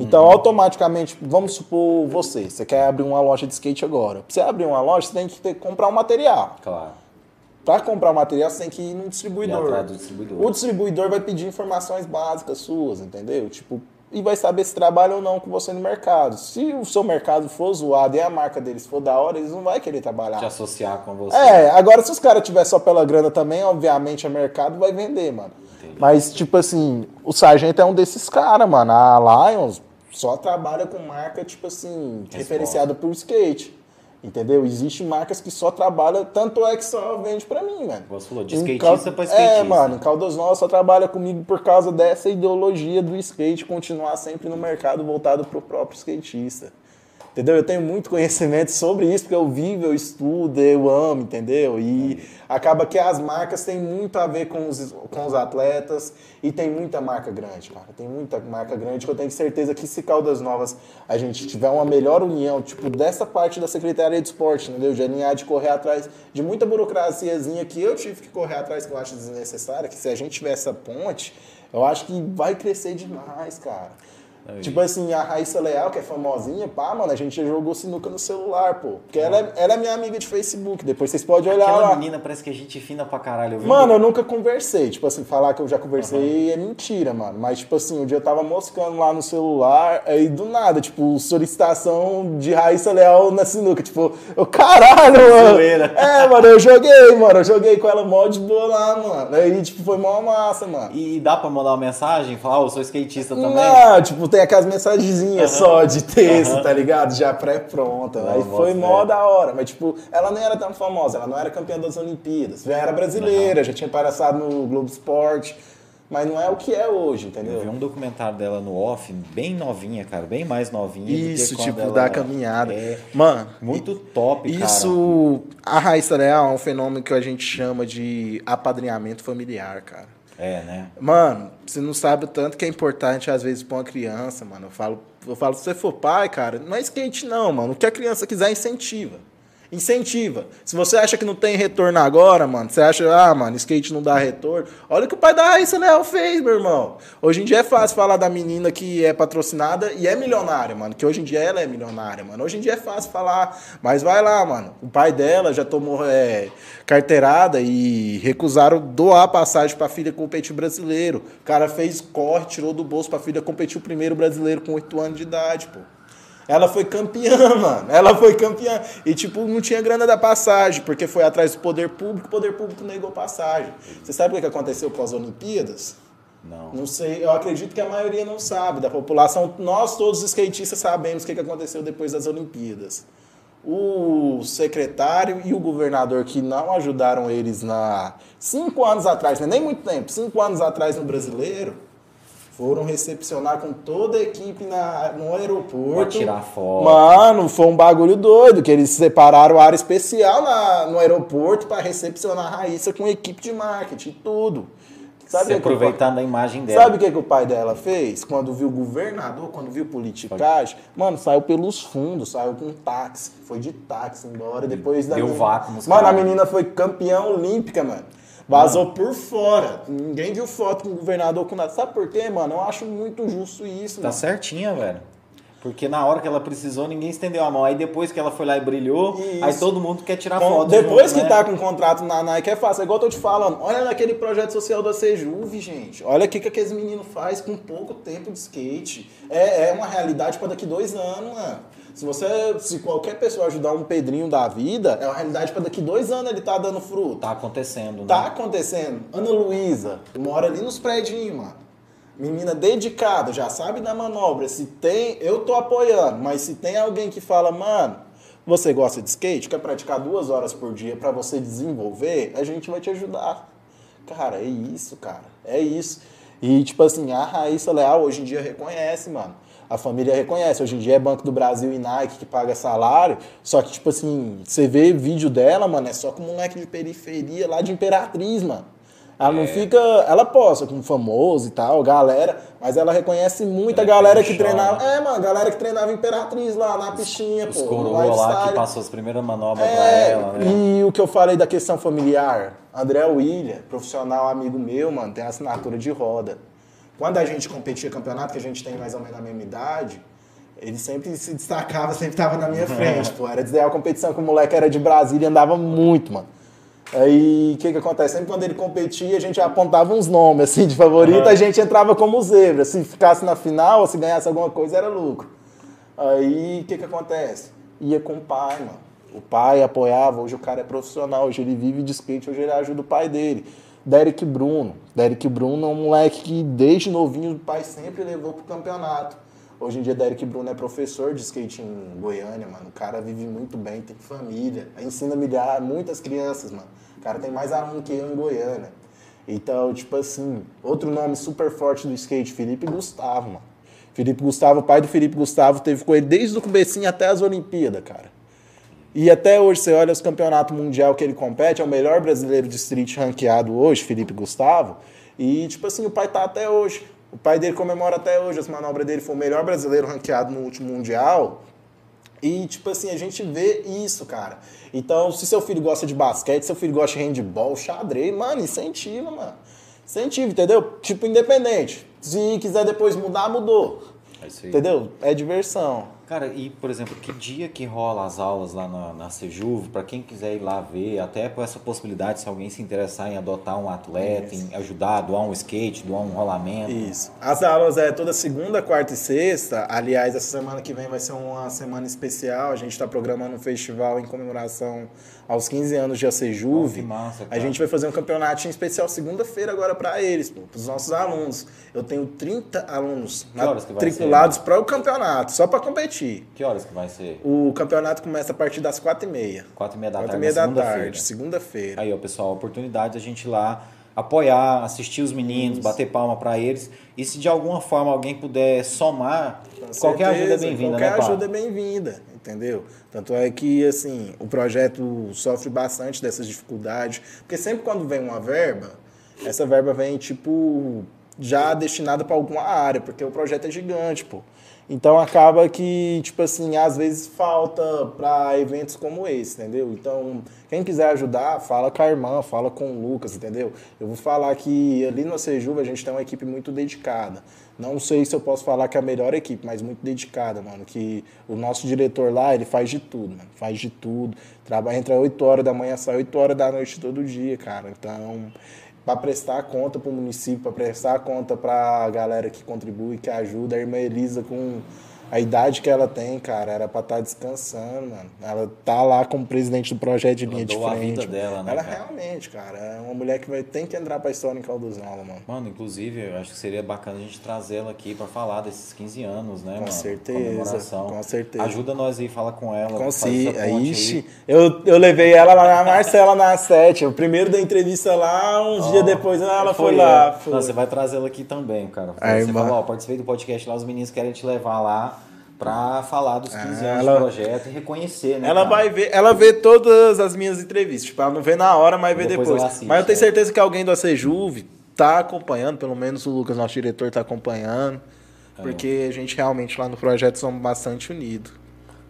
Então, uhum. automaticamente, vamos supor você, você quer abrir uma loja de skate agora. Pra você abrir uma loja, você tem que ter, comprar um material. Claro. Para comprar o material, você tem que ir no distribuidor. distribuidor. O distribuidor vai pedir informações básicas suas, entendeu? Tipo, e vai saber se trabalha ou não com você no mercado. Se o seu mercado for zoado e a marca deles for da hora, eles não vão querer trabalhar. Te associar com você. É, agora se os caras tiver só pela grana também, obviamente a mercado vai vender, mano. Entendi. Mas, tipo assim, o Sargento é um desses caras, mano. A Lions, só trabalha com marca, tipo assim, Resposta. referenciada por skate. Entendeu? Existem marcas que só trabalham, tanto é que só vende pra mim, mano. Você falou de skatista Cal... pra skatista. É, mano, Caldas Novas só trabalha comigo por causa dessa ideologia do skate continuar sempre no mercado voltado pro próprio skatista. Entendeu? Eu tenho muito conhecimento sobre isso, porque eu vivo, eu estudo, eu amo, entendeu? E acaba que as marcas têm muito a ver com os, com os atletas e tem muita marca grande, cara. Tem muita marca grande que eu tenho certeza que se Caldas Novas a gente tiver uma melhor união, tipo, dessa parte da Secretaria de Esporte, entendeu? De alinhar, de correr atrás de muita burocraciazinha que eu tive que correr atrás, que eu acho desnecessária, que se a gente tiver essa ponte, eu acho que vai crescer demais, cara. Aí. Tipo assim, a Raíssa Leal, que é famosinha, pá, mano, a gente já jogou sinuca no celular, pô. Porque ela é, ela é minha amiga de Facebook, depois vocês podem olhar Aquela lá. menina parece que a é gente fina pra caralho. Eu mano, eu nunca conversei. Tipo assim, falar que eu já conversei uhum. é mentira, mano. Mas, tipo assim, um dia eu tava moscando lá no celular, aí do nada, tipo, solicitação de Raíssa Leal na sinuca. Tipo, eu, caralho, mano. Zoeira. É, mano, eu joguei, mano. Eu joguei com ela mó de boa lá, mano. Aí, tipo, foi mó massa, mano. E dá pra mandar uma mensagem? Falar, oh, eu sou skatista também? Não, tipo, tem aquelas mensagenzinhas só de texto, tá ligado? Já pré-pronta. Aí foi mó da hora. Mas, tipo, ela nem era tão famosa, ela não era campeã das Olimpíadas. Já era brasileira, já tinha passado no Globo Esporte. Mas não é o que é hoje, entendeu? Eu vi um documentário dela no off, bem novinha, cara, bem mais novinha. Isso, tipo, da caminhada. É Mano, muito top, isso, cara. a Raíssa Leal é um fenômeno que a gente chama de apadrinhamento familiar, cara. É, né? Mano, você não sabe o tanto que é importante, às vezes, pra uma criança, mano. Eu falo, eu falo, se você for pai, cara, não é skate, não, mano. O que a criança quiser, incentiva. Incentiva. Se você acha que não tem retorno agora, mano, você acha, ah, mano, skate não dá retorno. Olha o que o pai da Raíssa Leal fez, meu irmão. Hoje em dia é fácil falar da menina que é patrocinada e é milionária, mano. Que hoje em dia ela é milionária, mano. Hoje em dia é fácil falar. Mas vai lá, mano. O pai dela já tomou é, carteirada e recusaram doar passagem pra filha competir brasileiro. O cara fez corre, tirou do bolso pra filha competir o primeiro brasileiro com 8 anos de idade, pô. Ela foi campeã, <laughs> mano. Ela foi campeã. E, tipo, não tinha grana da passagem, porque foi atrás do poder público, o poder público negou passagem. Você sabe o que aconteceu com as Olimpíadas? Não. Não sei, eu acredito que a maioria não sabe. Da população, nós todos os skatistas sabemos o que aconteceu depois das Olimpíadas. O secretário e o governador que não ajudaram eles na. Cinco anos atrás, não é nem muito tempo, cinco anos atrás no brasileiro foram recepcionar com toda a equipe na, no aeroporto. Pra tirar foto. Mano, foi um bagulho doido, que eles separaram área especial na, no aeroporto para recepcionar a Raíssa com equipe de marketing, tudo. Sabe Se aproveitando a imagem dela. Sabe o que, que o pai dela fez? Quando viu o governador, quando viu politicagem, mano, saiu pelos fundos, saiu com táxi. Foi de táxi embora. Depois da. Deu menina... vácuo Mano, cara. a menina foi campeã olímpica, mano. Vazou mano. por fora. Ninguém viu foto com o governador com nada. Sabe por quê, mano? Eu acho muito justo isso, Tá mano. certinha, velho. Porque na hora que ela precisou, ninguém estendeu a mão. Aí depois que ela foi lá e brilhou, Isso. aí todo mundo quer tirar foto. Depois junto, que né? tá com contrato na Nike é fácil. É igual eu tô te falando. Olha naquele projeto social da Sejuve, gente. Olha o que, que aqueles meninos faz com pouco tempo de skate. É, é uma realidade para daqui dois anos, mano. Se você, se qualquer pessoa ajudar um Pedrinho da vida, é uma realidade para daqui dois anos ele tá dando fruto. Tá acontecendo, né? Tá acontecendo. Ana Luísa mora ali nos prédios, mano. Menina dedicada, já sabe da manobra. Se tem, eu tô apoiando, mas se tem alguém que fala, mano, você gosta de skate, quer praticar duas horas por dia para você desenvolver, a gente vai te ajudar. Cara, é isso, cara. É isso. E, tipo assim, a Raíssa Leal hoje em dia reconhece, mano. A família reconhece. Hoje em dia é Banco do Brasil e Nike que paga salário. Só que, tipo assim, você vê vídeo dela, mano, é só com moleque de periferia lá de Imperatriz, mano. Ela não é. fica. Ela posta com famoso e tal, galera, mas ela reconhece muita ela galera que treinava. É, mano, galera que treinava Imperatriz lá na pistinha, os, pô. Os coroa lá que passou as primeiras manobras é, pra ela, né? E o que eu falei da questão familiar, André William, profissional amigo meu, mano, tem assinatura de roda. Quando a gente competia campeonato, que a gente tem mais ou menos a mesma idade, ele sempre se destacava, <laughs> sempre tava na minha frente, pô. Era desleal competição que o moleque era de Brasília e andava muito, mano. Aí o que que acontece? Sempre quando ele competia, a gente apontava uns nomes assim de favorito, uhum. a gente entrava como zebra. Se ficasse na final, ou se ganhasse alguma coisa, era lucro. Aí o que que acontece? Ia com o pai, mano. O pai apoiava, hoje o cara é profissional, hoje ele vive de skate, hoje ele ajuda o pai dele. Derek Bruno. Derek Bruno é um moleque que desde novinho o pai sempre levou pro campeonato. Hoje em dia, Derek Bruno é professor de skate em Goiânia, mano. O cara vive muito bem, tem família, ensina milhares, muitas crianças, mano. O cara tem mais aluno que eu em Goiânia. Então, tipo assim, outro nome super forte do skate, Felipe Gustavo, mano. Felipe Gustavo, o pai do Felipe Gustavo, teve com ele desde o comecinho até as Olimpíadas, cara. E até hoje, você olha os campeonatos mundial que ele compete, é o melhor brasileiro de street ranqueado hoje, Felipe Gustavo. E, tipo assim, o pai tá até hoje. O pai dele comemora até hoje as manobras dele, foi o melhor brasileiro ranqueado no último Mundial. E, tipo assim, a gente vê isso, cara. Então, se seu filho gosta de basquete, seu filho gosta de handball, xadrez, mano, incentiva, mano. Incentiva, entendeu? Tipo, independente. Se quiser depois mudar, mudou. É. Entendeu? É diversão. Cara, e por exemplo, que dia que rola as aulas lá na, na Sejuv, para quem quiser ir lá ver, até por essa possibilidade, se alguém se interessar em adotar um atleta, Isso. em ajudar, doar um skate, doar um rolamento. Isso. As aulas é toda segunda, quarta e sexta. Aliás, essa semana que vem vai ser uma semana especial. A gente está programando um festival em comemoração aos 15 anos de ACJUV. Massa, a gente vai fazer um campeonato em especial segunda-feira agora para eles, para os nossos alunos. Eu tenho 30 alunos matriculados para o campeonato, só para competir. Que horas que vai ser? O campeonato começa a partir das 4h30. 4h30 da 4 tarde. 4h30 da tarde, segunda-feira. Aí, ó, pessoal, a oportunidade da gente ir lá apoiar, assistir os meninos, Isso. bater palma para eles. E se de alguma forma alguém puder somar, qualquer ajuda é bem-vinda, né, Qualquer ajuda é bem-vinda, entendeu? Tanto é que, assim, o projeto sofre bastante dessas dificuldades, porque sempre quando vem uma verba, essa verba vem, tipo, já destinada para alguma área, porque o projeto é gigante, pô. Então acaba que, tipo assim, às vezes falta para eventos como esse, entendeu? Então, quem quiser ajudar, fala com a irmã, fala com o Lucas, entendeu? Eu vou falar que ali no Sejuva a gente tem uma equipe muito dedicada. Não sei se eu posso falar que é a melhor equipe, mas muito dedicada, mano. Que o nosso diretor lá, ele faz de tudo, mano. Faz de tudo. Trabalha, entra 8 horas da manhã, sai 8 horas da noite todo dia, cara. Então, para prestar conta para o município, para prestar conta para a galera que contribui, que ajuda. A irmã Elisa com a idade que ela tem, cara, era pra estar tá descansando, mano. Ela tá lá como presidente do projeto de linha de frente. A vida dela, né, ela cara? realmente, cara, é uma mulher que vai, tem que entrar pra história em Caldozola, mano. Mano, inclusive, eu acho que seria bacana a gente trazê-la aqui pra falar desses 15 anos, né, com mano? Certeza, com certeza. Ajuda nós aí, fala com ela. Com sim. Ixi, eu, eu levei ela lá na Marcela na 7. O primeiro da entrevista lá, uns oh, dias depois ela foi, foi lá. Foi. Não, você vai trazê-la aqui também, cara. Aí, você falou, ó, participei do podcast lá, os meninos querem te levar lá para falar dos 15 anos ela, do projeto e reconhecer, né? Ela cara? vai ver, ela vê todas as minhas entrevistas, tipo, ela não vê na hora, mas vê depois. depois. Assiste, mas eu tenho é. certeza que alguém do ACJuve tá acompanhando, pelo menos o Lucas, nosso diretor, tá acompanhando, é. porque a gente realmente lá no projeto somos bastante unidos.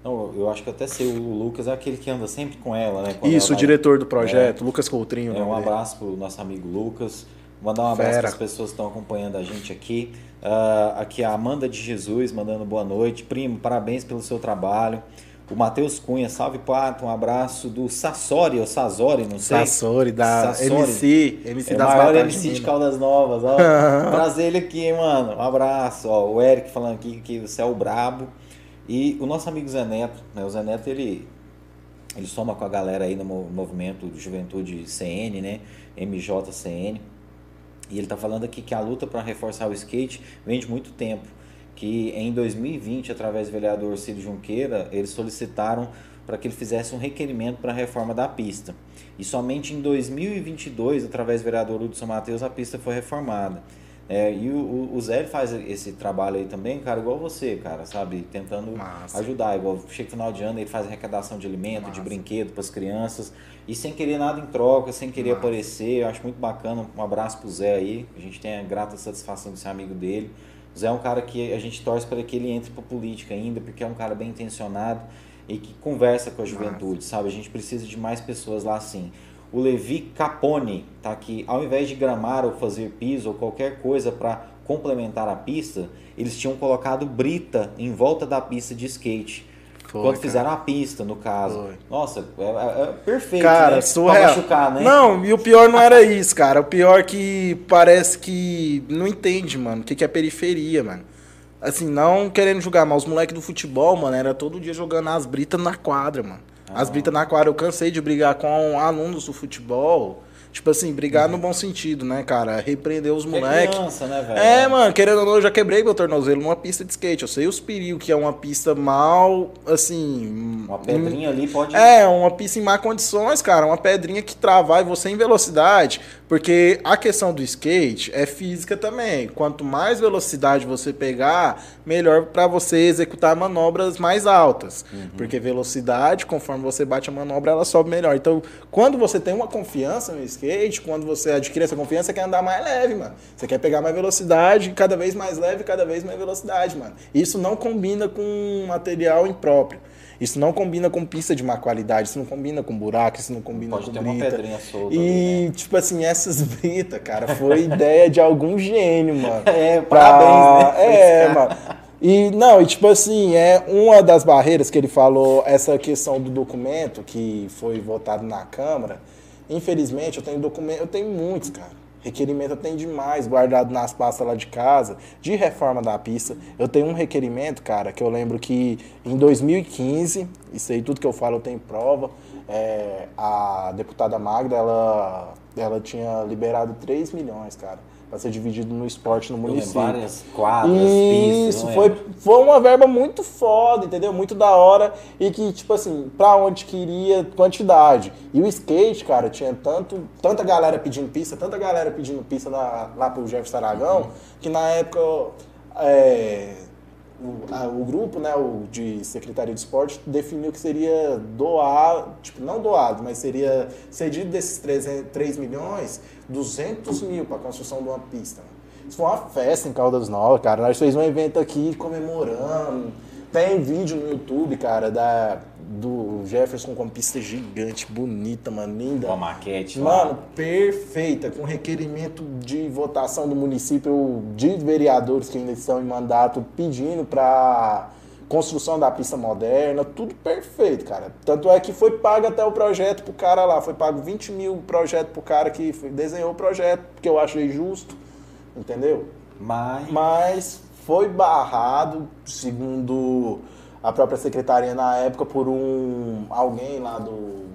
Não, eu acho que até sei, o Lucas é aquele que anda sempre com ela, né? Quando Isso, ela o diretor do projeto, é, Lucas Coutrinho. É, um abraço pro nosso amigo Lucas. Mandar um abraço para as pessoas que estão acompanhando a gente aqui. Uh, aqui a Amanda de Jesus mandando boa noite. Primo, parabéns pelo seu trabalho. O Matheus Cunha, salve Pato, um abraço do Sassori, ou Sazori, não sei. Sassori, da Sassori. MC, MC é das maior MC de Caldas Novas, ó. <laughs> Prazer ele aqui, mano. Um abraço, ó. O Eric falando aqui que você é o brabo. E o nosso amigo Zé Neto, né? O Zé Neto, ele, ele soma com a galera aí no movimento de Juventude CN, né? MJCN. E ele está falando aqui que a luta para reforçar o skate vem de muito tempo. Que em 2020, através do vereador Ciro Junqueira, eles solicitaram para que ele fizesse um requerimento para a reforma da pista. E somente em 2022, através do vereador Hudson Matheus, a pista foi reformada. É, e o, o Zé faz esse trabalho aí também, cara, igual você, cara, sabe? Tentando Massa. ajudar. Igual chega final de ano, ele faz arrecadação de alimento, Massa. de brinquedo para as crianças. E sem querer nada em troca, sem querer Massa. aparecer. Eu acho muito bacana. Um abraço pro Zé aí. A gente tem a grata satisfação de ser amigo dele. O Zé é um cara que a gente torce para que ele entre para política ainda, porque é um cara bem intencionado e que conversa com a juventude, sabe? A gente precisa de mais pessoas lá assim. O Levi Capone tá aqui. Ao invés de gramar ou fazer piso ou qualquer coisa para complementar a pista, eles tinham colocado brita em volta da pista de skate. Foi, Quando cara. fizeram a pista, no caso. Foi. Nossa, é, é, é perfeito. Cara, né? surreal. machucar, né? Não, e o pior não era isso, cara. O pior que parece que não entende, mano, o que, que é periferia, mano. Assim, não querendo julgar, mas os moleques do futebol, mano, era todo dia jogando as britas na quadra, mano. As britas na quadra, eu cansei de brigar com alunos do futebol Tipo assim, brigar uhum. no bom sentido, né, cara? Repreender os moleques. É né, velho? É, mano, querendo ou não, eu já quebrei meu tornozelo numa pista de skate. Eu sei os perigos, que é uma pista mal, assim. Uma pedrinha ali pode. É, uma pista em má condições, cara. Uma pedrinha que travar e você em velocidade. Porque a questão do skate é física também. Quanto mais velocidade você pegar, melhor para você executar manobras mais altas. Uhum. Porque velocidade, conforme você bate a manobra, ela sobe melhor. Então, quando você tem uma confiança no skate, skate, quando você adquire essa confiança, você quer andar mais leve, mano. Você quer pegar mais velocidade, cada vez mais leve, cada vez mais velocidade, mano. Isso não combina com material impróprio. Isso não combina com pista de má qualidade, isso não combina com buraco, isso não combina Pode com ter brita. uma pedrinha solta. E, ali, né? tipo assim, essas <laughs> britas, cara, foi ideia de algum gênio, mano. <laughs> É, pra... parabéns, né? <laughs> É, mano. E não, e tipo assim, é uma das barreiras que ele falou, essa questão do documento que foi votado na Câmara. Infelizmente, eu tenho documento, eu tenho muitos, cara. Requerimento eu tenho demais guardado nas pastas lá de casa, de reforma da pista. Eu tenho um requerimento, cara, que eu lembro que em 2015, isso aí tudo que eu falo eu tenho prova, é, a deputada Magda, ela, ela tinha liberado 3 milhões, cara para ser dividido no esporte no município. Várias quadras, Isso, pistas, foi, foi uma verba muito foda, entendeu? Muito da hora e que, tipo assim, pra onde queria quantidade. E o skate, cara, tinha tanto, tanta galera pedindo pista, tanta galera pedindo pista lá, lá pro Jefferson Aragão, que na época é, o, a, o, grupo, né, o de Secretaria de Esporte, definiu que seria doado, tipo, não doado, mas seria cedido desses 3, 3 milhões, 200 mil para a construção de uma pista. Isso foi uma festa em Caldas Novas, cara. Nós fizemos um evento aqui comemorando. Tem vídeo no YouTube, cara, da, do Jefferson com uma pista gigante, bonita, mano, linda. Uma maquete. Mano, lá. perfeita, com requerimento de votação do município, de vereadores que ainda estão em mandato, pedindo para construção da pista moderna, tudo perfeito, cara. Tanto é que foi pago até o projeto pro cara lá, foi pago 20 mil projeto pro cara que desenhou o projeto, porque eu achei justo, entendeu? Mas... Mas foi barrado, segundo a própria secretaria na época, por um alguém lá do,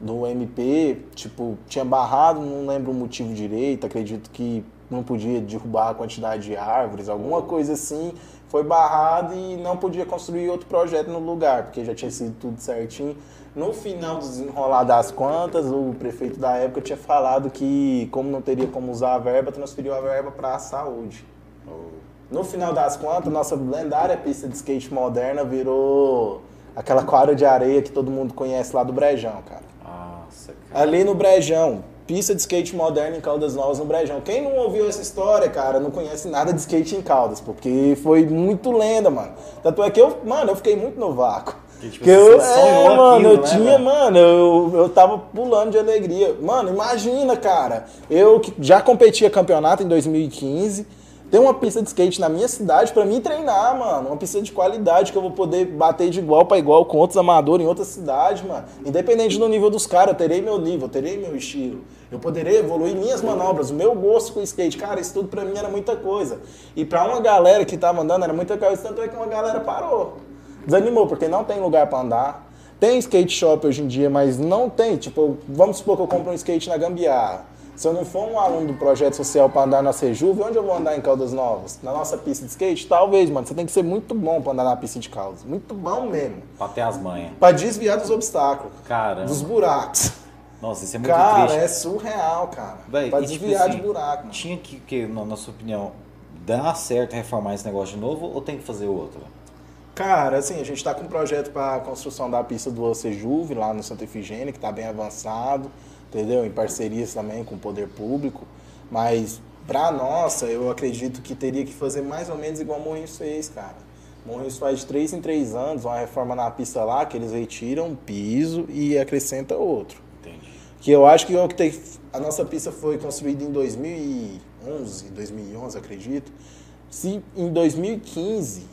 do MP, tipo, tinha barrado, não lembro o motivo direito, acredito que não podia derrubar a quantidade de árvores, alguma coisa assim, foi barrado e não podia construir outro projeto no lugar, porque já tinha sido tudo certinho. No final do desenrolar das contas, o prefeito da época tinha falado que, como não teria como usar a verba, transferiu a verba para a saúde. No final das contas, nossa lendária pista de skate moderna virou aquela quadra de areia que todo mundo conhece lá do Brejão, cara. Nossa, cara. Ali no Brejão, pista de skate moderna em Caldas Novas no Brejão. Quem não ouviu essa história, cara, não conhece nada de skate em Caldas, porque foi muito lenda, mano. Tanto é que eu, mano, eu fiquei muito no vácuo. Que, tipo, eu, é, mano, aquilo, eu né, tinha, mano, eu, eu tava pulando de alegria. Mano, imagina, cara, eu que já competia campeonato em 2015, ter uma pista de skate na minha cidade para mim treinar, mano. Uma pista de qualidade que eu vou poder bater de igual para igual com outros amadores em outras cidades, mano. Independente do nível dos caras, eu terei meu nível, eu terei meu estilo. Eu poderia evoluir minhas manobras, o meu gosto com skate. Cara, isso tudo pra mim era muita coisa. E pra uma galera que tava andando era muita coisa, tanto é que uma galera parou. Desanimou, porque não tem lugar para andar. Tem skate shop hoje em dia, mas não tem. Tipo, vamos supor que eu compro um skate na Gambiarra. Se eu não for um aluno do projeto social para andar na Sejuve, onde eu vou andar em Caldas Novas? Na nossa pista de skate? Talvez, mano. Você tem que ser muito bom para andar na pista de Caldas. Muito bom mesmo. Pra ter as manhas. Pra desviar dos obstáculos. Cara. Dos buracos. Nossa, isso é muito cara, triste. Cara, é surreal, cara. Véi, pra tipo desviar tipo assim, de buraco. Mano. Tinha que, que, na sua opinião, dar certo reformar esse negócio de novo ou tem que fazer outro? Cara, assim, a gente está com um projeto para a construção da pista do Ocejuve, lá no Santa Efigênia, que está bem avançado, entendeu? Em parcerias também com o poder público. Mas, para nossa, eu acredito que teria que fazer mais ou menos igual o Morrinhos fez, cara. Morrinhos faz de 3 em 3 anos uma reforma na pista lá, que eles retiram um piso e acrescenta outro. Que eu acho que o que tem, a nossa pista foi construída em 2011, 2011, acredito. Se em 2015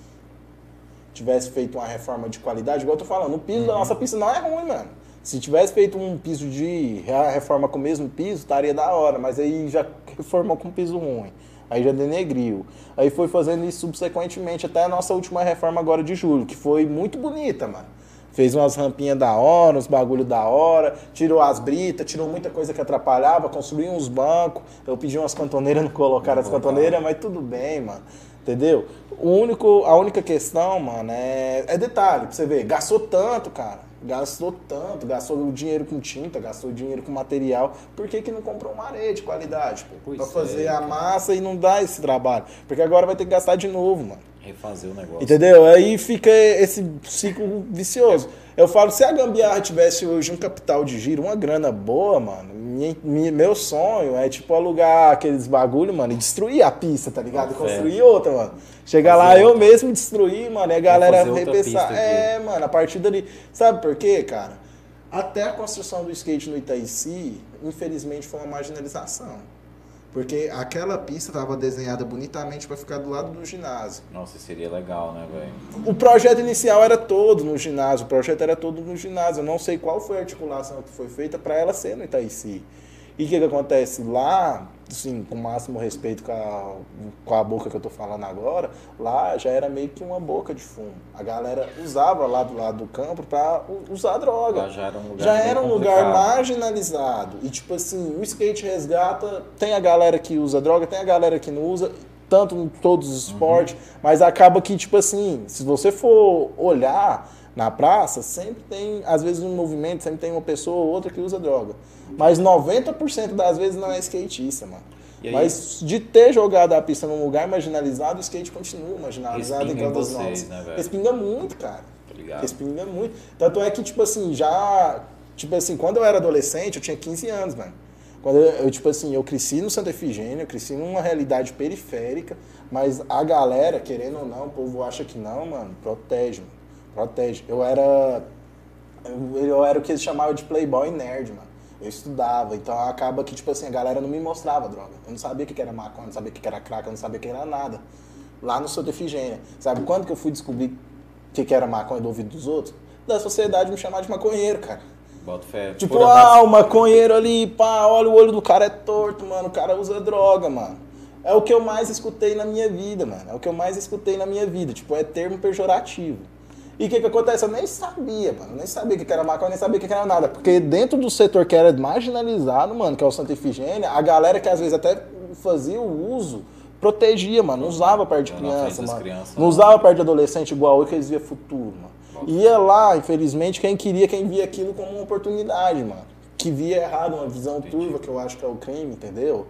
tivesse feito uma reforma de qualidade, igual eu tô falando, o piso uhum. da nossa pista não é ruim, mano. Se tivesse feito um piso de reforma com o mesmo piso, estaria da hora, mas aí já reformou com piso ruim. Aí já denegriu. Aí foi fazendo isso subsequentemente até a nossa última reforma agora de julho, que foi muito bonita, mano. Fez umas rampinhas da hora, uns bagulho da hora, tirou as britas, tirou muita coisa que atrapalhava, construiu uns bancos. Eu pedi umas cantoneiras, não colocaram as cantoneiras, mas tudo bem, mano. Entendeu? O único, a única questão, mano, é, é detalhe, pra você ver, gastou tanto, cara. Gastou tanto, gastou dinheiro com tinta, gastou dinheiro com material. Por que, que não comprou uma areia de qualidade, pra fazer é, a massa e não dar esse trabalho. Porque agora vai ter que gastar de novo, mano refazer o negócio. Entendeu? Aí fica esse ciclo vicioso. Eu falo, se a Gambiarra tivesse hoje um capital de giro, uma grana boa, mano, minha, minha, meu sonho é tipo alugar aqueles bagulho, mano, e destruir a pista, tá ligado? E construir outra, mano. Chegar lá, eu mesmo destruir, mano, e a galera repensar. É, mano, a partir dali. Sabe por quê, cara? Até a construção do skate no Itaici, infelizmente, foi uma marginalização. Porque aquela pista estava desenhada bonitamente para ficar do lado do ginásio. Nossa, seria legal, né, velho? O projeto inicial era todo no ginásio, o projeto era todo no ginásio. Eu não sei qual foi a articulação que foi feita para ela ser no Itaici. E o que, que acontece? Lá, assim, com o máximo respeito com a, com a boca que eu tô falando agora, lá já era meio que uma boca de fumo. A galera usava lá do lado do campo para usar droga. Lá já era um lugar, já era um lugar marginalizado. E tipo assim, o skate resgata, tem a galera que usa droga, tem a galera que não usa, tanto em todos os esportes, uhum. mas acaba que, tipo assim, se você for olhar na praça, sempre tem, às vezes, um movimento, sempre tem uma pessoa ou outra que usa droga. Mas 90% das vezes não é skatista, mano. Mas de ter jogado a pista num lugar marginalizado, o skate continua marginalizado em todas nós. Né, Respinga muito, cara. Tá Respinga muito. Tanto é que, tipo assim, já. Tipo assim, quando eu era adolescente, eu tinha 15 anos, mano. Quando eu, eu, tipo assim, eu cresci no Santa Efigênia, eu cresci numa realidade periférica, mas a galera, querendo ou não, o povo acha que não, mano, protege, mano. Protege. Eu era. Eu, eu era o que eles chamavam de playboy nerd, mano. Eu estudava, então acaba que, tipo assim, a galera não me mostrava droga. Eu não sabia o que era maconha, não sabia o que era crack, eu não sabia o que era nada. Lá no Santa Efigênia. Sabe quando que eu fui descobrir o que era maconha do ouvido dos outros? Da sociedade me chamar de maconheiro, cara. Bota fé. Tipo, ah, o maconheiro ali, pá, olha o olho do cara é torto, mano. O cara usa droga, mano. É o que eu mais escutei na minha vida, mano. É o que eu mais escutei na minha vida. Tipo, é termo pejorativo. E o que, que acontece? Eu nem sabia, mano. Eu nem sabia o que era maconha, nem sabia o que era nada. Porque dentro do setor que era marginalizado, mano, que é o Santa Efigênia, a galera que às vezes até fazia o uso, protegia, mano. Não usava perto de criança, mano. Crianças, não usava perto de adolescente igual eu, que eles via futuro, mano. Ia lá, infelizmente, quem queria, quem via aquilo como uma oportunidade, mano. Que via errado, uma visão turva, que eu acho que é o crime, entendeu?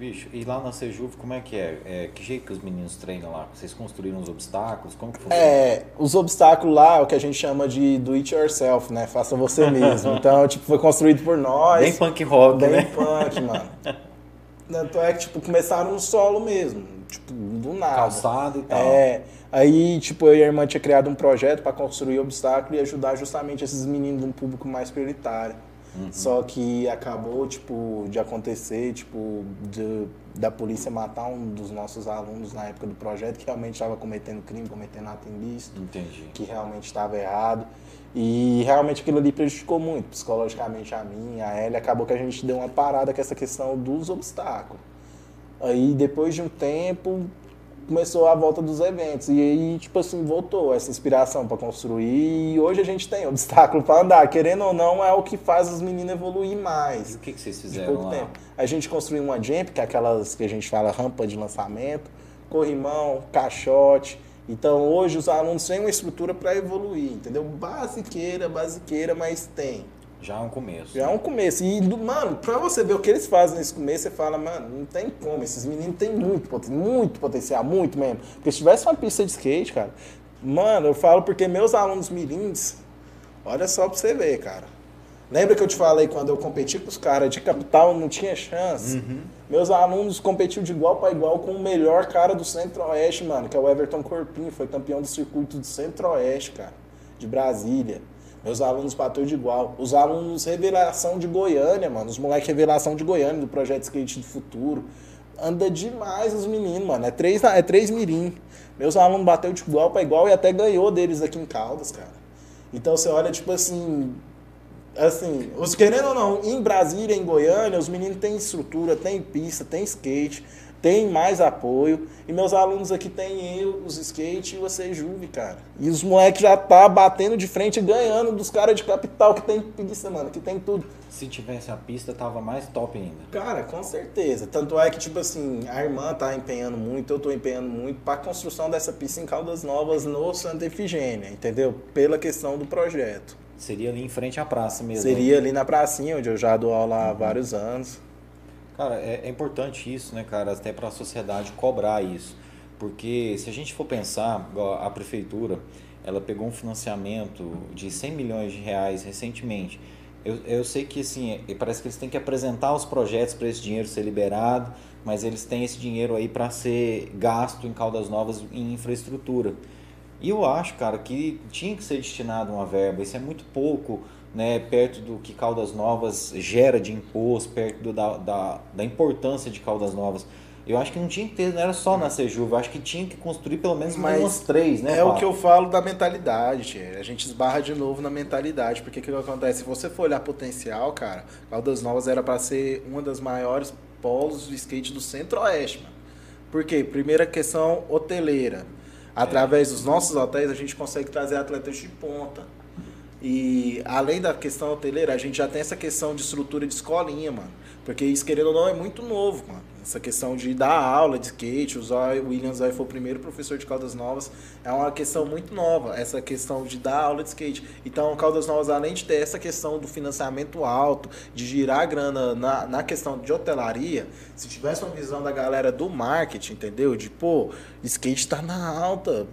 Bicho, e lá na Sejuve, como é que é? é? Que jeito que os meninos treinam lá? Vocês construíram os obstáculos? Como que funciona? É, os obstáculos lá é o que a gente chama de do it yourself, né? Faça você <laughs> mesmo. Então, tipo, foi construído por nós. Bem punk rock, bem né? Bem punk, mano. <laughs> Tanto é que, tipo, começaram no solo mesmo. Tipo, do nada. Calçado e tal. É. Aí, tipo, eu e a irmã tinha criado um projeto para construir obstáculo e ajudar justamente esses meninos de um público mais prioritário. Uhum. Só que acabou, tipo, de acontecer, tipo, de, da polícia matar um dos nossos alunos na época do projeto, que realmente estava cometendo crime, cometendo ato ilícito. Entendi. Que realmente estava errado. E realmente aquilo ali prejudicou muito, psicologicamente a mim, a Ellie. Acabou que a gente deu uma parada com essa questão dos obstáculos. Aí, depois de um tempo, começou a volta dos eventos. E aí, tipo assim, voltou essa inspiração para construir. E hoje a gente tem obstáculo para andar. Querendo ou não, é o que faz os meninos evoluir mais. E o que, que vocês fizeram lá? Tempo. A gente construiu uma jump, que é aquelas que a gente fala rampa de lançamento, corrimão, caixote. Então hoje os alunos têm uma estrutura para evoluir, entendeu? Basiqueira, basiqueira, mas tem. Já é um começo. Já é um começo. E, mano, pra você ver o que eles fazem nesse começo, você fala, mano, não tem como. Esses meninos têm muito, muito potencial, muito mesmo. Porque se tivesse uma pista de skate, cara, mano, eu falo porque meus alunos mirins, olha só pra você ver, cara. Lembra que eu te falei quando eu competi com os caras de capital, não tinha chance? Uhum. Meus alunos competiam de igual para igual com o melhor cara do Centro-Oeste, mano, que é o Everton Corpinho, foi campeão do circuito do Centro-Oeste, cara, de Brasília. Meus alunos bateu de igual. Os alunos revelação de Goiânia, mano. Os moleques revelação de Goiânia, do projeto Skate do Futuro. Anda demais os meninos, mano. É três, é três mirim. Meus alunos bateu de igual para igual e até ganhou deles aqui em Caldas, cara. Então você olha, tipo assim. Assim, os querendo ou não, em Brasília, em Goiânia, os meninos têm estrutura, tem pista, tem skate tem mais apoio. E meus alunos aqui tem eu, os skate e você Juve, cara. E os moleques já tá batendo de frente ganhando dos caras de capital que tem preguiça, mano, que tem tudo. Se tivesse a pista, tava mais top ainda. Cara, com certeza. Tanto é que, tipo assim, a irmã tá empenhando muito, eu tô empenhando muito pra construção dessa pista em Caldas Novas no Santa Efigênia, entendeu? Pela questão do projeto. Seria ali em frente à praça mesmo. Seria ali na pracinha, onde eu já dou aula há vários anos. Cara, é, é importante isso, né, cara, até para a sociedade cobrar isso. Porque se a gente for pensar, a prefeitura, ela pegou um financiamento de 100 milhões de reais recentemente. Eu, eu sei que assim, parece que eles têm que apresentar os projetos para esse dinheiro ser liberado, mas eles têm esse dinheiro aí para ser gasto em Caldas Novas em infraestrutura. E eu acho, cara, que tinha que ser destinado uma verba. Isso é muito pouco, né? Perto do que Caldas Novas gera de imposto, perto do, da, da, da importância de Caldas Novas. Eu acho que não tinha que ter, não era só na Sejuva, eu acho que tinha que construir pelo menos mais umas três, né? É o que eu falo da mentalidade, a gente esbarra de novo na mentalidade, porque o que acontece? Se você for olhar potencial, cara, Caldas Novas era para ser uma das maiores polos do skate do Centro-Oeste, mano. Por quê? Primeira questão hoteleira. Através é. dos nossos hotéis, a gente consegue trazer atletas de ponta. E além da questão hoteleira, a gente já tem essa questão de estrutura de escolinha, mano. Porque isso, querendo ou não, é muito novo, mano. Essa questão de dar aula de skate, o Zói, William Zói foi o primeiro professor de Caldas Novas, é uma questão muito nova, essa questão de dar aula de skate. Então, Caldas Novas, além de ter essa questão do financiamento alto, de girar grana na, na questão de hotelaria, se tivesse uma visão da galera do marketing, entendeu? De, pô, skate tá na alta,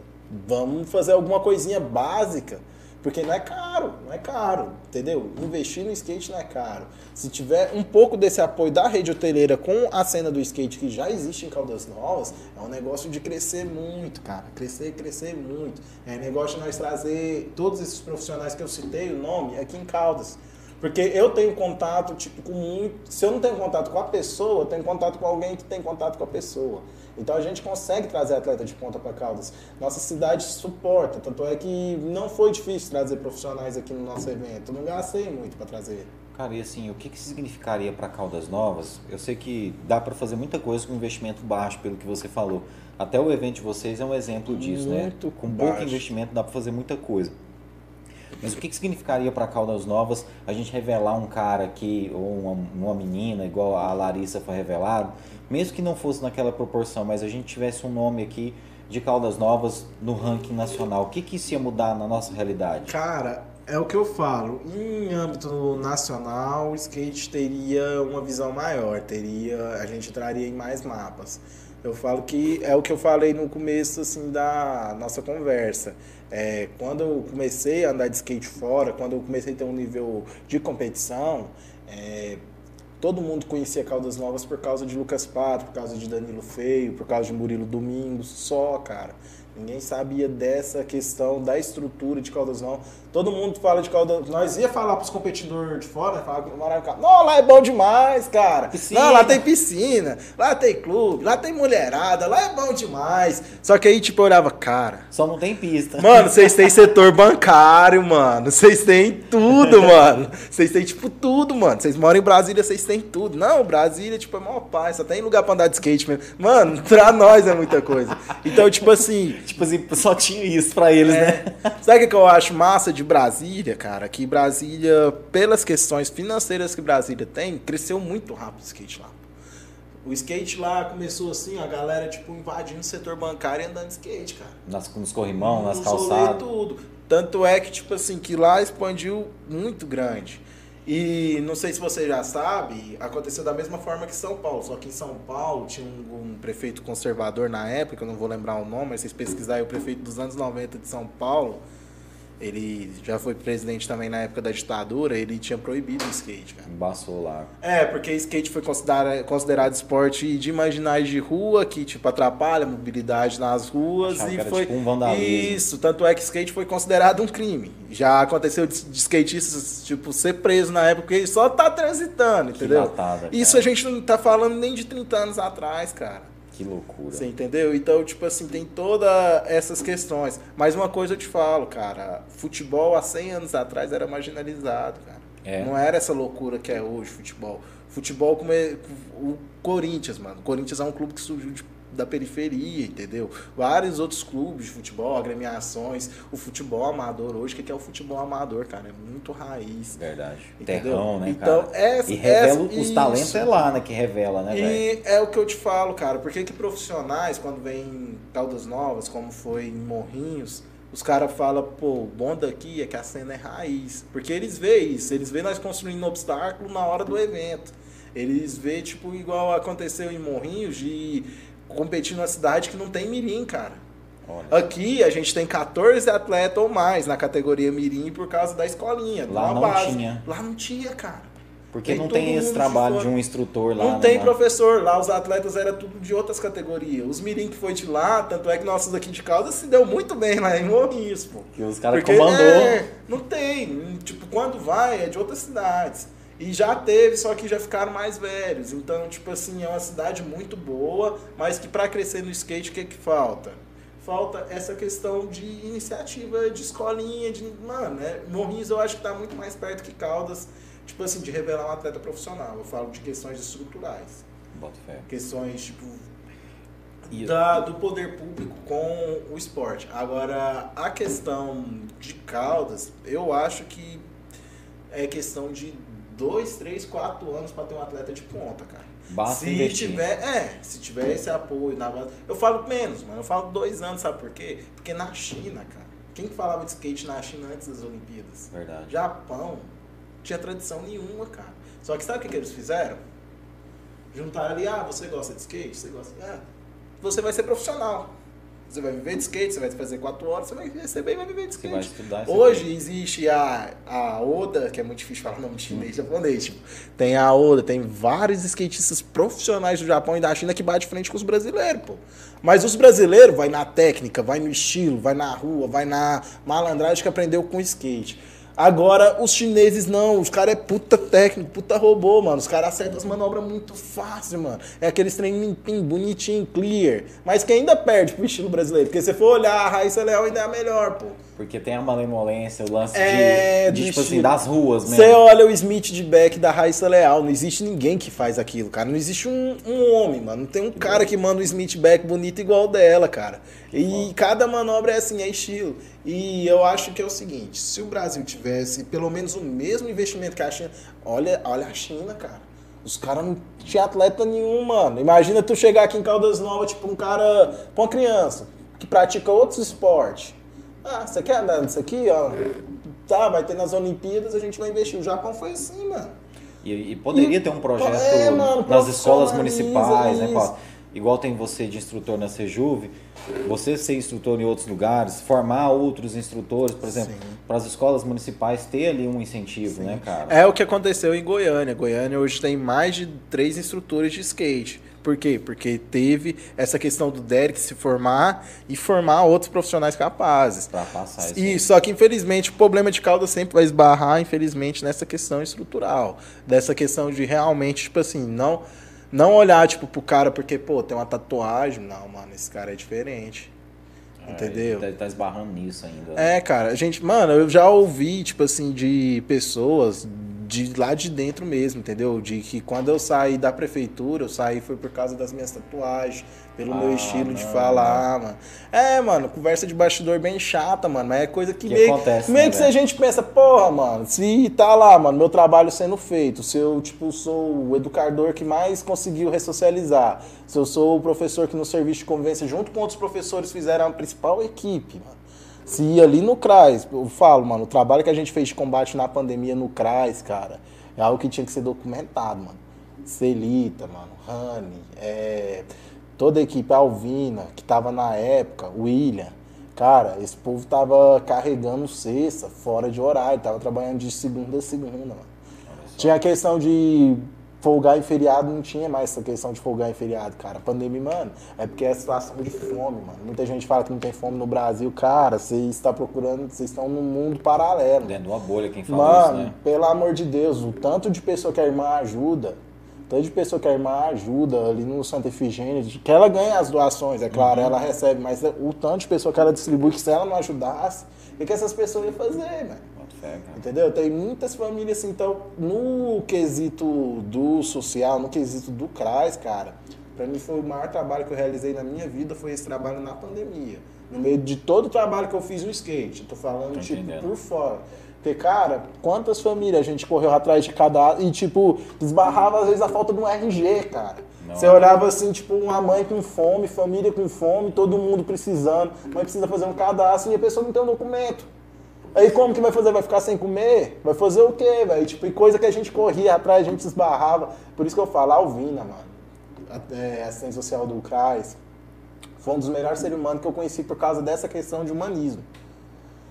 vamos fazer alguma coisinha básica porque não é caro, não é caro, entendeu? Investir no skate não é caro. Se tiver um pouco desse apoio da rede hoteleira com a cena do skate que já existe em Caldas Novas, é um negócio de crescer muito, cara. Crescer, crescer muito. É negócio de nós trazer todos esses profissionais que eu citei, o nome, aqui em Caldas. Porque eu tenho contato, tipo, com muito. Se eu não tenho contato com a pessoa, eu tenho contato com alguém que tem contato com a pessoa. Então a gente consegue trazer atleta de ponta para Caldas. Nossa cidade suporta, tanto é que não foi difícil trazer profissionais aqui no nosso evento. não gastei muito para trazer. Cara, e assim, o que, que significaria para Caldas Novas? Eu sei que dá para fazer muita coisa com investimento baixo, pelo que você falou. Até o evento de vocês é um exemplo disso, né? muito né? Com baixo. pouco investimento dá para fazer muita coisa. Mas o que, que significaria para Caldas Novas a gente revelar um cara aqui, ou uma, uma menina, igual a Larissa foi revelado, mesmo que não fosse naquela proporção, mas a gente tivesse um nome aqui de Caldas Novas no ranking nacional, o que, que isso ia mudar na nossa realidade? Cara, é o que eu falo. Em âmbito nacional, o skate teria uma visão maior, teria, a gente entraria em mais mapas. Eu falo que é o que eu falei no começo assim da nossa conversa. É, quando eu comecei a andar de skate fora, quando eu comecei a ter um nível de competição, é, todo mundo conhecia Caldas Novas por causa de Lucas Pato, por causa de Danilo Feio, por causa de Murilo Domingos, só, cara. Ninguém sabia dessa questão da estrutura de Caldas Novas. Todo mundo fala de Caldas Nós ia falar pros competidores de fora, falar que. Não, lá é bom demais, cara. Piscina. Não, lá tem piscina, lá tem clube, lá tem mulherada, lá é bom demais. Só que aí, tipo, eu olhava, cara. Só não tem pista. Mano, vocês têm <laughs> setor bancário, mano. Vocês têm tudo, mano. Vocês têm, tipo, tudo, mano. Vocês moram em Brasília, vocês têm tudo. Não, Brasília, tipo, é maior paz. Só tem lugar pra andar de skate mesmo. Mano, pra nós é muita coisa. Então, tipo assim. Tipo assim, só tinha isso pra eles, é. né? <laughs> Sabe o que eu acho massa de Brasília, cara? Que Brasília, pelas questões financeiras que Brasília tem, cresceu muito rápido o skate lá. O skate lá começou assim, a galera, tipo, invadindo o setor bancário e andando de skate, cara. Nas, nos corrimão, nas calçadas. tudo. Tanto é que, tipo assim, que lá expandiu muito grande. E não sei se você já sabe, aconteceu da mesma forma que São Paulo. Só que em São Paulo tinha um, um prefeito conservador na época, eu não vou lembrar o nome, mas vocês pesquisarem o prefeito dos anos 90 de São Paulo, ele já foi presidente também na época da ditadura, ele tinha proibido o skate, cara. Embaçou lá. É, porque skate foi considerado, considerado esporte de marginais de rua, que tipo atrapalha a mobilidade nas ruas Achava e foi tipo um vandalismo. Isso, tanto é que skate foi considerado um crime. Já aconteceu de, de skatistas tipo ser preso na época porque ele só tá transitando, entendeu? Latada, Isso a gente não tá falando nem de 30 anos atrás, cara. Que loucura. Você entendeu? Então, tipo assim, tem todas essas questões. Mas uma coisa eu te falo, cara. Futebol há 100 anos atrás era marginalizado, cara. É. Não era essa loucura que é hoje, futebol. Futebol como é, o Corinthians, mano. O Corinthians é um clube que surgiu de da periferia, entendeu? Vários outros clubes de futebol, agremiações, o futebol amador hoje, o que é o futebol amador, cara? É muito raiz. Verdade. Entendeu? Terrão, né, então, cara? Essa, e revela essa, os talentos é lá, né, que revela, né, E véio? é o que eu te falo, cara, porque que profissionais, quando vem Caldas Novas, como foi em Morrinhos, os caras falam, pô, o bom daqui é que a cena é raiz. Porque eles veem isso, eles veem nós construindo obstáculo na hora do evento. Eles veem, tipo, igual aconteceu em Morrinhos, de competir numa cidade que não tem mirim, cara. Olha. Aqui a gente tem 14 atletas ou mais na categoria mirim por causa da escolinha. Lá não base. tinha. Lá não tinha, cara. Porque tem não tem esse trabalho de, um instrutor lá. Não né, tem professor lá, os atletas eram tudo de outras categorias. Os mirim que foi de lá, tanto é que nossos aqui de Caldas se deu muito bem lá em Morrinhos, pô. Que os caras comandou. É, não tem. Tipo, quando vai é de outras cidades. E já teve, só que já ficaram mais velhos. Então, tipo assim, é uma cidade muito boa, mas que para crescer no skate, o que que falta? Falta essa questão de iniciativa de escolinha, de. Mano, né? Morrinhos eu acho que tá muito mais perto que Caldas, tipo assim, de revelar um atleta profissional. Eu falo de questões estruturais. Bota fé. Questões, tipo. Da, do poder público com o esporte. Agora, a questão de Caldas, eu acho que é questão de dois, três, quatro anos para ter um atleta de ponta, cara. Basta se investir. tiver, é, se tiver esse apoio na base. Eu falo menos, mas eu falo dois anos, sabe por quê? Porque na China, cara, quem falava de skate na China antes das Olimpíadas? Verdade. Japão, tinha tradição nenhuma, cara. Só que sabe o que, que eles fizeram? Juntaram ali, ah, você gosta de skate? Você gosta? Ah, você vai ser profissional. Você vai viver de skate, você vai fazer quatro horas, você vai receber e vai viver de skate. Você vai estudar Hoje existe a, a Oda, que é muito difícil falar o nome chinês e japonês. Tipo, tem a Oda, tem vários skatistas profissionais do Japão e da China que bate frente com os brasileiros, pô. Mas os brasileiros vai na técnica, vai no estilo, vai na rua, vai na malandragem que aprendeu com skate. Agora, os chineses não, os caras é puta técnico, puta robô, mano. Os caras acertam as manobras muito fácil, mano. É aqueles limpinho, bonitinho, clear. Mas que ainda perde pro estilo brasileiro. Porque se for olhar, a Raíssa Leal ainda é a melhor, pô. Porque tem a malemolência, o lance é, de, de tipo assim, das ruas mesmo. Você olha o Smith de Beck da Raíssa Leal, não existe ninguém que faz aquilo, cara. Não existe um, um homem, mano. Não tem um cara que manda o Smith Beck bonito igual dela, cara. E cada manobra é assim, é estilo. E eu acho que é o seguinte, se o Brasil tivesse pelo menos o mesmo investimento que a China, olha, olha a China, cara. Os caras não tinham atleta nenhum, mano. Imagina tu chegar aqui em Caldas Novas, tipo um cara, pra uma criança que pratica outros esportes ah, você quer andar nisso aqui, ó? Tá, vai ter nas Olimpíadas, a gente vai investir. O Japão foi assim, mano. E, e poderia e, ter um projeto é, mano, nas escolas municipais, né? Pô, igual tem você de instrutor na Sejuve, você ser instrutor em outros lugares, formar outros instrutores, por exemplo, para as escolas municipais ter ali um incentivo, Sim. né, cara? É o que aconteceu em Goiânia. Goiânia hoje tem mais de três instrutores de skate. Por quê? Porque teve essa questão do Derek se formar e formar outros profissionais capazes. Para passar isso. E, só que, infelizmente, o problema de cauda sempre vai esbarrar, infelizmente, nessa questão estrutural. Dessa questão de realmente, tipo assim, não, não olhar, tipo, pro cara porque, pô, tem uma tatuagem. Não, mano, esse cara é diferente. É, entendeu? Ele tá, tá esbarrando nisso ainda. Né? É, cara, a gente, mano, eu já ouvi, tipo assim, de pessoas de lá de dentro mesmo, entendeu? De que quando eu saí da prefeitura, eu saí foi por causa das minhas tatuagens, pelo ah, meu estilo não, de falar, mano. É, mano, conversa de bastidor bem chata, mano, mas é coisa que, que meio, acontece, meio né, que se a gente pensa, porra, mano, se tá lá, mano, meu trabalho sendo feito, se eu, tipo, sou o educador que mais conseguiu ressocializar, se eu sou o professor que no serviço de convivência, junto com outros professores, fizeram a principal equipe, mano se ali no CRAS, eu falo, mano, o trabalho que a gente fez de combate na pandemia no CRAS, cara, é algo que tinha que ser documentado, mano. Celita, mano, Rani, é, toda a equipe Alvina, que tava na época, William. Cara, esse povo tava carregando cesta fora de horário, tava trabalhando de segunda a segunda, mano. Tinha a questão de folgar em feriado não tinha mais essa questão de folgar em feriado, cara. Pandemia, mano, é porque é a situação de fome, mano. Muita gente fala que não tem fome no Brasil. Cara, você está procurando, vocês estão num mundo paralelo. Dentro de uma bolha, quem fala mano, isso, né? pelo amor de Deus, o tanto de pessoa que a irmã ajuda, tanto de pessoa que a irmã ajuda ali no Santa Efigênia, que ela ganha as doações, é claro, uhum. ela recebe, mas o tanto de pessoa que ela distribui, que se ela não ajudasse, o que essas pessoas iam fazer, velho? Fé, Entendeu? Tem muitas famílias assim, então, no quesito do social, no quesito do CRAS, cara, para mim foi o maior trabalho que eu realizei na minha vida, foi esse trabalho na pandemia. No meio de todo o trabalho que eu fiz no skate, tô falando, tô tipo, por fora. Porque, cara, quantas famílias a gente correu atrás de cada. E, tipo, esbarrava às vezes a falta de um RG, cara. Não. Você olhava assim, tipo, uma mãe com fome, família com fome, todo mundo precisando. Mãe precisa fazer um cadastro e a pessoa não tem um documento. Aí como que vai fazer? Vai ficar sem comer? Vai fazer o quê, velho? Tipo, e coisa que a gente corria atrás, a gente se esbarrava. Por isso que eu falo, Alvina, mano. É, assistente social do CRAS. Foi um dos melhores seres humanos que eu conheci por causa dessa questão de humanismo.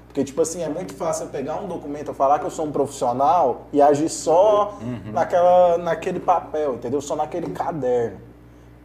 Porque, tipo assim, é muito fácil eu pegar um documento, eu falar que eu sou um profissional e agir só uhum. naquela, naquele papel, entendeu? Só naquele caderno.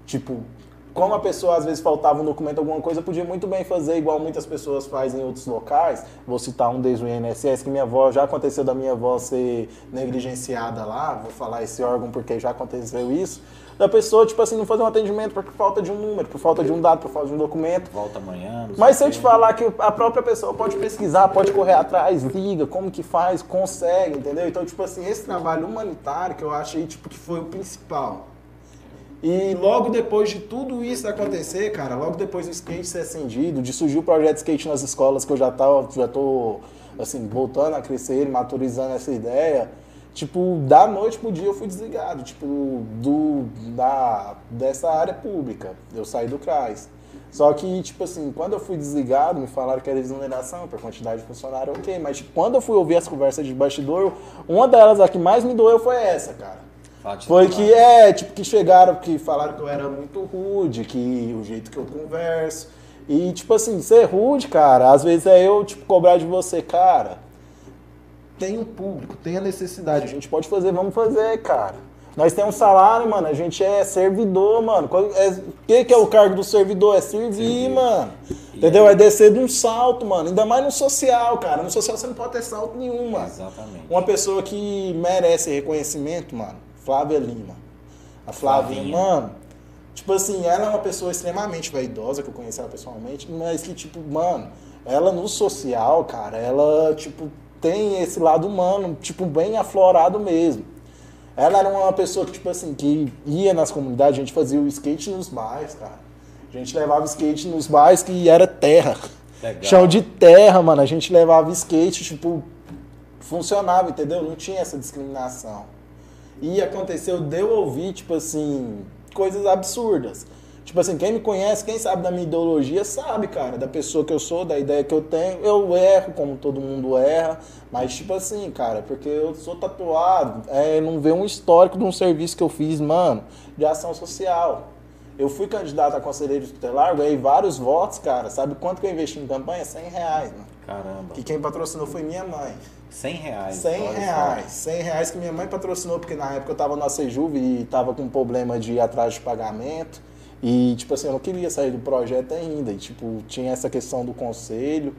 Tipo, como a pessoa às vezes faltava um documento, alguma coisa, podia muito bem fazer igual muitas pessoas fazem em outros locais. Vou citar um desde o INSS, que minha avó, já aconteceu da minha avó ser negligenciada lá, vou falar esse órgão porque já aconteceu isso. Da pessoa, tipo assim, não fazer um atendimento por falta de um número, por falta de um dado, por falta de um documento. Volta amanhã. Mas se eu te falar que a própria pessoa pode pesquisar, pode correr atrás, liga, como que faz, consegue, entendeu? Então, tipo assim, esse trabalho humanitário que eu achei, tipo, que foi o principal e logo depois de tudo isso acontecer, cara, logo depois do skate ser acendido, de surgir o projeto skate nas escolas, que eu já, tava, já tô, assim, voltando a crescer, maturizando essa ideia, tipo, da noite pro dia eu fui desligado, tipo, do, da, dessa área pública. Eu saí do CRAS. Só que, tipo assim, quando eu fui desligado, me falaram que era exoneração por quantidade de funcionário, ok. Mas tipo, quando eu fui ouvir as conversas de bastidor, uma delas, a que mais me doeu foi essa, cara. Foi que é, tipo, que chegaram, que falaram que eu era muito rude, que o jeito que eu converso. E, tipo assim, ser rude, cara, às vezes é eu, tipo, cobrar de você, cara. Tem um público, tem a necessidade, a gente pode fazer, vamos fazer, cara. Nós temos um salário, mano, a gente é servidor, mano. O é, que, que é o cargo do servidor? É servir, servir. mano. E Entendeu? É descer de um salto, mano. Ainda mais no social, cara. No social você não pode ter salto nenhum, mano. Exatamente. Uma pessoa que merece reconhecimento, mano Flávia Lima. A Flavinha, mano, tipo assim, ela é uma pessoa extremamente vaidosa, que eu conheci ela pessoalmente, mas que, tipo, mano, ela no social, cara, ela, tipo, tem esse lado humano, tipo, bem aflorado mesmo. Ela era uma pessoa que, tipo assim, que ia nas comunidades, a gente fazia o skate nos bairros, cara. A gente levava skate nos bairros que era terra. Legal. Chão de terra, mano. A gente levava skate, tipo, funcionava, entendeu? Não tinha essa discriminação. E aconteceu de eu ouvir, tipo assim, coisas absurdas. Tipo assim, quem me conhece, quem sabe da minha ideologia, sabe, cara, da pessoa que eu sou, da ideia que eu tenho. Eu erro, como todo mundo erra, mas tipo assim, cara, porque eu sou tatuado, é, não vê um histórico de um serviço que eu fiz, mano, de ação social. Eu fui candidato a conselheiro tutelar, ganhei vários votos, cara. Sabe quanto que eu investi em campanha? 100 reais, mano. Caramba. Que quem patrocinou foi minha mãe. 100 reais. 100 reais. 100 reais que minha mãe patrocinou, porque na época eu tava na Sejuve e tava com um problema de atraso de pagamento. E, tipo assim, eu não queria sair do projeto ainda. E, tipo, tinha essa questão do conselho.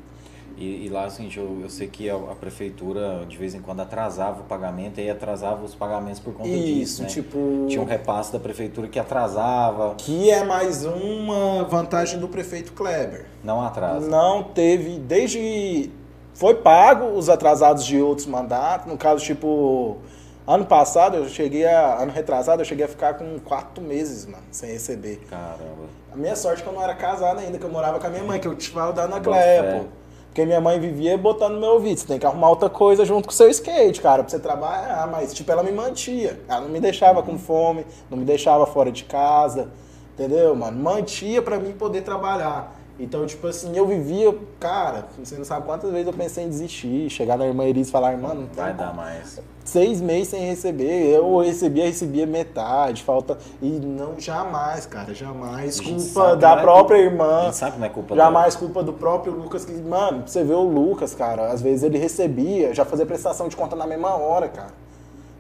E, e lá, assim, eu, eu sei que a, a, prefeitura, de vez em quando, atrasava o pagamento e atrasava os pagamentos por conta Isso, disso, né? tipo... Tinha um repasse da prefeitura que atrasava. Que é mais uma vantagem do prefeito Kleber. Não atrasa. Não teve, desde foi pago os atrasados de outros mandatos. No caso, tipo, ano passado eu cheguei a. Ano retrasado eu cheguei a ficar com quatro meses, mano, sem receber. Caramba. A minha sorte é que eu não era casado ainda, que eu morava com a minha mãe, que eu te falo da Anacleia, pô. Porque minha mãe vivia botando no meu ouvido, você tem que arrumar outra coisa junto com o seu skate, cara, pra você trabalhar. Mas, tipo, ela me mantia. Ela não me deixava com fome, não me deixava fora de casa, entendeu, mano? Mantia pra mim poder trabalhar. Então, tipo assim, eu vivia, cara, você não sabe quantas vezes eu pensei em desistir, chegar na irmã Iris e falar, mano, não vai dar mais. Seis meses sem receber, eu recebia, recebia metade, falta. E não, jamais, cara, jamais. Culpa da é própria culpa, irmã. A sabe não é culpa Jamais culpa do próprio Lucas, que, mano, você vê o Lucas, cara, às vezes ele recebia, já fazia prestação de conta na mesma hora, cara.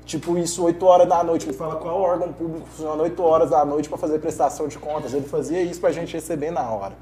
Tipo, isso 8 horas da noite. Ele fala qual órgão público funciona 8 horas da noite para fazer prestação de contas. Ele fazia isso pra gente receber na hora.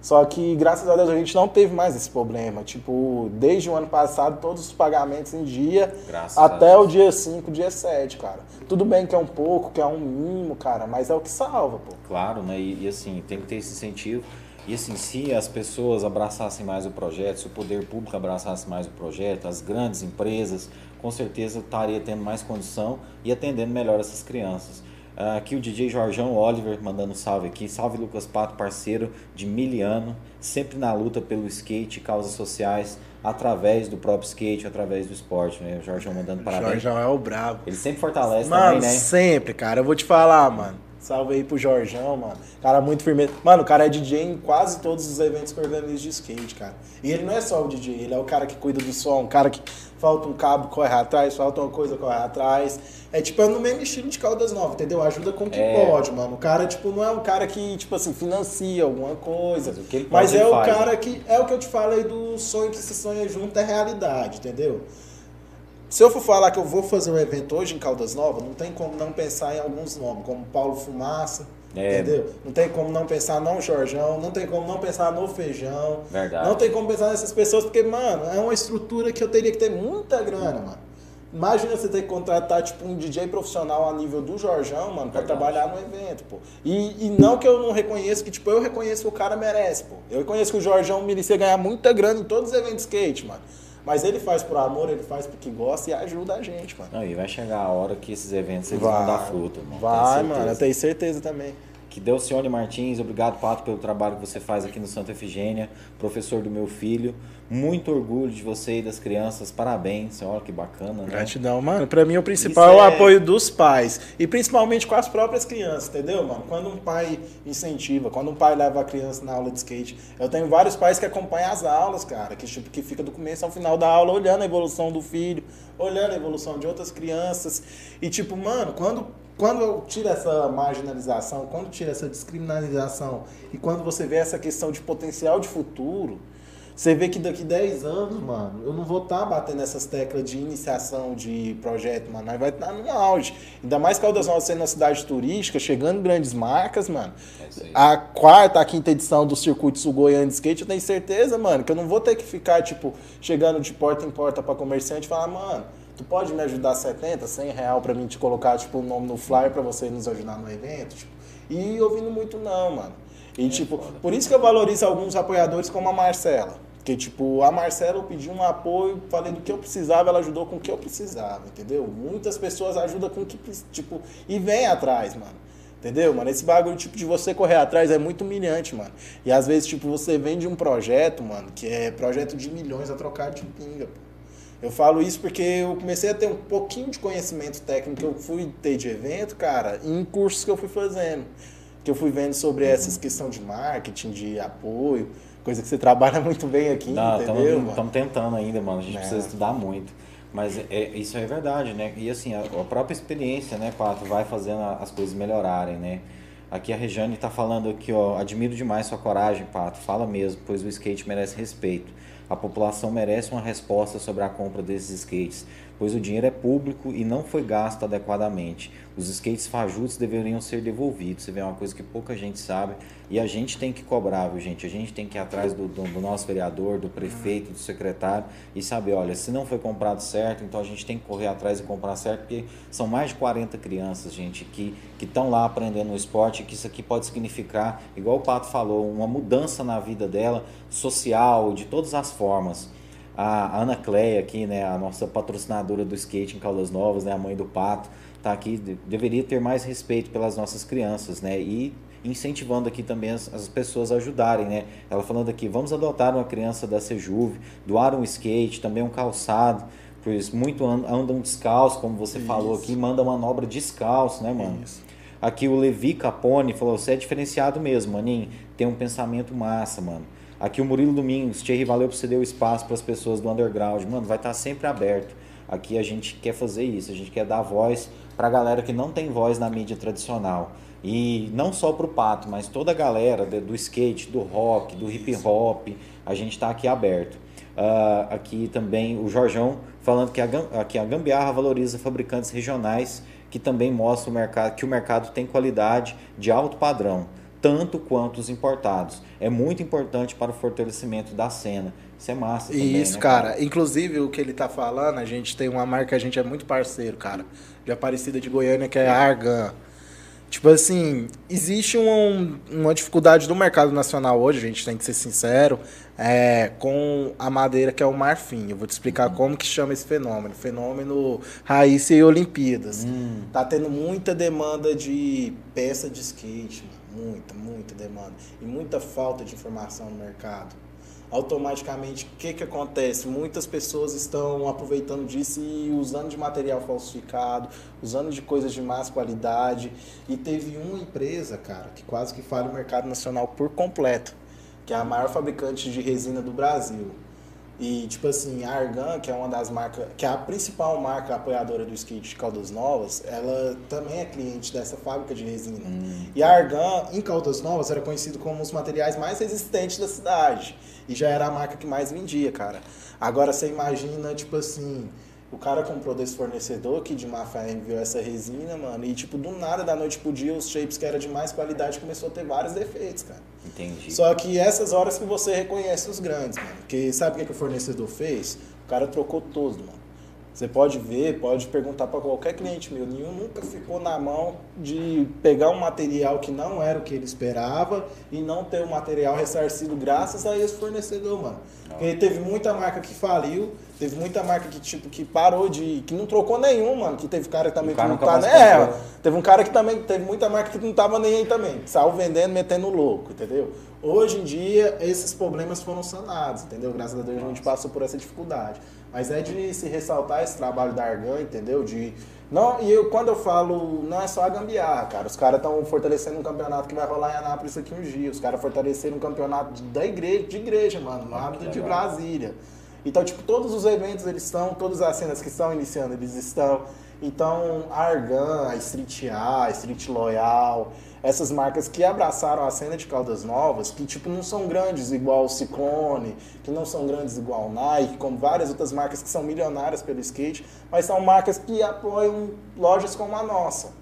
Só que, graças a Deus, a gente não teve mais esse problema. Tipo, desde o ano passado, todos os pagamentos em dia, graças até o dia 5, dia 7, cara. Tudo bem que é um pouco, que é um mínimo, cara, mas é o que salva, pô. Claro, né? E, e assim, tem que ter esse incentivo. E assim, se as pessoas abraçassem mais o projeto, se o poder público abraçasse mais o projeto, as grandes empresas, com certeza estaria tendo mais condição e atendendo melhor essas crianças. Uh, aqui o DJ Jorjão Oliver mandando salve aqui. Salve Lucas Pato, parceiro de miliano, sempre na luta pelo skate e causas sociais, através do próprio skate, através do esporte, né? O Jorjão mandando parabéns. Jorjão é o brabo. Ele sempre fortalece mano, também, né? sempre, cara. Eu vou te falar, mano. Salve aí pro Jorjão, mano. Cara muito firme. Mano, o cara é DJ em quase todos os eventos que organiza de skate, cara. E ele não é só o DJ, ele é o cara que cuida do som, o cara que falta um cabo, corre atrás, falta uma coisa, corre atrás. É tipo, é no mesmo estilo de Caldas Novas, entendeu? Ajuda com o que é. pode, mano. O cara, tipo, não é um cara que, tipo assim, financia alguma coisa. Mas, mas é o faz, cara né? que. É o que eu te falei do sonho que se sonha junto é realidade, entendeu? Se eu for falar que eu vou fazer um evento hoje em Caldas Novas, não tem como não pensar em alguns nomes, como Paulo Fumaça, é. entendeu? Não tem como não pensar no Jorjão, não tem como não pensar no Feijão. Verdade. Não tem como pensar nessas pessoas, porque, mano, é uma estrutura que eu teria que ter muita grana, mano. Imagina você ter que contratar, tipo, um DJ profissional a nível do Jorjão, mano, pra Verdade. trabalhar no evento, pô. E, e não que eu não reconheça, que, tipo, eu reconheço que o cara merece, pô. Eu reconheço que o Jorjão merecia ganhar muita grana em todos os eventos skate, mano. Mas ele faz por amor, ele faz porque gosta e ajuda a gente, mano. Não, e vai chegar a hora que esses eventos eles vai, vão dar fruto, mano. Vai, mano, eu tenho certeza também. Que Delcione Martins, obrigado, Pato, pelo trabalho que você faz aqui no Santa Efigênia, professor do meu filho. Muito orgulho de você e das crianças, parabéns, olha que bacana. Né? Gratidão, mano. Pra mim o principal é... é o apoio dos pais. E principalmente com as próprias crianças, entendeu, mano? Quando um pai incentiva, quando um pai leva a criança na aula de skate. Eu tenho vários pais que acompanham as aulas, cara, que, tipo, que fica do começo ao final da aula olhando a evolução do filho, olhando a evolução de outras crianças. E tipo, mano, quando quando eu tiro essa marginalização, quando tira essa descriminalização e quando você vê essa questão de potencial de futuro, você vê que daqui 10 anos, mano, eu não vou estar tá batendo essas teclas de iniciação de projeto, mano. Nós vai estar tá no auge. Ainda mais Caldas Novas sendo uma cidade turística, chegando grandes marcas, mano. É a quarta, a quinta edição do Circuito Sul Goiânia de Skate, eu tenho certeza, mano, que eu não vou ter que ficar, tipo, chegando de porta em porta para comerciante e falar, mano, tu pode me ajudar 70, 100 real pra mim te colocar, tipo, o um nome no flyer pra você nos ajudar no evento? Tipo, e ouvindo muito não, mano. E, é tipo, por isso que eu valorizo alguns apoiadores como a Marcela. Porque, tipo, a Marcela eu pedi um apoio, falei do que eu precisava, ela ajudou com o que eu precisava, entendeu? Muitas pessoas ajudam com o que, tipo, e vem atrás, mano. Entendeu, mano? Esse bagulho, tipo, de você correr atrás é muito humilhante, mano. E às vezes, tipo, você vende um projeto, mano, que é projeto de milhões a trocar de pinga, pô. Eu falo isso porque eu comecei a ter um pouquinho de conhecimento técnico que eu fui ter de evento, cara, em cursos que eu fui fazendo. Que eu fui vendo sobre uhum. essas questões de marketing, de apoio, coisa que você trabalha <laughs> muito bem aqui, Não, entendeu? Estamos tentando ainda, mano. A gente é. precisa estudar muito. Mas é, isso é verdade, né? E assim, a, a própria experiência, né, Pato, vai fazendo as coisas melhorarem, né? Aqui a Rejane está falando aqui, ó, admiro demais sua coragem, Pato. Fala mesmo, pois o skate merece respeito. A população merece uma resposta sobre a compra desses skates, pois o dinheiro é público e não foi gasto adequadamente. Os skates fajutos deveriam ser devolvidos. Você vê uma coisa que pouca gente sabe e a gente tem que cobrar, viu, gente? A gente tem que ir atrás do, do, do, nosso vereador, do prefeito, do secretário e saber, olha, se não foi comprado certo, então a gente tem que correr atrás e comprar certo, porque são mais de 40 crianças, gente, que estão lá aprendendo o esporte, que isso aqui pode significar, igual o Pato falou, uma mudança na vida dela, social, de todas as formas. A Ana Cleia aqui, né, a nossa patrocinadora do skate em Caldas Novas, né, a mãe do Pato, tá aqui, deveria ter mais respeito pelas nossas crianças, né, e incentivando aqui também as, as, pessoas a ajudarem, né? Ela falando aqui, vamos adotar uma criança da Sejuve, doar um skate, também um calçado, pois muito andam descalço, como você Isso. falou aqui, manda manobra descalço, né, mano? Isso. Aqui o Levi Capone falou, você é diferenciado mesmo, maninho, tem um pensamento massa, mano. Aqui o Murilo Domingos, Thierry, valeu por você o espaço para as pessoas do underground, mano, vai estar tá sempre aberto. Aqui a gente quer fazer isso, a gente quer dar voz para a galera que não tem voz na mídia tradicional. E não só para o Pato, mas toda a galera do skate, do rock, do hip hop, a gente está aqui aberto. Uh, aqui também o Jorjão falando que a, que a Gambiarra valoriza fabricantes regionais que também mostram o mercado, que o mercado tem qualidade de alto padrão, tanto quanto os importados. É muito importante para o fortalecimento da cena. Isso é massa também, Isso, né, cara? cara. Inclusive, o que ele está falando, a gente tem uma marca, a gente é muito parceiro, cara. De Aparecida de Goiânia, que é a Argan. Tipo assim, existe um, uma dificuldade do mercado nacional hoje, a gente tem que ser sincero, é, com a madeira que é o marfim. Eu vou te explicar uhum. como que chama esse fenômeno. Fenômeno raiz e Olimpíadas. Uhum. Tá tendo muita demanda de peça de skate, mano. muita, muita demanda. E muita falta de informação no mercado. Automaticamente o que, que acontece? Muitas pessoas estão aproveitando disso e usando de material falsificado, usando de coisas de má qualidade. E teve uma empresa, cara, que quase que falha o mercado nacional por completo, que é a maior fabricante de resina do Brasil. E, tipo assim, a Argan, que é uma das marcas, que é a principal marca apoiadora do skate de Caldas Novas, ela também é cliente dessa fábrica de resina. Hum. E a Argan, em Caldas Novas, era conhecido como um dos materiais mais resistentes da cidade. E já era a marca que mais vendia, cara. Agora você imagina, tipo assim, o cara comprou desse fornecedor que de má fé enviou essa resina, mano, e tipo, do nada, da noite pro dia, os shapes que era de mais qualidade começou a ter vários defeitos, cara. Entendi. Só que essas horas que você reconhece os grandes, mano. Porque sabe o que, que o fornecedor fez? O cara trocou todos, mano. Você pode ver, pode perguntar para qualquer cliente meu, nenhum nunca ficou na mão de pegar um material que não era o que ele esperava e não ter o material ressarcido graças a esse fornecedor, mano. Porque teve muita marca que faliu, teve muita marca que tipo que parou de, que não trocou nenhum, mano, que teve cara também cara que não tá, é, teve um cara que também teve muita marca que não tava nem aí também, saiu vendendo, metendo louco, entendeu? Hoje em dia esses problemas foram sanados, entendeu? Graças a Deus a gente passou por essa dificuldade. Mas é de se ressaltar esse trabalho da Argan, entendeu? De não, e eu, quando eu falo, não é só a gambiarra, cara. Os caras estão fortalecendo um campeonato que vai rolar em Anápolis aqui um dia. Os caras fortaleceram um campeonato da igreja, de igreja, mano, no hábito de Brasília. Então, tipo, todos os eventos eles estão, todas as cenas que estão iniciando, eles estão. Então, a Argan, a Street A, a Street Loyal, essas marcas que abraçaram a cena de Caldas Novas, que tipo não são grandes igual o Ciclone, que não são grandes igual o Nike, como várias outras marcas que são milionárias pelo skate, mas são marcas que apoiam lojas como a nossa.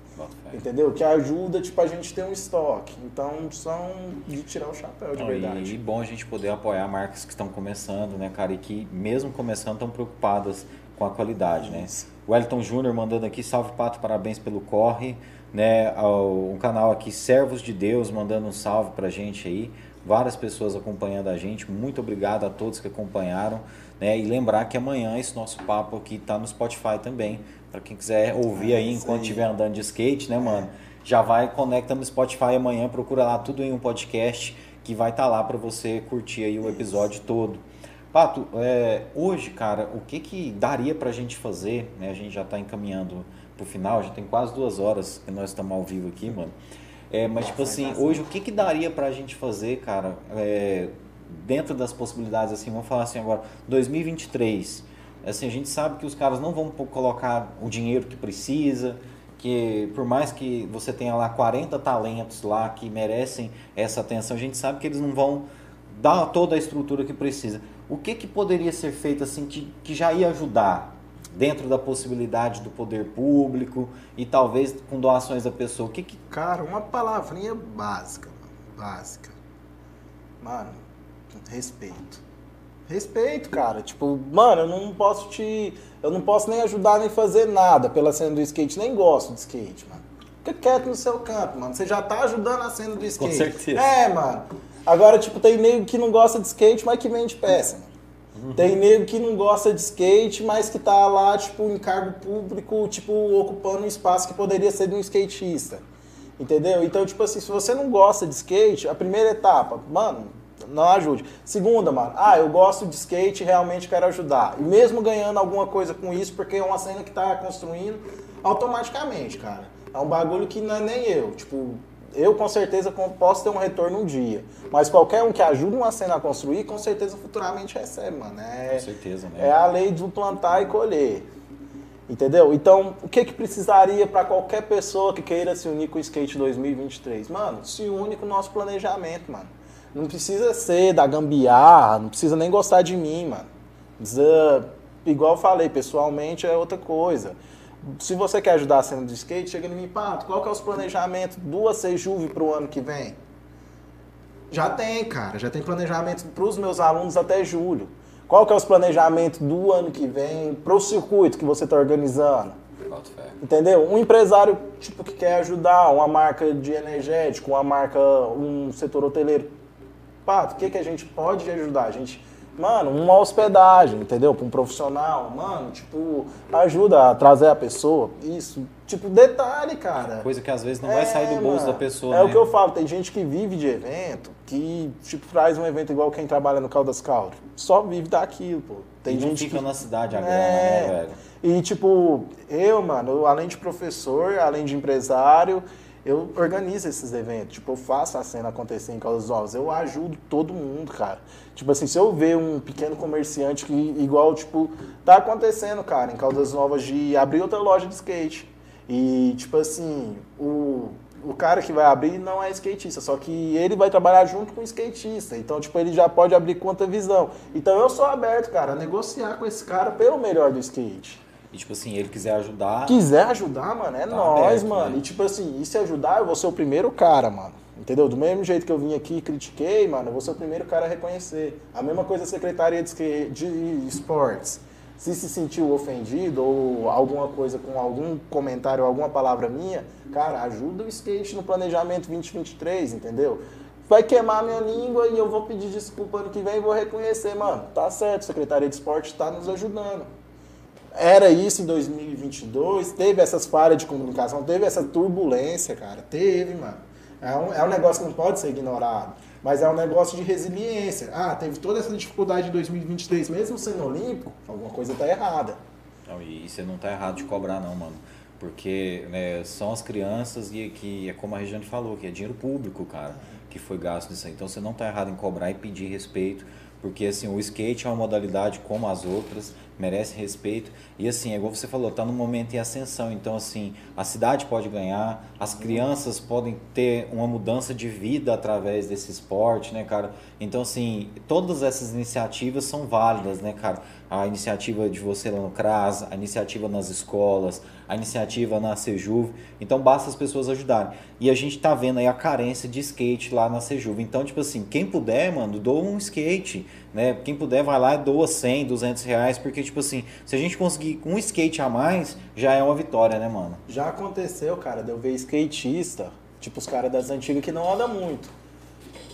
Entendeu? Que ajuda tipo, a gente ter um estoque. Então são de tirar o chapéu de Não, verdade. E bom a gente poder apoiar marcas que estão começando, né, cara? E que mesmo começando estão preocupadas com a qualidade, né? O Wellington Júnior mandando aqui, salve Pato, parabéns pelo corre né, um canal aqui Servos de Deus mandando um salve pra gente aí, várias pessoas acompanhando a gente, muito obrigado a todos que acompanharam, né, e lembrar que amanhã esse nosso papo aqui está no Spotify também, para quem quiser ouvir aí enquanto estiver andando de skate, né, mano, já vai conecta no Spotify amanhã, procura lá tudo em um podcast que vai estar tá lá para você curtir aí o episódio todo. Pato, é, hoje, cara, o que que daria para a gente fazer, né, a gente já está encaminhando pro final, já tem quase duas horas que nós estamos ao vivo aqui, mano. É, mas, tipo assim, hoje o que, que daria pra gente fazer, cara, é, dentro das possibilidades, assim, vamos falar assim agora, 2023, assim, a gente sabe que os caras não vão colocar o dinheiro que precisa, que por mais que você tenha lá 40 talentos lá que merecem essa atenção, a gente sabe que eles não vão dar toda a estrutura que precisa. O que, que poderia ser feito assim que, que já ia ajudar? dentro da possibilidade do poder público e talvez com doações da pessoa. O que, que... Cara, uma palavrinha básica, básica. Mano, respeito. Respeito, cara. Tipo, mano, eu não posso te. Eu não posso nem ajudar nem fazer nada pela cena do skate. Nem gosto de skate, mano. Fica quieto no seu canto, mano. Você já tá ajudando a cena do skate. Com certeza. É, mano. Agora, tipo, tem nego que não gosta de skate, mas que vende peça, mano. Uhum. Tem nego que não gosta de skate, mas que tá lá, tipo, em cargo público, tipo, ocupando um espaço que poderia ser de um skatista. Entendeu? Então, tipo assim, se você não gosta de skate, a primeira etapa, mano, não ajude. Segunda, mano, ah, eu gosto de skate e realmente quero ajudar. E mesmo ganhando alguma coisa com isso, porque é uma cena que tá construindo automaticamente, cara. É um bagulho que não é nem eu. Tipo, eu com certeza posso ter um retorno um dia. Mas qualquer um que ajude uma cena a construir, com certeza futuramente recebe, mano. É, com certeza, né? É a lei do plantar e colher. Entendeu? Então, o que que precisaria para qualquer pessoa que queira se unir com o Skate 2023? Mano, se une com o nosso planejamento, mano. Não precisa ser da gambiarra, não precisa nem gostar de mim, mano. Precisa, igual eu falei, pessoalmente é outra coisa se você quer ajudar a cena do skate, chega em mim, Pato, qual que é os planejamentos do Juve para o ano que vem? Já tem, cara, já tem planejamento para os meus alunos até julho. Qual que é os planejamentos do ano que vem para o circuito que você está organizando? Entendeu? Um empresário tipo que quer ajudar uma marca de energético, uma marca, um setor hoteleiro. Pato, o que, que a gente pode ajudar? A gente mano, uma hospedagem, entendeu? Para um profissional, mano, tipo, ajuda a trazer a pessoa. Isso, tipo, detalhe, cara. Coisa que às vezes não é, vai sair do bolso mano, da pessoa. É né? o que eu falo, tem gente que vive de evento, que, tipo, traz um evento igual quem trabalha no Caldas Caldo. Só vive daquilo, pô. Tem e gente fica que... na cidade a É. né, velho? E, tipo, eu, mano, além de professor, além de empresário, eu organizo esses eventos. Tipo, eu faço a cena acontecer em Caldas Novas. Eu ajudo todo mundo, cara. Tipo assim, se eu ver um pequeno comerciante que, igual, tipo, tá acontecendo, cara, em Caldas Novas de abrir outra loja de skate. E, tipo assim, o, o cara que vai abrir não é skatista, só que ele vai trabalhar junto com o skatista. Então, tipo, ele já pode abrir conta visão. Então eu sou aberto, cara, a negociar com esse cara pelo melhor do skate. E tipo assim, ele quiser ajudar. Quiser ajudar, mano, é Tá nós, aberto, mano. né? E tipo assim, e se ajudar, eu vou ser o primeiro cara, mano. Entendeu? Do mesmo jeito que eu vim aqui e critiquei, mano, eu vou ser o primeiro cara a reconhecer. A mesma coisa a Secretaria de, de Esportes. Se se sentiu ofendido ou alguma coisa com algum comentário, alguma palavra minha, cara, ajuda o skate no planejamento 2023, entendeu? Vai queimar minha língua e eu vou pedir desculpa ano que vem e vou reconhecer, mano. Tá certo, Secretaria de Esporte tá nos ajudando era isso em 2022, teve essas falhas de comunicação, teve essa turbulência, cara, teve, mano. É um, é um negócio que não pode ser ignorado, mas é um negócio de resiliência. Ah, teve toda essa dificuldade em 2023, mesmo sendo olímpico, alguma coisa tá errada. Não, e você não tá errado de cobrar, não, mano. Porque né, são as crianças e que é como a Regiane falou, que é dinheiro público, cara, que foi gasto nisso aí. Então você não tá errado em cobrar e pedir respeito, porque assim, o skate é uma modalidade como as outras, merece respeito. E assim, é igual você falou, tá num momento em ascensão. Então, assim, a cidade pode ganhar, as crianças podem ter uma mudança de vida através desse esporte, né, cara? Então, assim, todas essas iniciativas são válidas, né, cara? A iniciativa de você lá no CRAS, a iniciativa nas escolas, a iniciativa na Sejuv. Então, basta as pessoas ajudarem. E a gente tá vendo aí a carência de skate lá na Sejuv. Então, tipo assim, quem puder, mano, doa um skate, né? Quem puder, vai lá e doa 100, 200 reais, porque, tipo assim, se a gente conseguir um skate a mais, já é uma vitória, né, mano? Já aconteceu, cara, de eu ver skatista, tipo os caras das antigas que não andam muito.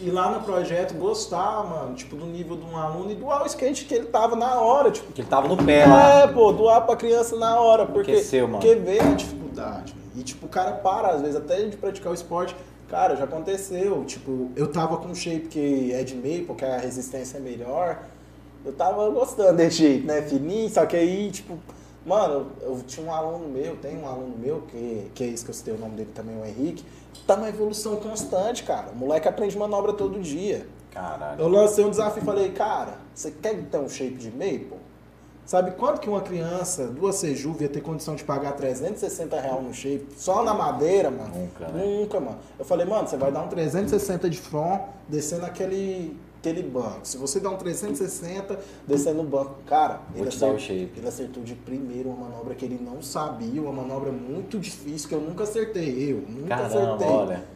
E lá no projeto gostar, mano, tipo, do nível de um aluno e doar o skate que ele tava na hora, tipo. Que ele tava no pé lá. É, pô, doar pra criança na hora, porque, Enriqueceu, mano. porque vê a dificuldade. E tipo, o cara para, às vezes, até de praticar o esporte. Cara, já aconteceu. Tipo, eu tava com um shape que é de meio, porque a resistência é melhor. Eu tava gostando desse jeito, né? Fininho, só que aí, tipo, mano, eu tinha um aluno meu, tem um aluno meu, que, que é esse que eu citei o nome dele também, o Henrique, tá numa evolução constante, cara. O moleque aprende manobra todo dia. Caralho. Eu lancei um desafio e falei, cara, você quer ter um shape de maple? Sabe quanto que uma criança, duas Sejuv, ia ter condição de pagar 360 reais no shape? Só na madeira, mano? Nunca, né? Nunca, mano. Eu falei, mano, você vai dar um 360 de front, descendo aquele, aquele banco. Se você der um 360, descendo no banco, cara, ele acertou, shape. ele acertou de primeiro uma manobra que ele não sabia, uma manobra muito difícil que eu nunca acertei. Eu nunca Caramba, acertei. olha.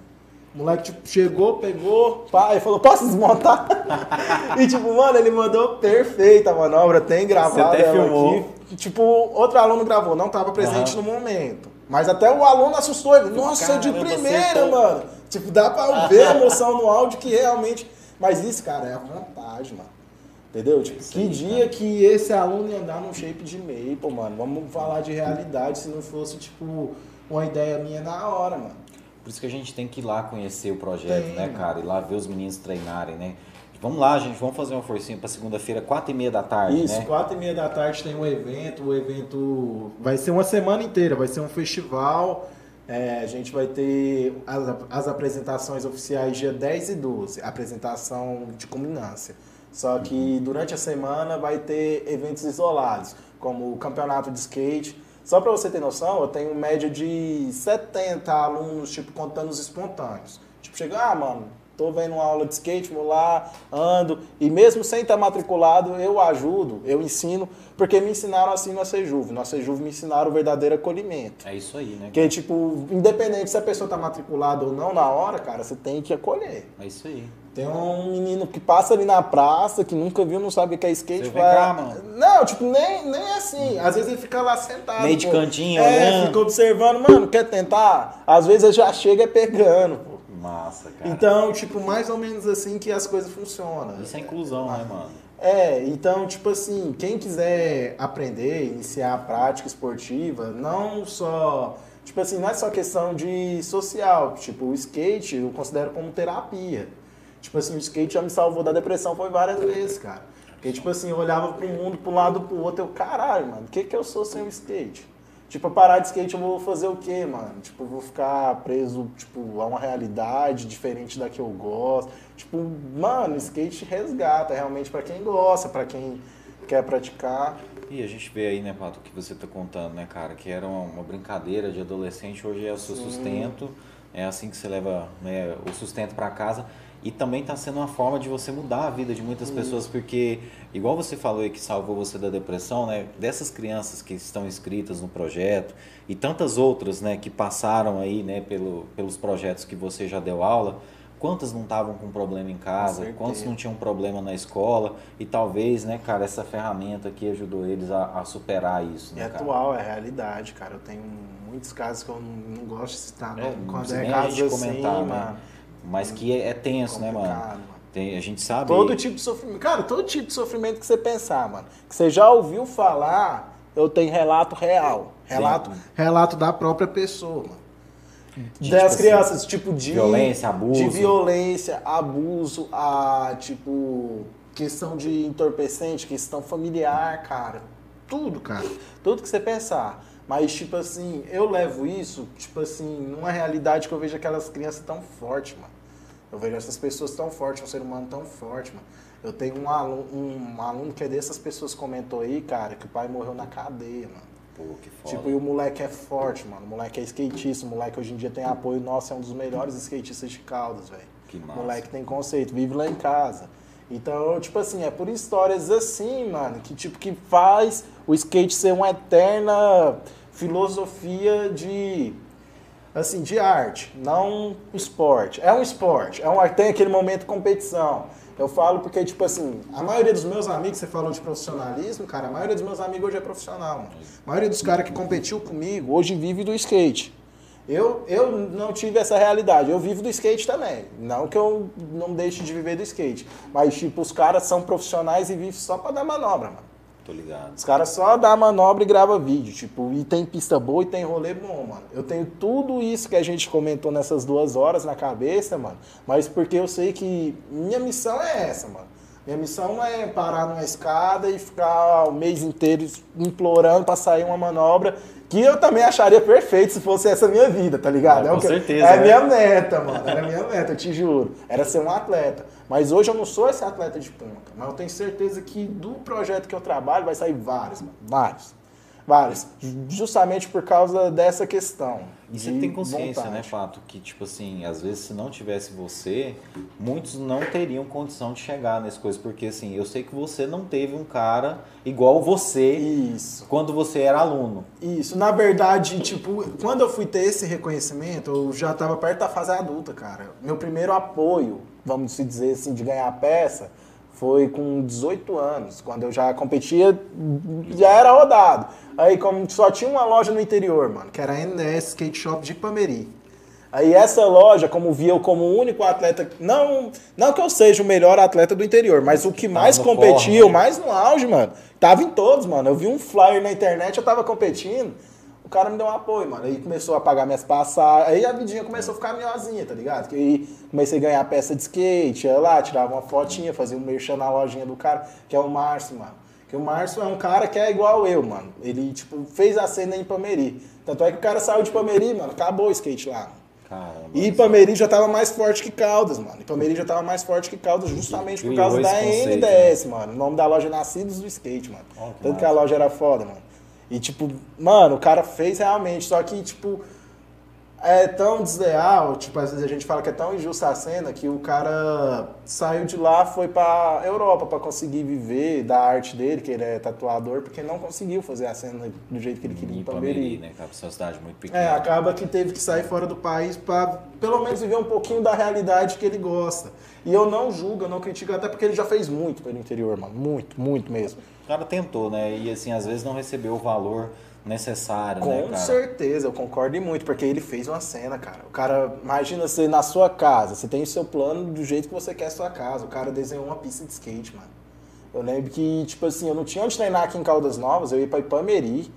O moleque, tipo, chegou, pegou, e falou, posso desmontar? <laughs> e, tipo, mano, ele mandou perfeita a manobra, tem gravado até ela filmou. aqui. Tipo, outro aluno gravou, não tava presente no momento. Mas até o aluno assustou ele. Nossa, de primeira, mano. Tipo, dá pra ver a emoção no áudio que realmente... Mas isso, cara, é a vantagem, mano. Entendeu? Tipo, que dia cara. que esse aluno ia andar num shape de maple, mano. Vamos falar de realidade, se não fosse, tipo, uma ideia minha na hora, mano. Por isso que a gente tem que ir lá conhecer o projeto, Tem. né, cara? E lá ver os meninos treinarem, né? Vamos lá, gente, vamos fazer uma forcinha pra segunda-feira, quatro e meia da tarde, Isso, né? quatro e meia da tarde tem um evento. O evento vai ser uma semana inteira, vai ser um festival. É, a gente vai ter as, as apresentações oficiais dia 10 e 12, apresentação de culminância. Só que durante a semana vai ter eventos isolados, como o campeonato de skate. Só para você ter noção, eu tenho média de 70 alunos, tipo, contando os espontâneos. Tipo, chega, ah, mano, tô vendo uma aula de skate, vou lá, ando. E mesmo sem estar matriculado, eu ajudo, eu ensino, porque me ensinaram assim na Sejuv. Na Sejuv me ensinaram o verdadeiro acolhimento. É isso aí, né? Porque, tipo, independente se a pessoa tá matriculada ou não na hora, cara, você tem que acolher. É isso aí. Tem um menino que passa ali na praça, que nunca viu, não sabe o que é skate. Você vai- cá, mano. Não, tipo, nem, nem assim. Às vezes ele fica lá sentado. Meio de pô. cantinho, É, olhando. fica observando, mano, quer tentar? Às vezes ele já chega pegando, pô. Massa, cara. Então, tipo, mais ou menos assim que as coisas funcionam. Isso é inclusão, né, mano? É, então, tipo assim, quem quiser aprender, iniciar a prática esportiva, não só. Tipo assim, não é só questão de social. Tipo, o skate eu considero como terapia. Tipo assim, o skate já me salvou da depressão foi várias vezes, cara. Porque, tipo assim, eu olhava pro mundo, pro lado, pro outro, eu, caralho, mano, o que que eu sou sem o skate? Tipo, parar de skate eu vou fazer o quê, mano? Tipo, vou ficar preso, tipo, a uma realidade diferente da que eu gosto. Tipo, mano, skate resgata realmente para quem gosta, para quem quer praticar. E a gente vê aí, né, Pato, o que você tá contando, né, cara, que era uma, uma brincadeira de adolescente, hoje é o seu Sim. sustento, é assim que você leva né, o sustento para casa. E também está sendo uma forma de você mudar a vida de muitas pessoas, porque, igual você falou aí que salvou você da depressão, né? Dessas crianças que estão inscritas no projeto e tantas outras, né, que passaram aí, né, pelo, pelos projetos que você já deu aula, quantas não estavam com problema em casa, quantos não tinham problema na escola e talvez, né, cara, essa ferramenta aqui ajudou eles a, a superar isso. Né, é cara? atual, é realidade, cara. Eu tenho muitos casos que eu não, não gosto de citar, é, quando é casos assim, comentar, né? Mas que é, é tenso, né, mano? Tem, a gente sabe. Todo tipo de sofrimento. Cara, todo tipo de sofrimento que você pensar, mano. Que você já ouviu falar, eu tenho relato real. Relato, relato da própria pessoa, mano. De, das tipo crianças, assim, tipo de. Violência, abuso. De violência, abuso, a tipo. Questão de entorpecente, questão familiar, cara. Tudo, cara. Tudo que você pensar. Mas, tipo assim, eu levo isso, tipo assim, numa realidade que eu vejo aquelas crianças tão fortes, mano. Eu vejo essas pessoas tão fortes, um ser humano tão forte, mano. Eu tenho um aluno, um aluno que é dessas pessoas comentou aí, cara, que o pai morreu na cadeia, mano. Pô, que foda. Tipo, e o moleque é forte, mano. O moleque é skatista, o moleque hoje em dia tem apoio. Nossa, é um dos melhores skatistas de Caldas, velho. Que massa. O moleque tem conceito, vive lá em casa. Então, tipo assim, é por histórias assim, mano, que tipo que faz o skate ser uma eterna filosofia de assim, de arte, não esporte. É um esporte, é um, tem aquele momento de competição. Eu falo porque, tipo assim, a maioria dos meus amigos, você falou de profissionalismo, cara, a maioria dos meus amigos hoje é profissional. Mano. A maioria dos caras que competiu comigo hoje vive do skate. Eu, eu não tive essa realidade, eu vivo do skate também. Não que eu não deixe de viver do skate. Mas, tipo, os caras são profissionais e vivem só pra dar manobra, mano. Tô ligado. Os caras só dá manobra e grava vídeo, tipo, e tem pista boa e tem rolê bom, mano. Eu tenho tudo isso que a gente comentou nessas duas horas na cabeça, mano, mas porque eu sei que minha missão é essa, mano. Minha missão não é parar numa escada e ficar o mês inteiro implorando para sair uma manobra que eu também acharia perfeito se fosse essa minha vida, tá ligado? É, é com que, certeza. É a minha meta, mano. Era a minha meta, eu te juro. Era ser um atleta. Mas hoje eu não sou esse atleta de ponta. Mas eu tenho certeza que do projeto que eu trabalho vai sair vários, mano. Vários. Vários. Justamente por causa dessa questão. E você tem consciência, vontade. né, Fato, que, tipo assim, às vezes se não tivesse você, muitos não teriam condição de chegar nessas coisas. Porque, assim, eu sei que você não teve um cara igual você Isso. quando você era aluno. Isso. Na verdade, tipo, quando eu fui ter esse reconhecimento, eu já estava perto da fase adulta, cara. Meu primeiro apoio, vamos dizer assim, de ganhar a peça foi com 18 anos, quando eu já competia, já era rodado. Aí como só tinha uma loja no interior, mano, que era a NS Skate Shop de Pameri. Aí essa loja, como via eu como o único atleta, não, não que eu seja o melhor atleta do interior, mas o que mais competia, o mais no auge, mano, tava em todos, mano. Eu vi um flyer na internet, eu tava competindo, o cara me deu um apoio, mano. Aí começou a pagar minhas passagens. Aí a vidinha começou a ficar melhorzinha, tá ligado? Aí comecei a ganhar peça de skate, ia lá, tirava uma fotinha, fazia um merchan na lojinha do cara, que é o Márcio, mano. Que o Márcio é um cara que é igual eu, mano. Ele, tipo, fez a cena em Pameri. Tanto é que o cara saiu de Pameri, mano. Acabou o skate lá. Caramba, e Pameri já tava mais forte que Caldas, mano. E Pameri já tava mais forte que Caldas justamente por causa da NDS, né? mano. O nome da loja é Nascidos do Skate, mano. Oh, Tanto massa. que a loja era foda, mano. E, tipo, mano, o cara fez realmente, só que, tipo, é tão desleal, tipo, às vezes a gente fala que é tão injusta a cena que o cara saiu de lá, foi pra Europa para conseguir viver da arte dele, que ele é tatuador, porque não conseguiu fazer a cena do jeito que ele queria em Pameri. né? Acaba uma cidade muito pequena. É, acaba que teve que sair fora do país para pelo menos viver um pouquinho da realidade que ele gosta. E eu não julgo, eu não critico, até porque ele já fez muito pelo interior, mano. Muito, muito mesmo. O cara tentou, né? E assim, às vezes não recebeu o valor necessário, Com né, cara? Com certeza, eu concordo muito, porque ele fez uma cena, cara. O cara, imagina você na sua casa, você tem o seu plano do jeito que você quer a sua casa. O cara desenhou uma pista de skate, mano. Eu lembro que, tipo assim, eu não tinha onde treinar aqui em Caldas Novas, eu ia pra Ipameri.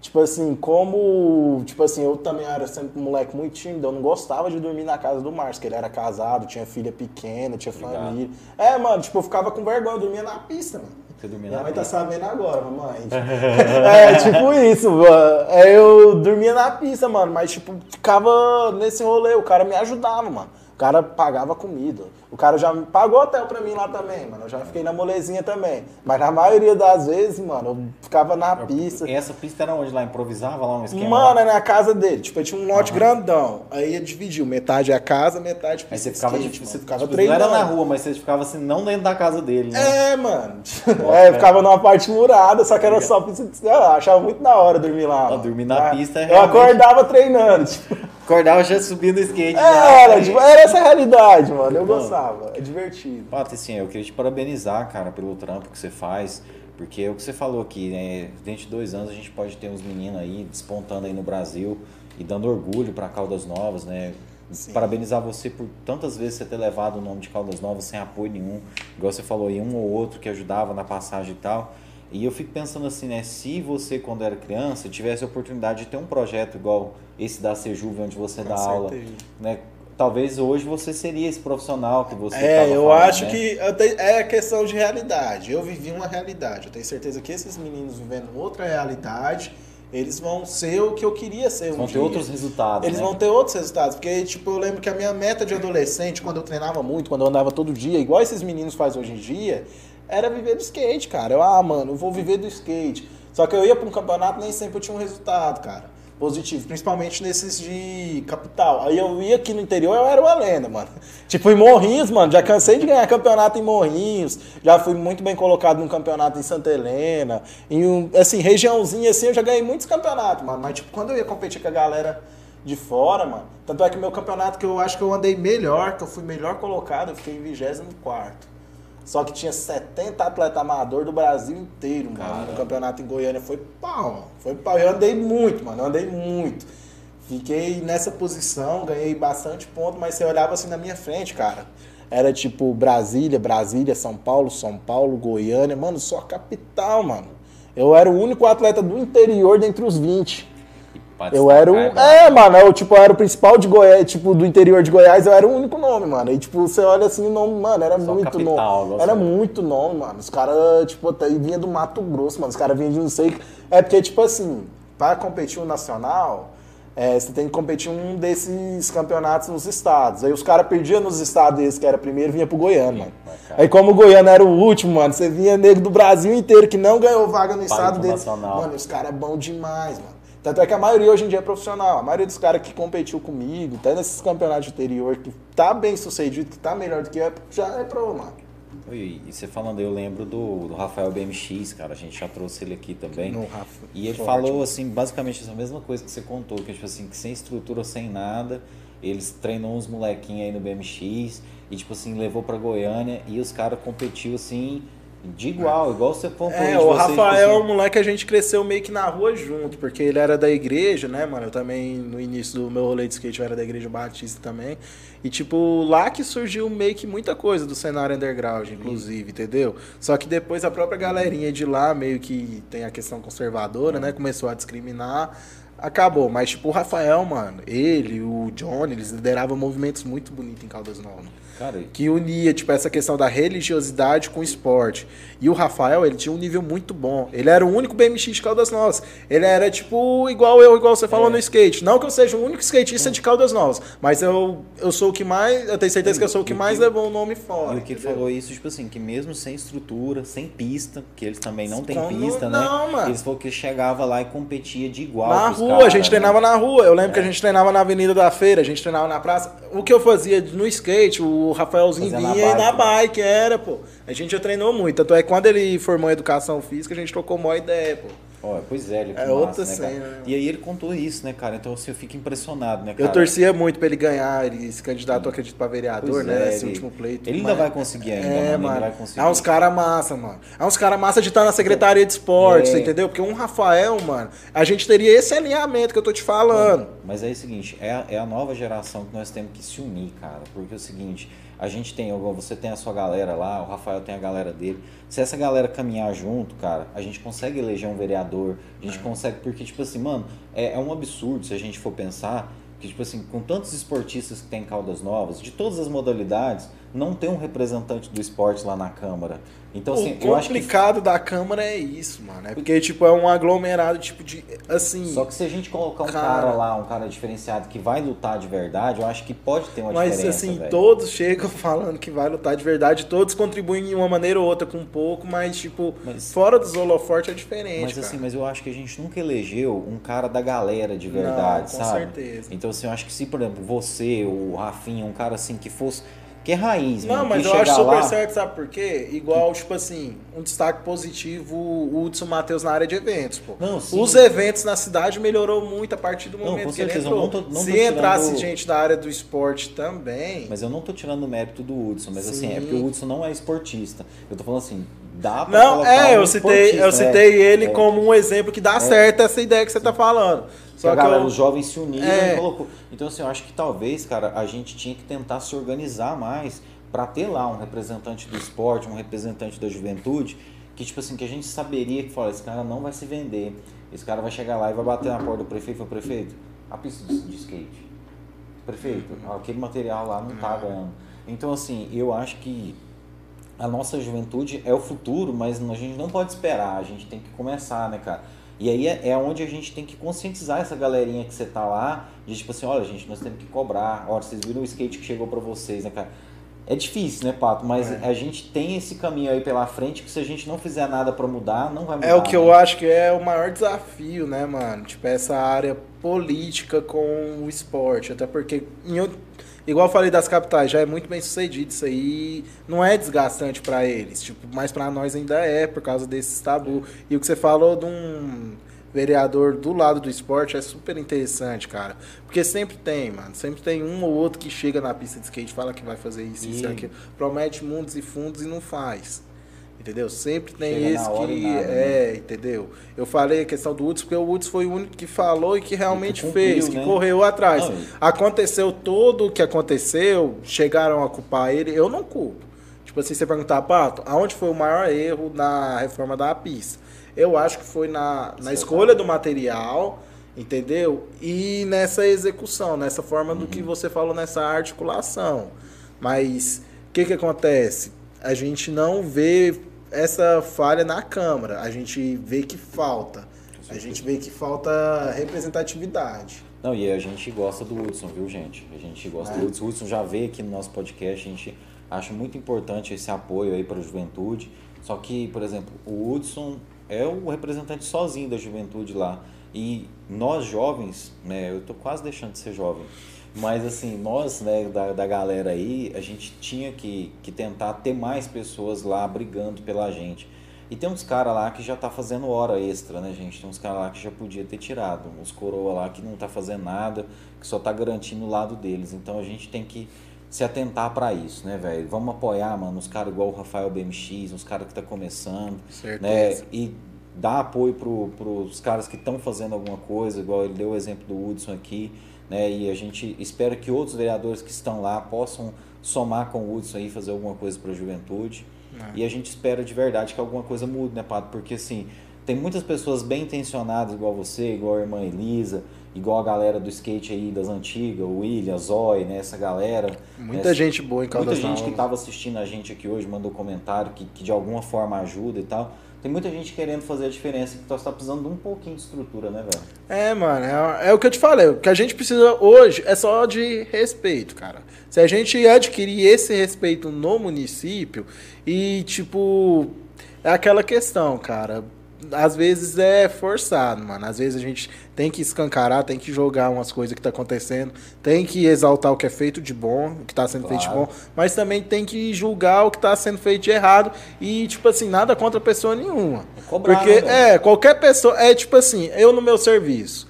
Tipo assim, como. Tipo assim, eu também era sempre um moleque muito tímido, eu não gostava de dormir na casa do Márcio, que ele era casado, tinha filha pequena, tinha Obrigado. família. É, mano, tipo, eu ficava com vergonha, eu dormia na pista, mano. Você dormia Minha mãe tá tá sabendo agora, mamãe. <laughs> é, tipo isso, mano. É, eu dormia na pista, mano, mas, tipo, ficava nesse rolê, o cara me ajudava, mano. O cara pagava comida. O cara já pagou hotel pra mim lá também, mano. Eu já fiquei na molezinha também. Mas na maioria das vezes, mano, eu ficava na pista. E essa pista era onde lá? Improvisava lá um esquema? Mano, era na casa dele. Tipo, tinha um lote uhum. grandão. Aí ia dividir. Metade é a casa, metade pista. Aí você ficava, skate, você ficava tipo, treinando. Não era na rua, mas você ficava assim, não dentro da casa dele, né? É, mano. <laughs> é, eu ficava numa parte murada, só que era só pista. Eu achava muito da hora dormir lá. dormir na pista é Eu acordava treinando, tipo. Acordava já subindo o skate. É, era, tipo, era essa a realidade, mano. Eu gostava. É divertido. Patricinha, eu queria te parabenizar, cara, pelo trampo que você faz. Porque é o que você falou aqui, né? Dentro de dois anos a gente pode ter uns meninos aí despontando aí no Brasil e dando orgulho para Caldas Novas, né? Sim. Parabenizar você por tantas vezes você ter levado o nome de Caldas Novas sem apoio nenhum. Igual você falou aí, um ou outro que ajudava na passagem e tal. E eu fico pensando assim, né? Se você, quando era criança, tivesse a oportunidade de ter um projeto igual esse da Sejuve, onde você Com dá certeza. aula, né? Talvez hoje você seria esse profissional que você É, eu falando, acho né? que é questão de realidade. Eu vivi uma realidade. Eu tenho certeza que esses meninos vivendo outra realidade, eles vão ser o que eu queria ser eles um vão dia. ter outros resultados. Eles né? vão ter outros resultados. Porque, tipo, eu lembro que a minha meta de adolescente, quando eu treinava muito, quando eu andava todo dia, igual esses meninos fazem hoje em dia, era viver do skate, cara. Eu, ah, mano, eu vou viver do skate. Só que eu ia para um campeonato nem sempre eu tinha um resultado, cara. Positivo, principalmente nesses de capital. Aí eu ia aqui no interior, eu era uma lenda, mano. <laughs> Tipo, em Morrinhos, mano, já cansei de ganhar campeonato em Morrinhos, já fui muito bem colocado num campeonato em Santa Helena, em um, assim, regiãozinha assim, eu já ganhei muitos campeonatos, mano. Mas, tipo, quando eu ia competir com a galera de fora, mano, tanto é que o meu campeonato que eu acho que eu andei melhor, que eu fui melhor colocado, eu fiquei em 24 só que tinha 70 atletas amador do Brasil inteiro, mano. No campeonato em Goiânia foi pau, mano. Foi pau. Eu andei muito, mano. Eu andei muito. Fiquei nessa posição, ganhei bastante ponto, mas você olhava assim na minha frente, cara. Era tipo Brasília, Brasília, São Paulo, São Paulo, Goiânia. Mano, só capital, mano. Eu era o único atleta do interior dentre os 20 eu era o. É, mano, eu, tipo, eu era o principal de Goiás, tipo, do interior de Goiás, eu era o único nome, mano. E, tipo, você olha assim, o nome, mano, era Só muito capital, nome. Era muito nome, mano. Os caras, tipo, até vinha do Mato Grosso, mano. Os caras vinham de não sei. É porque, tipo assim, para competir o nacional, é, você tem que competir um desses campeonatos nos estados. Aí os caras perdiam nos estados esse que era primeiro, vinha pro Goiânia, mano. Aí como o Goiânia era o último, mano, você vinha negro do Brasil inteiro que não ganhou vaga no estado dele. Mano, os caras é bom demais, mano. Tanto é que a maioria hoje em dia é profissional. A maioria dos caras que competiu comigo, até nesses campeonatos de interior, que tá bem sucedido, que tá melhor do que eu, já é pro, mano. E você falando, eu lembro do, do, Rafael BMX, cara, a gente já trouxe ele aqui também. No Rafa, e ele falou, assim, basicamente essa mesma coisa que você contou, que tipo assim, que sem estrutura, sem nada, eles treinou uns molequinhos aí no BMX e, tipo assim, levou pra Goiânia e os caras competiu assim, de igual, igual você falou. É, o Rafael é um moleque que a gente cresceu meio que na rua junto, porque ele era da igreja, né, mano? Eu também, no início do meu rolê de skate, eu era da igreja batista também. E, tipo, lá que surgiu meio que muita coisa do cenário underground, inclusive, entendeu? Só que depois a própria galerinha de lá, meio que tem a questão conservadora, né? Começou a discriminar acabou. Mas, tipo, o Rafael, mano, ele, o Johnny, eles lideravam movimentos muito bonitos em Caldas Novas. Cara, que unia, tipo, essa questão da religiosidade com o esporte. E o Rafael, ele tinha um nível muito bom. Ele era o único BMX de Caldas Novas. Ele era, tipo, igual eu, igual você falou é. no skate. Não que eu seja o único skatista de Caldas Novas, mas eu, eu sou o que mais, eu tenho certeza que eu sou o que mais levou o nome fora. E o que ele falou isso, tipo assim, que mesmo sem estrutura, sem pista, que eles também não têm pista, né? Não, mano. Eles falou que chegava lá e competia de igual. Na rua, cara, a gente né? treinava na rua. Eu lembro é. que a gente treinava na Avenida da Feira, a gente treinava na praça. O que eu fazia no skate, o o Rafaelzinho Fazia vinha na, na bike, era, pô. A gente já treinou muito. Tanto é que quando ele formou educação física, a gente trocou uma ideia, pô. Oh, pois é, ele é massa, outra né, cena. Né? E aí ele contou isso, né, cara? Então assim, eu fico impressionado, né, cara? Eu torcia muito pra ele ganhar, ele se candidatou, acredito, pra vereador, pois né? É, Esse ele, último pleito. Ele ainda vai conseguir ainda, é, mano. mano. É uns caras massa, mano. É uns caras massa de estar na Secretaria de Esportes, é. entendeu? Porque um Rafael, mano, a gente teria esse alinhamento que eu tô te falando. Mano, mas é o seguinte, é a, é a nova geração que nós temos que se unir, cara. Porque é o seguinte, a gente tem, você tem a sua galera lá, o Rafael tem a galera dele. Se essa galera caminhar junto, cara, a gente consegue eleger um vereador, a gente é. consegue, porque, tipo assim, mano, é, é um absurdo se a gente for pensar que, tipo assim, com tantos esportistas que tem em Caldas Novas, de todas as modalidades, não tem um representante do esporte lá na Câmara. Então, assim, o complicado que... da Câmara é isso, mano. É porque, tipo, é um aglomerado, tipo, de. Assim. Só que se a gente colocar um cara, cara lá, um cara diferenciado que vai lutar de verdade, eu acho que pode ter uma Mas, diferença. Mas, assim, todos chegam <laughs> falando que vai lutar de verdade, todos contribuem de uma maneira ou outra com um pouco, mas, tipo, mas, fora dos holofortes é diferente. Mas, cara. assim, mas eu acho que a gente nunca elegeu um cara da galera de verdade, Não, com sabe? Com certeza. Então, assim, eu acho que se, por exemplo, você, o Rafinha, um cara assim que fosse que é raiz, Não, mas eu acho super lá... certo, sabe por quê? Igual, tipo assim, um destaque positivo, o Hudson Matheus na área de eventos, pô. Não, Os eventos na cidade melhorou muito a partir do momento não, que ele entrou. Não tô, não Se entrasse gente da área do esporte também... Mas eu não tô tirando o mérito do Hudson, mas Sim. assim, é porque o Hudson não é esportista. Eu tô falando assim, dá pra Não, é, um eu citei, eu citei é, ele é, como um exemplo que dá é, certo essa ideia que você tá falando. Só a galera, eu... os jovens se uniram é. e colocou. Então, assim, eu acho que talvez, cara, a gente tinha que tentar se organizar mais para ter lá um representante do esporte, um representante da juventude, que tipo assim, que a gente saberia que fala, esse cara não vai se vender, esse cara vai chegar lá e vai bater na porta do prefeito, foi prefeito, a pista de, skate. Prefeito, uhum. aquele material lá não tá uhum. ganhando. Então assim, eu acho que a nossa juventude é o futuro, mas a gente não pode esperar, a gente tem que começar, né, cara? E aí é, é onde a gente tem que conscientizar essa galerinha que você tá lá, de tipo assim, olha, gente, nós temos que cobrar. Olha, vocês viram o skate que chegou para vocês, né, cara? É difícil, né, Pato? Mas é. a gente tem esse caminho aí pela frente que se a gente não fizer nada para mudar, não vai mudar. É o que né? eu acho que é o maior desafio, né, mano? Tipo, essa área política com o esporte. Até porque, em, igual eu falei das capitais, já é muito bem sucedido isso aí. Não é desgastante para eles. Tipo, mas para nós ainda é, por causa desses tabu. E o que você falou de um vereador do lado do esporte é super interessante, cara. Porque sempre tem, mano. Sempre tem um ou outro que chega na pista de skate, fala que vai fazer isso, e... isso, aquilo. Promete mundos e fundos e não faz. Entendeu? Sempre tem chega esse que. Nada, é, né? entendeu? Eu falei a questão do Woods, porque o Woods foi o único que falou e que realmente que cumpriu, fez, que né? correu atrás. Não, aconteceu todo o que aconteceu, chegaram a culpar ele, eu não culpo. Tipo assim, você perguntar, Pato, aonde foi o maior erro na reforma da pista? Eu acho que foi na, na escolha do material, entendeu? E nessa execução, nessa forma uhum. do que uhum. você falou, nessa articulação. Mas o que, que acontece? A gente não vê essa falha na Câmara, a gente vê que falta. A gente vê que falta representatividade. Não, e a gente gosta do Hudson, viu, gente? A gente gosta é. do Hudson. O Hudson já veio aqui no nosso podcast, a gente acha muito importante esse apoio aí para a juventude. Só que, por exemplo, o Hudson é o representante sozinho da juventude lá. E nós jovens, né, eu tô quase deixando de ser jovem, mas assim, nós, né, da, da galera aí, a gente tinha que, que tentar ter mais pessoas lá brigando pela gente. E tem uns caras lá que já tá fazendo hora extra, né, gente? Tem uns caras lá que já podia ter tirado. Uns coroa lá que não tá fazendo nada, que só tá garantindo o lado deles. Então a gente tem que se atentar para isso, né, velho? Vamos apoiar, mano, uns caras igual o Rafael BMX, uns caras que tá começando, Certeza. né? E dar apoio pro, pros caras que estão fazendo alguma coisa, igual ele deu o exemplo do Hudson aqui, né? E a gente espera que outros vereadores que estão lá possam somar com o Hudson aí, fazer alguma coisa para a juventude. É. E a gente espera de verdade que alguma coisa mude, né, Pato? Porque assim, tem muitas pessoas bem intencionadas, igual você, igual a irmã Elisa, igual a galera do skate aí das antigas, o William, Zoe, né? Essa galera. Muita né? gente boa em Caldas Muita gente que estava assistindo a gente aqui hoje mandou comentário que, que de alguma forma ajuda e tal. Tem muita gente querendo fazer a diferença que está precisando de um pouquinho de estrutura, né, velho? É, mano, é, é, o que eu te falei. O que a gente precisa hoje é só de respeito, cara. Se a gente adquirir esse respeito no município e, tipo, é aquela questão, cara às vezes é forçado, mano. Às vezes a gente tem que escancarar, tem que jogar umas coisas que tá acontecendo, tem que exaltar o que é feito de bom, o que tá sendo claro. feito de bom, mas também tem que julgar o que tá sendo feito de errado e, tipo assim, nada contra pessoa nenhuma. É cobrar, Porque, né, é, qualquer pessoa, é tipo assim, eu no meu serviço,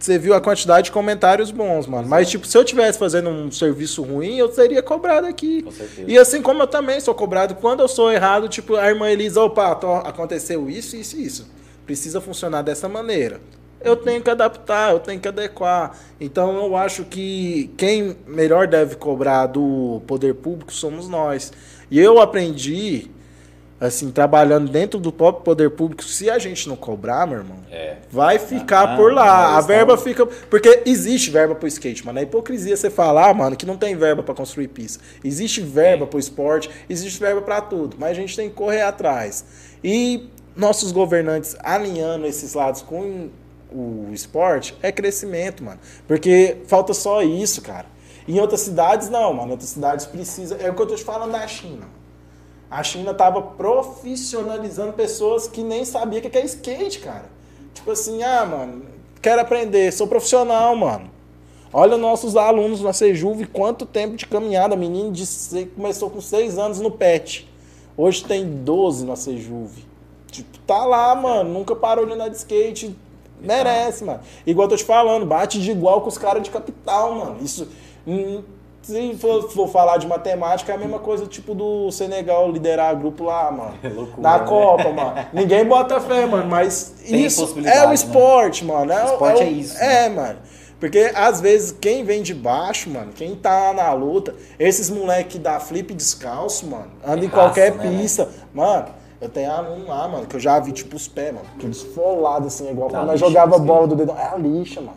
você viu a quantidade de comentários bons, mano. Mas, tipo, se eu tivesse fazendo um serviço ruim, eu seria cobrado aqui. Com certeza. E assim como eu também sou cobrado, quando eu sou errado, tipo, a irmã Elisa, opa, tô, aconteceu isso, isso e isso. Precisa funcionar dessa maneira. eu tenho que adaptar, eu tenho que adequar. Então eu acho que quem melhor deve cobrar do poder público somos nós. E eu aprendi, assim, trabalhando dentro do próprio poder público, se a gente não cobrar, meu irmão, É. vai ficar Ah, por lá. a verba não- fica. Porque existe verba pro skate, mano. É hipocrisia você falar, mano, que não tem verba pra construir pista. Existe verba pro esporte, existe verba pra tudo. Mas a gente tem que correr atrás. E nossos governantes alinhando esses lados com o esporte é crescimento, mano. Porque falta só isso, cara. Em outras cidades, não, mano. Em outras cidades precisa. É o que eu tô te falando da China. A China tava profissionalizando pessoas que nem sabia o que é skate, cara. Tipo assim, ah, mano, quero aprender, sou profissional, mano. Olha nossos alunos na Sejuve, quanto tempo de caminhada. Menino de começou com 6 anos no PET. Hoje tem 12 na Sejuve. Tipo, tá lá, mano. Nunca parou de andar de skate. Merece, mano. Igual eu tô te falando, bate de igual com os caras de capital, mano. Isso. Se for, for falar de matemática, é a mesma coisa, tipo, do Senegal liderar grupo lá, mano. <laughs> É loucura, na né? Copa, mano. Ninguém bota fé, mano, mas Tem isso é o né? esporte, mano. É, O esporte o- é isso, É, mano. Porque às vezes quem vem de baixo, mano, quem tá na luta, esses moleque da flip descalço, mano, anda É em qualquer raça, né, pista. Mano, eu tenho aluno lá, mano, que eu já vi tipo os pés, mano, que desfolado assim, igual Tá quando nós jogava sim. bola do dedão. É a lixa, mano.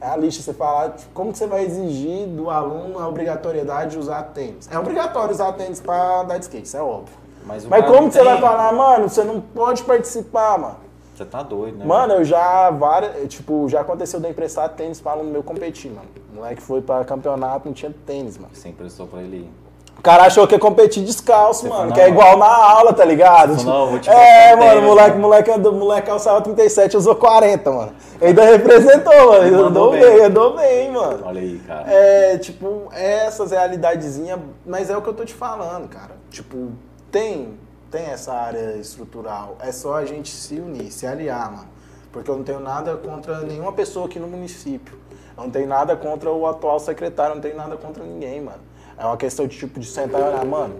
É a lixa. Você falar, tipo, como que você vai exigir do aluno a obrigatoriedade de usar tênis? É obrigatório usar tênis pra andar de skate, isso é óbvio. Mas, Mas como que você vai falar, mano, você não pode participar, mano? Você tá doido, né? Mano, eu já várias, tipo, já aconteceu de eu emprestar tênis para aluno meu competir, mano. O moleque foi pra campeonato, não tinha tênis, mano. Você emprestou pra ele ir. O cara achou que ia competir descalço, Você mano, que é igual na aula, tá ligado? Não, vou te é, mano, moleque, né? moleque, andou- moleque calçava 37, usou 40, mano. Ainda representou, mano. Ele Eu andou bem. andou bem, mano. Olha aí, cara. É, tipo, essas realidadezinhas, mas é o que eu tô te falando, cara. Tipo, tem, tem essa área estrutural. É só a gente se unir, se aliar, mano. Porque eu não tenho nada contra nenhuma pessoa aqui no município. Eu não tenho nada contra o atual secretário, eu não tenho nada contra ninguém, mano. É uma questão de tipo de sentar e olhar, mano.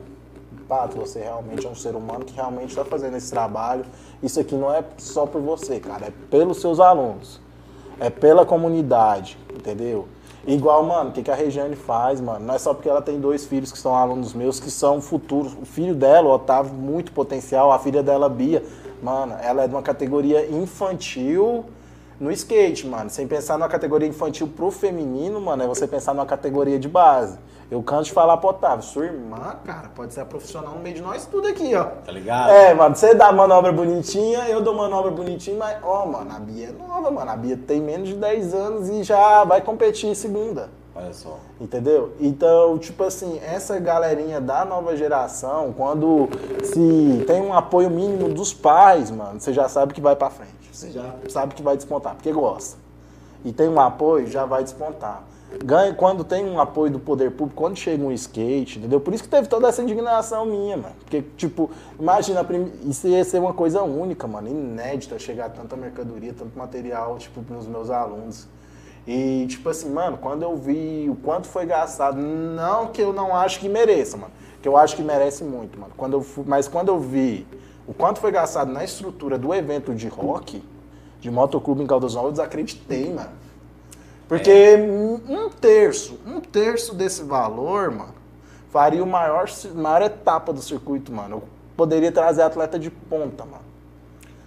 Pato, você realmente é um ser humano que realmente está fazendo esse trabalho. Isso aqui não é só por você, cara, é pelos seus alunos. É pela comunidade, entendeu? Igual, mano, o que, que a Regiane faz, mano? Não é só porque ela tem dois filhos que são alunos meus, que são futuros. O filho dela, o Otávio, muito potencial. A filha dela, Bia, mano, ela é de uma categoria infantil no skate, mano. Sem pensar numa categoria infantil pro feminino, mano, é você pensar numa categoria de base. Eu canso de falar pro Otávio, sua irmã, cara, pode ser a profissional no meio de nós tudo aqui, ó. Tá ligado? É, mano, você dá manobra bonitinha, eu dou manobra bonitinha, mas, ó, mano, a Bia é nova, mano. A Bia tem menos de 10 anos e já vai competir em segunda. Olha só. Entendeu? Então, tipo assim, essa galerinha da nova geração, quando se tem um apoio mínimo dos pais, mano, você já sabe que vai pra frente. Você já sabe que vai despontar, porque gosta. E tem um apoio, já vai despontar. Ganha quando tem um apoio do poder público, quando chega um skate, entendeu? Por isso que teve toda essa indignação minha, mano. Porque, tipo, imagina, isso ia ser uma coisa única, mano, inédita, chegar tanta mercadoria, tanto material, tipo, pros meus alunos. E, tipo assim, mano, quando eu vi o quanto foi gastado, não que eu não acho que mereça, mano. Que eu acho que merece muito, mano. Quando eu fu- mas quando eu vi o quanto foi gastado na estrutura do evento de rock, de motoclube em Caldas Novas, eu desacreditei, mano. Porque um terço, um terço desse valor, mano, faria o maior, maior etapa do circuito, mano. Eu poderia trazer atleta de ponta, mano.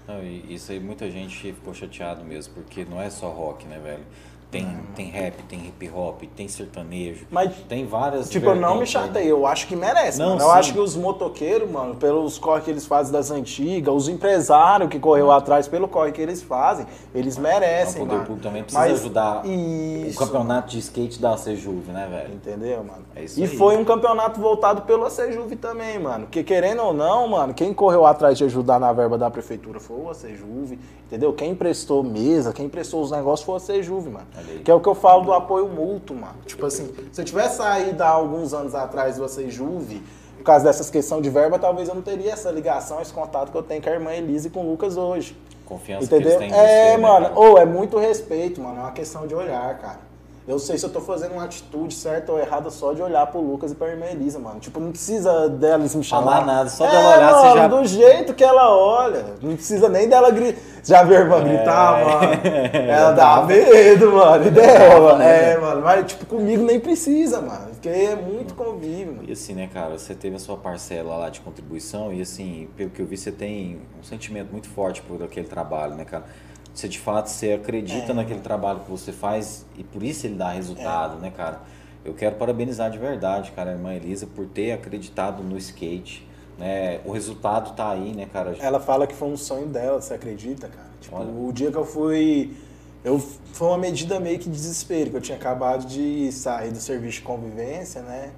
Não, e isso aí muita gente ficou chateado mesmo, porque não é só rock, né, velho? Tem, tem rap, tem hip hop, tem sertanejo, Mas, tem várias. Tipo, eu não me né? chatei, eu acho que merece, Não, mano. Eu sim. acho que os motoqueiros, mano, pelos corre que eles fazem das antigas, os empresários que correu atrás pelo corre que eles fazem, eles merecem, O poder mano. público também precisa Mas ajudar isso, o campeonato de skate da Sejuve, né, velho? Entendeu, mano? É isso e aí. foi um campeonato voltado pelo Acejuve também, mano. Porque querendo ou não, mano, quem correu atrás de ajudar na verba da prefeitura foi o Acejuve, entendeu? Quem emprestou mesa, quem emprestou os negócios foi o Acejuve, mano. Aí. Que é o que eu falo do apoio mútuo, mano. Tipo assim, se eu tivesse saído há alguns anos atrás do Acejuve, por causa dessas questões de verba, talvez eu não teria essa ligação, esse contato que eu tenho com a irmã Elise e com o Lucas hoje. Confiança Entendeu? que eles têm é, você, né, mano. cara? Ou é muito respeito, mano. É uma questão de olhar, cara. Eu sei se eu tô fazendo uma atitude certa ou errada só de olhar pro Lucas e pra irmã Elisa, mano. Tipo, não precisa delas me chamar. Falar nada, só dela olhar, mano, você já... do jeito que ela olha. Não precisa nem dela gritar. Já viu a irmã gritar, mano? <laughs> Ela dá medo, mano. E dela, né? é, mano. Mas, tipo, comigo nem precisa, mano. Porque é muito convívio, mano. E assim, né, cara, você teve a sua parcela lá de contribuição e assim, pelo que eu vi, você tem um sentimento muito forte por aquele trabalho, né, cara? Você de fato você acredita É. naquele trabalho que você faz e por isso ele dá resultado, né, cara? Eu quero parabenizar de verdade, cara, a irmã Elisa por ter acreditado no skate, né? O resultado tá aí, né, cara? Ela fala que foi um sonho dela, você acredita, cara? Tipo, Olha. o dia que eu fui. Eu, foi uma medida meio que de desespero, que eu tinha acabado de sair do serviço de convivência, né?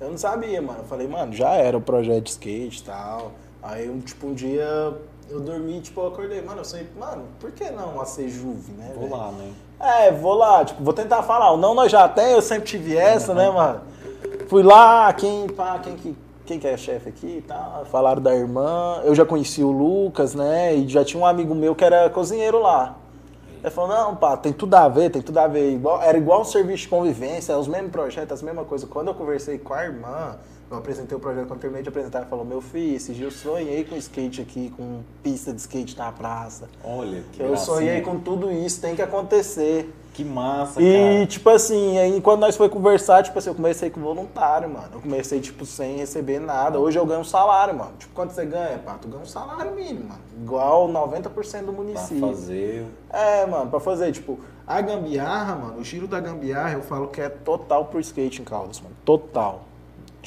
Eu não sabia, mano. Eu falei, mano, já era o projeto de skate e tal. Aí, tipo, um dia eu dormi, tipo, eu acordei, mano, eu sei, mano, por que não a Sejuve, né? Vou velho? lá, né? É, vou lá, tipo, vou tentar falar. O não nós já tem, eu sempre tive essa, né, mano? Fui lá, quem, pá, quem que, quem que é chefe aqui e tal, falaram da irmã. Eu já conheci o Lucas, né, e já tinha um amigo meu que era cozinheiro lá. Ele falou, não, pá, tem tudo a ver, tem tudo a ver. Igual, era igual um serviço de convivência, os mesmos projetos, as mesmas coisas. Quando eu conversei com a irmã, eu apresentei o projeto, quando terminei de apresentar, ela falou, meu filho, esse dia eu sonhei com skate aqui, com pista de skate na praça. Olha, que Eu gracinha. sonhei com tudo isso, tem que acontecer. Que massa, E, cara. tipo assim, aí quando nós foi conversar, tipo assim, eu comecei com voluntário, mano. Eu comecei, tipo, sem receber nada. Hoje eu ganho um salário, mano. Tipo, quanto você ganha, pá? Tu ganha um salário mínimo, mano. Igual 90% do Pra município. fazer É, mano, pra fazer, tipo, a gambiarra, mano, o giro da gambiarra, eu falo que é total pro skate em Caldas, mano. Total.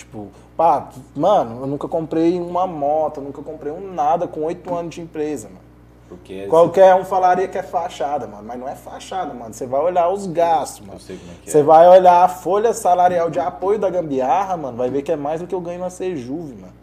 Tipo, pá, mano, eu nunca comprei uma moto, eu nunca comprei um nada com oito anos de empresa, mano. porque Qualquer um falaria que é fachada, mano, mas não é fachada, mano. Você vai olhar os gastos, mano. sei como é que Você é. vai olhar a folha salarial de apoio da gambiarra, mano, vai ver que é mais do que eu ganho na Sejuve, mano.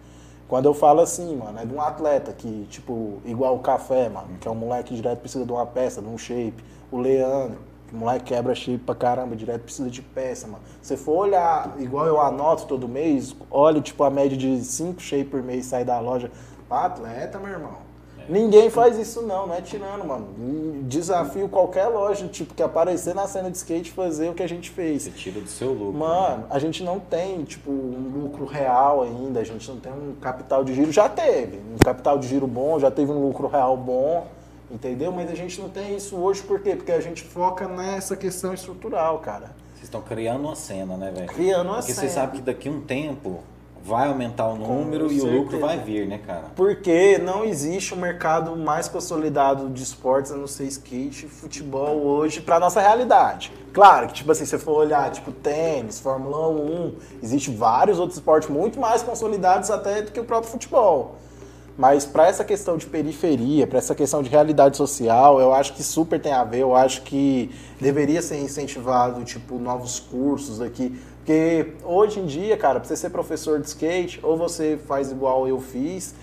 Quando eu falo assim, mano, é de um atleta que, tipo, igual o Café, mano, que é um moleque que direto precisa de uma peça, de um shape. O Leandro, o moleque quebra shape pra caramba, direto precisa de peça, mano. Se for olhar, igual eu anoto todo mês, olho, tipo, a média de 5 shape por mês sai da loja. Pra atleta, meu irmão. Ninguém faz isso não, não é tirando, mano. Desafio qualquer loja, tipo, que aparecer na cena de skate fazer o que a gente fez. Você tira do seu lucro. né? Mano, a gente não tem, tipo, um lucro real ainda, a gente não tem um capital de giro. Já teve um capital de giro bom, já teve um lucro real bom, entendeu? Mas a gente não tem isso hoje, por quê? Porque a gente foca nessa questão estrutural, cara. Vocês estão criando uma cena, né, velho? Criando uma Porque cena. você sabe que daqui a um tempo vai aumentar o número e certeza. o lucro vai vir, né, cara? Porque não existe um mercado mais consolidado de esportes, a não ser skate e futebol hoje, pra nossa realidade. Claro que, tipo assim, se você for olhar, tipo, tênis, Fórmula 1, existe vários outros esportes muito mais consolidados até do que o próprio futebol. Mas para essa questão de periferia, para essa questão de realidade social, eu acho que super tem a ver. Eu acho que deveria ser incentivado, tipo, novos cursos aqui. Porque hoje em dia, cara, para você ser professor de skate, ou você faz igual eu fiz,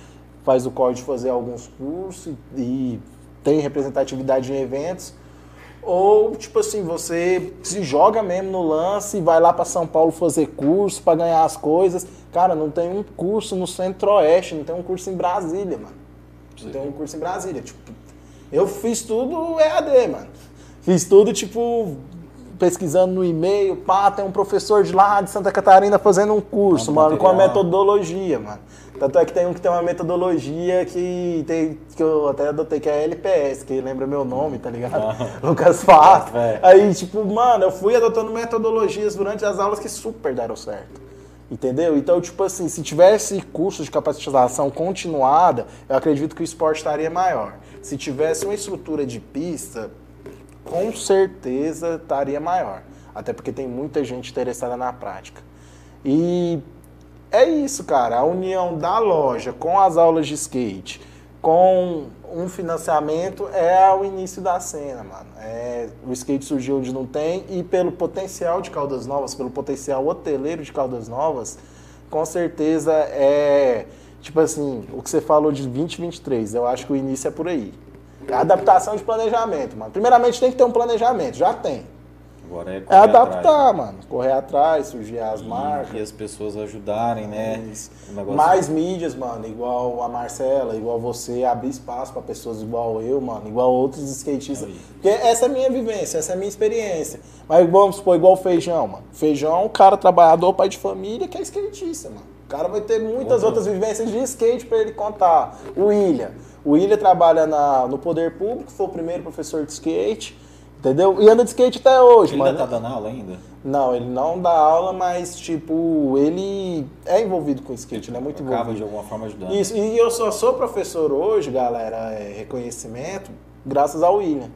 faz o código fazer alguns cursos e tem representatividade em eventos, ou, tipo assim, você se joga mesmo no lance e vai lá para São Paulo fazer curso para ganhar as coisas. Cara, não tem um curso no Centro-Oeste, não tem um curso em Brasília, mano. Não tem um curso em Brasília. Tipo, eu fiz tudo EAD, mano. Fiz tudo, tipo, pesquisando no e-mail. Pá, tem um professor de lá de Santa Catarina fazendo um curso, mano, com a metodologia, mano. Tanto é que tem um que tem uma metodologia que, tem, que eu até adotei, que é a LPS, que lembra meu nome, tá ligado? <laughs> Lucas Fato. velho. Aí, tipo, mano, eu fui adotando metodologias durante as aulas que super deram certo. Entendeu? Então, tipo assim, se tivesse curso de capacitação continuada, eu acredito que o esporte estaria maior. Se tivesse uma estrutura de pista, com certeza estaria maior. Até porque tem muita gente interessada na prática. E é isso, cara. A união da loja com as aulas de skate, com um financiamento, é o início da cena, mano. É, o skate surgiu onde não tem e pelo potencial de Caldas Novas, pelo potencial hoteleiro de Caldas Novas, com certeza é. Tipo assim, o que você falou de 2023, eu acho que o início é por aí. Adaptação de planejamento, mano. Primeiramente tem que ter um planejamento, já tem. Agora é, é adaptar, atrás, né? mano. Correr atrás, surgir as e, marcas. E as pessoas ajudarem, né? Mais mídias, mano. Igual a Marcela, igual você, abrir espaço para pessoas igual eu, mano. Igual outros skatistas. Aí. Porque essa é a minha vivência, essa é a minha experiência. Mas vamos supor, igual o Feijão, mano. Feijão é um cara trabalhador, pai de família, que é skatista, mano. O cara vai ter muitas uhum. outras vivências de skate para ele contar. O William. O William trabalha na, no Poder Público, foi o primeiro professor de skate. Entendeu? E anda de skate até hoje, ele mano. Ele tá dando aula ainda? Não, ele não dá aula, mas, tipo, ele é envolvido com skate, ele é muito Acaba envolvido. de alguma forma ajudando. Isso, e eu só sou professor hoje, galera, é reconhecimento, graças ao William.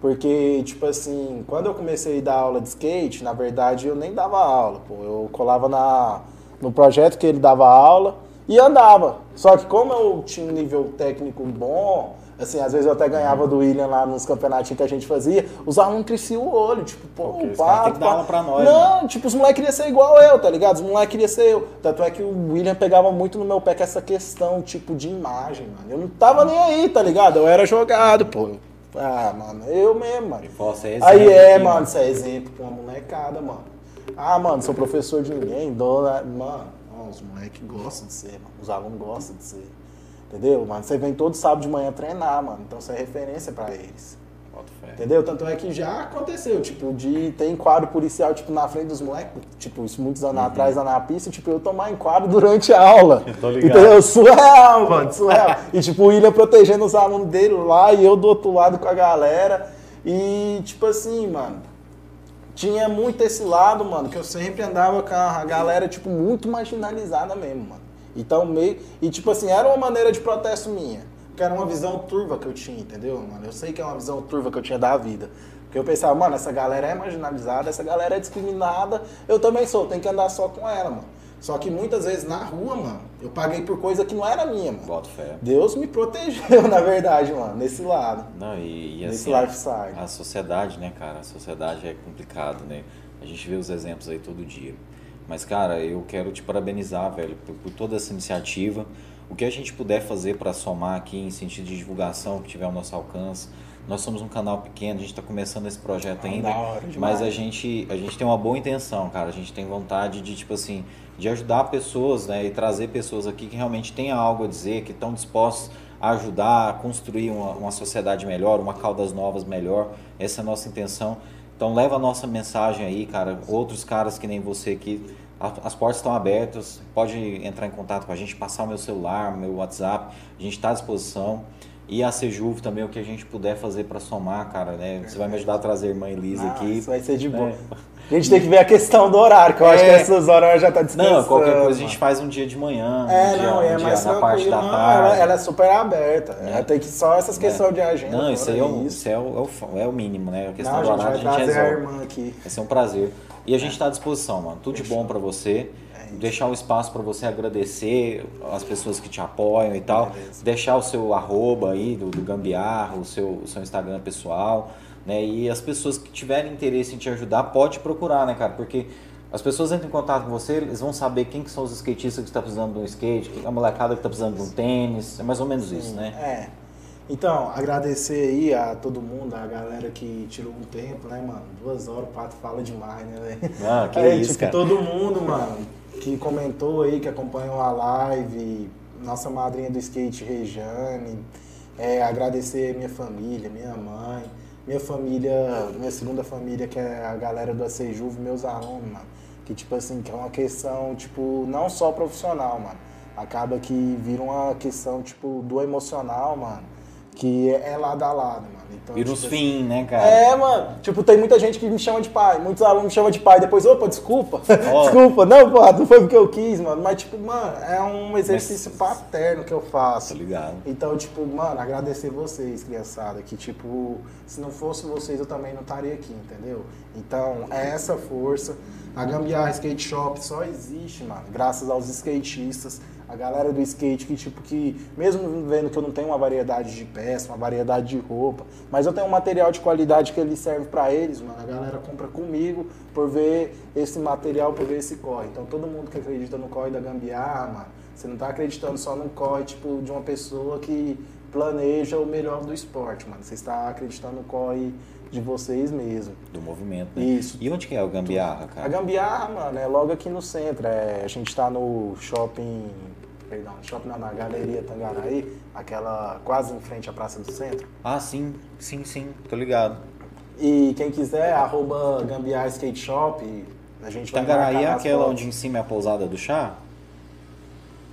Porque, tipo assim, quando eu comecei a dar aula de skate, na verdade eu nem dava aula, pô. Eu colava na, no projeto que ele dava aula e andava. Só que como eu tinha um nível técnico bom, Assim, às vezes eu até ganhava do William lá nos campeonatinhos que a gente fazia, os alunos cresciam o olho, tipo, pô, pá, tem que dar aula pra nós. Não, né? tipo, os moleques queriam ser igual eu, tá ligado? Os moleques queriam ser eu. Tanto é que o William pegava muito no meu pé com essa questão, tipo, de imagem, mano. Eu não tava nem aí, tá ligado? Eu era jogado, pô. Ah, mano, eu mesmo, mano. Você é aí é, aqui, mano, isso é exemplo pra uma molecada, mano. Ah, mano, sou professor de ninguém, dona. Mano, os moleques gostam de ser, mano. Os alunos gostam de ser. Entendeu? Mano, você vem todo sábado de manhã treinar, mano. Então você é referência para eles. Entendeu? Tanto é que já aconteceu, tipo, de ter enquadro policial, tipo, na frente dos moleques, tipo, isso muitos anos uhum. atrás lá na pista, tipo, eu tomar enquadro durante a aula. <laughs> Eu tô ligado. Entendeu? Surreal, mano, surreal. e, tipo, o William protegendo os alunos dele lá e eu do outro lado com a galera. E, tipo assim, mano, tinha muito esse lado, mano, que eu sempre andava com a galera, tipo, muito marginalizada mesmo, mano. Então, meio. E, tipo assim, era uma maneira de protesto minha. Que era uma visão turva que eu tinha, entendeu, mano? Eu sei que é uma visão turva que eu tinha da vida. Porque eu pensava, mano, essa galera é marginalizada, essa galera é discriminada, eu também sou, tem que andar só com ela, mano. Só que muitas vezes na rua, mano, eu paguei por coisa que não era minha, mano. Boto fé. Deus me protegeu, <laughs> na verdade, mano, nesse lado. Não, e, e nesse assim, lifestyle. A, a sociedade, né, cara? A sociedade é complicado, né? A gente vê os exemplos aí todo dia. Mas, cara, eu quero te parabenizar, velho, por, por toda essa iniciativa. O que a gente puder fazer para somar aqui em sentido de divulgação que tiver ao nosso alcance. Nós somos um canal pequeno, a gente está começando esse projeto ainda, mas a gente, a gente tem uma boa intenção, cara. A gente tem vontade de, tipo assim, de ajudar pessoas, né, e trazer pessoas aqui que realmente tenham algo a dizer, que estão dispostos a ajudar a construir uma, uma sociedade melhor, uma Caldas Novas melhor. Essa é a nossa intenção. Então leva a nossa mensagem aí, cara. Outros caras que nem você que as portas estão abertas, pode entrar em contato com a gente, passar o meu celular, meu WhatsApp, a gente está à disposição. E a Sejuv também, o que a gente puder fazer para somar, cara, né? Você vai me ajudar a trazer a irmã Elisa ah, aqui. Isso vai ser de né? boa. <laughs> A gente tem que ver a questão do horário, que eu é. acho que é. essas horas já tá descansando. Não, qualquer coisa a gente faz um dia de manhã. É, um dia, não, é um mais na parte da não, tarde. Ela, ela, é super aberta. É. Ela tem que só essas é. questões de agenda. Não, isso aí é o, isso é, o, é o mínimo, né? A questão não, do horário a gente, a gente resolve. A irmã aqui. Vai ser um prazer. E a gente está à disposição, mano. Tudo de bom para você deixar o espaço para você agradecer as pessoas que te apoiam e tal, Beleza. deixar o seu arroba aí do, do Gambiarra, o seu, o seu Instagram pessoal, né? E as pessoas que tiverem interesse em te ajudar, pode procurar, né, cara? Porque as pessoas entram em contato com você, eles vão saber quem que são os skatistas que estão precisando de um skate, a molecada que está precisando de um tênis, é mais ou menos Sim, isso, né? É. Então, agradecer aí a todo mundo, a galera que tirou um tempo, né, mano? Duas horas, o Pato fala demais, né, velho? Ah, que <laughs> é, isso, tipo, cara. todo mundo, mano, que comentou aí, que acompanhou a live, nossa madrinha do skate, Rejane, é, agradecer minha família, minha mãe, minha família, minha segunda família, que é a galera do ACJuve, meus alunos, mano. Que, tipo assim, que é uma questão, tipo, não só profissional, mano. Acaba que vira uma questão, tipo, do emocional, mano que é lado a lado, mano. Então, Vira tipo, os fim, né, cara? É, mano. Tipo, tem muita gente que me chama de pai. Muitos alunos me chamam de pai. Depois, opa, desculpa. Oh. <laughs> desculpa. Não, pô, não foi porque eu quis, mano. Mas, tipo, mano, é um exercício Mas... paterno que eu faço. Tô ligado. Então, tipo, mano, agradecer vocês, criançada. Que, tipo, se não fosse vocês, eu também não estaria aqui, entendeu? Então, é essa força. A Gambiarra Skate Shop só existe, mano, graças aos skatistas a galera do skate que, tipo, que mesmo vendo que eu não tenho uma variedade de peça, uma variedade de roupa, mas eu tenho um material de qualidade que ele serve para eles, mano. A galera compra comigo por ver esse material, por ver esse corre. Então todo mundo que acredita no corre da gambiarra, mano, Você não tá acreditando só num corre, tipo, de uma pessoa que planeja o melhor do esporte, mano. Você está acreditando no corre de vocês mesmo. Do movimento, né? Isso. E onde que é o Gambiarra, cara? A Gambiarra, mano, é logo aqui no centro. É, a gente tá no shopping, perdão, shopping não, na Galeria Tangaraí, aquela quase em frente à Praça do Centro. Ah, sim, sim, sim, tô ligado. E quem quiser, arroba Gambiarra Skate Shop, a gente vai Tangaraí é aquela onde em cima é a pousada do chá?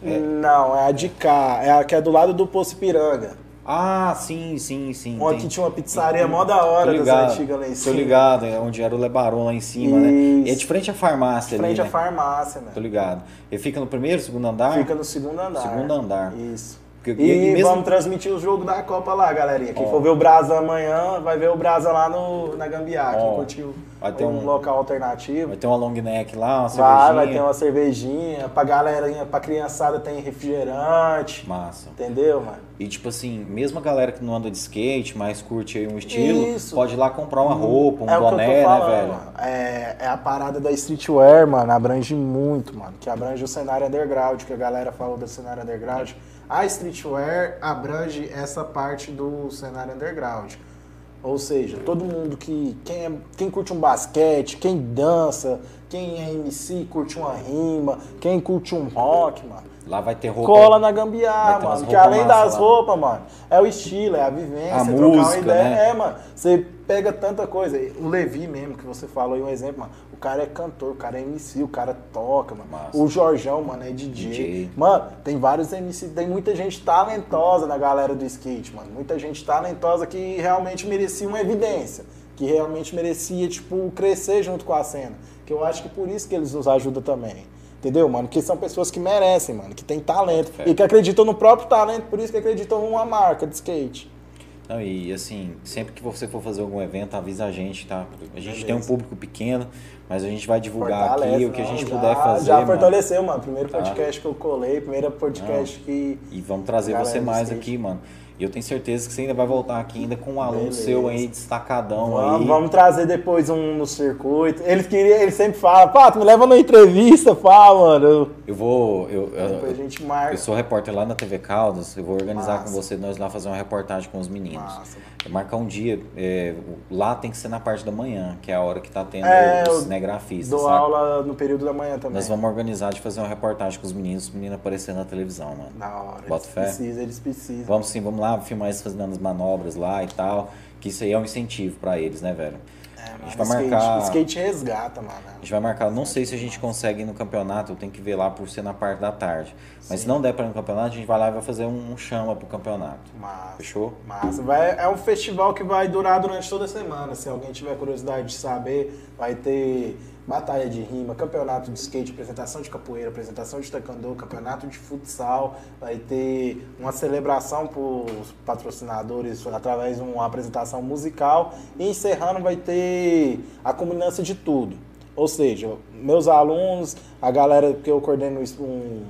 Não, é a de cá, é a que é do lado do Poço Ipiranga. Ah, sim, sim, sim. Tem- que tinha uma pizzaria mó da hora Tô das ligado, antigas lá em Tô cima. ligado, é onde era o Lebaron lá em cima, né? Isso. E é de frente à farmácia Em frente à ali, né? farmácia, Tô né? ligado. Ele fica no primeiro, segundo andar? Fica no segundo andar. Segundo andar. Isso. Porque- E, e mesmo- vamos transmitir o jogo da Copa lá, galerinha. Quem Ó. for ver o Brasa amanhã, vai ver o Brasa lá no, na Gambiarra. Quem Ó. curtiu Vai ter um, um- local alternativo. Vai ter uma long neck lá, uma Vai, cervejinha. vai ter uma cervejinha. Pra galerinha, pra criançada tem refrigerante. Massa. Entendeu, mano? E tipo assim, mesmo a galera que não anda de skate, mas curte aí um estilo, Isso. pode ir lá comprar uma roupa, um é boné, né, velho? É, é a parada da streetwear, mano, abrange muito, mano. Que abrange o cenário underground, que a galera falou do cenário underground. A streetwear abrange essa parte do cenário underground. Ou seja, todo mundo que. Quem, é- quem curte um basquete, quem dança, quem é MC, curte uma rima, quem curte um rock, mano. Lá vai ter roupa. Cola na gambiarra, mano. Que além massa das roupas, mano, é o estilo, é a vivência, A é trocar uma música, ideia. né? É, mano. Você pega tanta coisa. O Levi mesmo, que você falou aí um exemplo, mano. O cara é cantor, o cara é MC, o cara toca, mano. Massa. O Jorjão, mano, é DJ. DJ. Mano, tem vários MC, tem muita gente talentosa na galera do skate, mano. Muita gente talentosa que realmente merecia uma evidência. Que realmente merecia, tipo, crescer junto com a cena. Que eu acho que por isso que eles nos ajudam também. Entendeu, mano? Que são pessoas que merecem, mano, que tem talento. Fé. E que acreditam no próprio talento, por isso que acreditam numa marca de skate. Não, e assim, sempre que você for fazer algum evento, avisa a gente, tá? A gente Beleza. tem um público pequeno, mas a gente vai divulgar Fortalece, aqui o que a não, gente já- puder fazer. Já mano. fortaleceu, mano. Primeiro Tá. podcast que eu colei, primeiro podcast que. E vamos trazer Galera você mais aqui, mano. E eu tenho certeza que você ainda vai voltar aqui ainda com um aluno Beleza. seu aí, destacadão Vamos, aí. vamos trazer depois um no circuito. Ele queria, ele sempre fala, Pato, me leva na entrevista, fala, mano. Eu vou. Eu, eu, Depois a gente marca. eu sou repórter lá na TV Caldas, eu vou organizar Massa. com você, nós lá fazer uma reportagem com os meninos. Massa. Marcar um dia, é, lá tem que ser na parte da manhã, que é a hora que tá tendo É, os cinegrafistas, Dou sabe? aula no período da manhã também. Nós vamos organizar de fazer uma reportagem com os meninos, os meninos aparecendo na televisão, mano. Na hora. Bota eles fé. precisam, eles precisam. Vamos sim, vamos lá filmar eles fazendo as manobras lá e tal. Que isso aí é um incentivo pra eles, né, velho? É, a gente vai skate, marcar. Skate resgata, mano. A gente vai marcar, não sei se a gente consegue ir no campeonato, eu tenho que ver lá por ser na parte da tarde. Mas se não der pra ir no campeonato, a gente vai lá e vai fazer um, um chama pro campeonato. Massa. Fechou? Massa. Vai, é um festival que vai durar durante toda a semana. Se alguém tiver curiosidade de saber, vai ter batalha de rima, campeonato de skate, apresentação de capoeira, apresentação de taekwondo, campeonato de futsal. Vai ter uma celebração para os patrocinadores através de uma apresentação musical. E encerrando vai ter a combinância de tudo. Ou seja, meus alunos, a galera que eu coordeno um,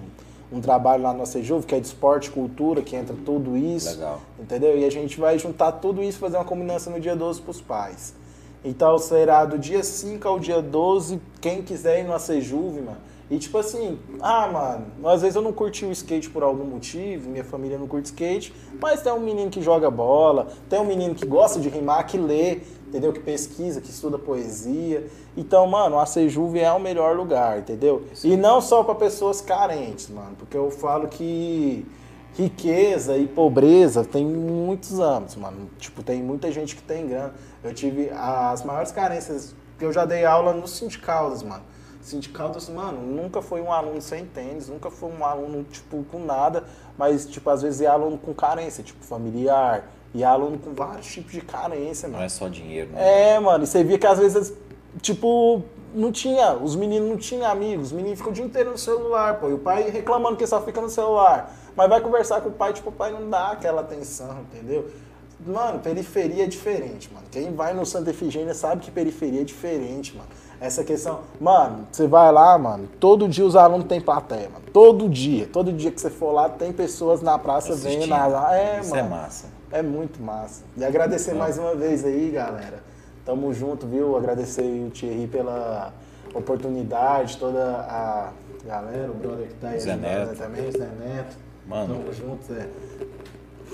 um trabalho lá no Sejuve, que é de esporte e cultura, que entra tudo isso. Legal. Entendeu? E a gente vai juntar tudo isso e fazer uma combinação no dia 12 para os pais. Então será do dia 5 ao dia 12, quem quiser ir no Acejuve, mano. E tipo assim, ah, mano, às vezes eu não curti o skate por algum motivo, minha família não curte skate, mas tem um menino que joga bola, tem um menino que gosta de rimar, que lê, entendeu? Que pesquisa, que estuda poesia. Então, mano, o Acejuve é o melhor lugar, entendeu? E não só para pessoas carentes, mano, porque eu falo que riqueza e pobreza tem muitos âmbitos, mano. Tipo, tem muita gente que tem grana. Eu tive as maiores carências que eu já dei aula no Sindicaldas, mano. Sindicaldas, mano, nunca foi um aluno sem tênis, nunca foi um aluno, tipo, com nada, mas, tipo, às vezes é aluno com carência, tipo, familiar, e aluno com vários tipos de carência, mano. Não é só dinheiro, né? É, mano, e você via que às vezes, tipo, não tinha, os meninos não tinham amigos, os meninos ficam o dia inteiro no celular, pô, e o pai reclamando que só fica no celular. Mas vai conversar com o pai, tipo, o pai não dá aquela atenção, entendeu? Mano, periferia é diferente, mano. Quem vai no Santa Efigênia sabe que periferia é diferente, mano. Essa questão. Mano, você vai lá, mano, todo dia os alunos têm plateia, mano. Todo dia. Todo dia que você for lá, tem pessoas na praça Assistindo. vendo. É, Isso mano. é massa. É muito massa. E agradecer mais uma vez aí, galera. Tamo junto, viu? Agradecer o Thierry pela oportunidade, toda a galera, o brother que tá aí Zé ajudando Neto. também, o Zé Neto. Mano. Tamo junto, Zé.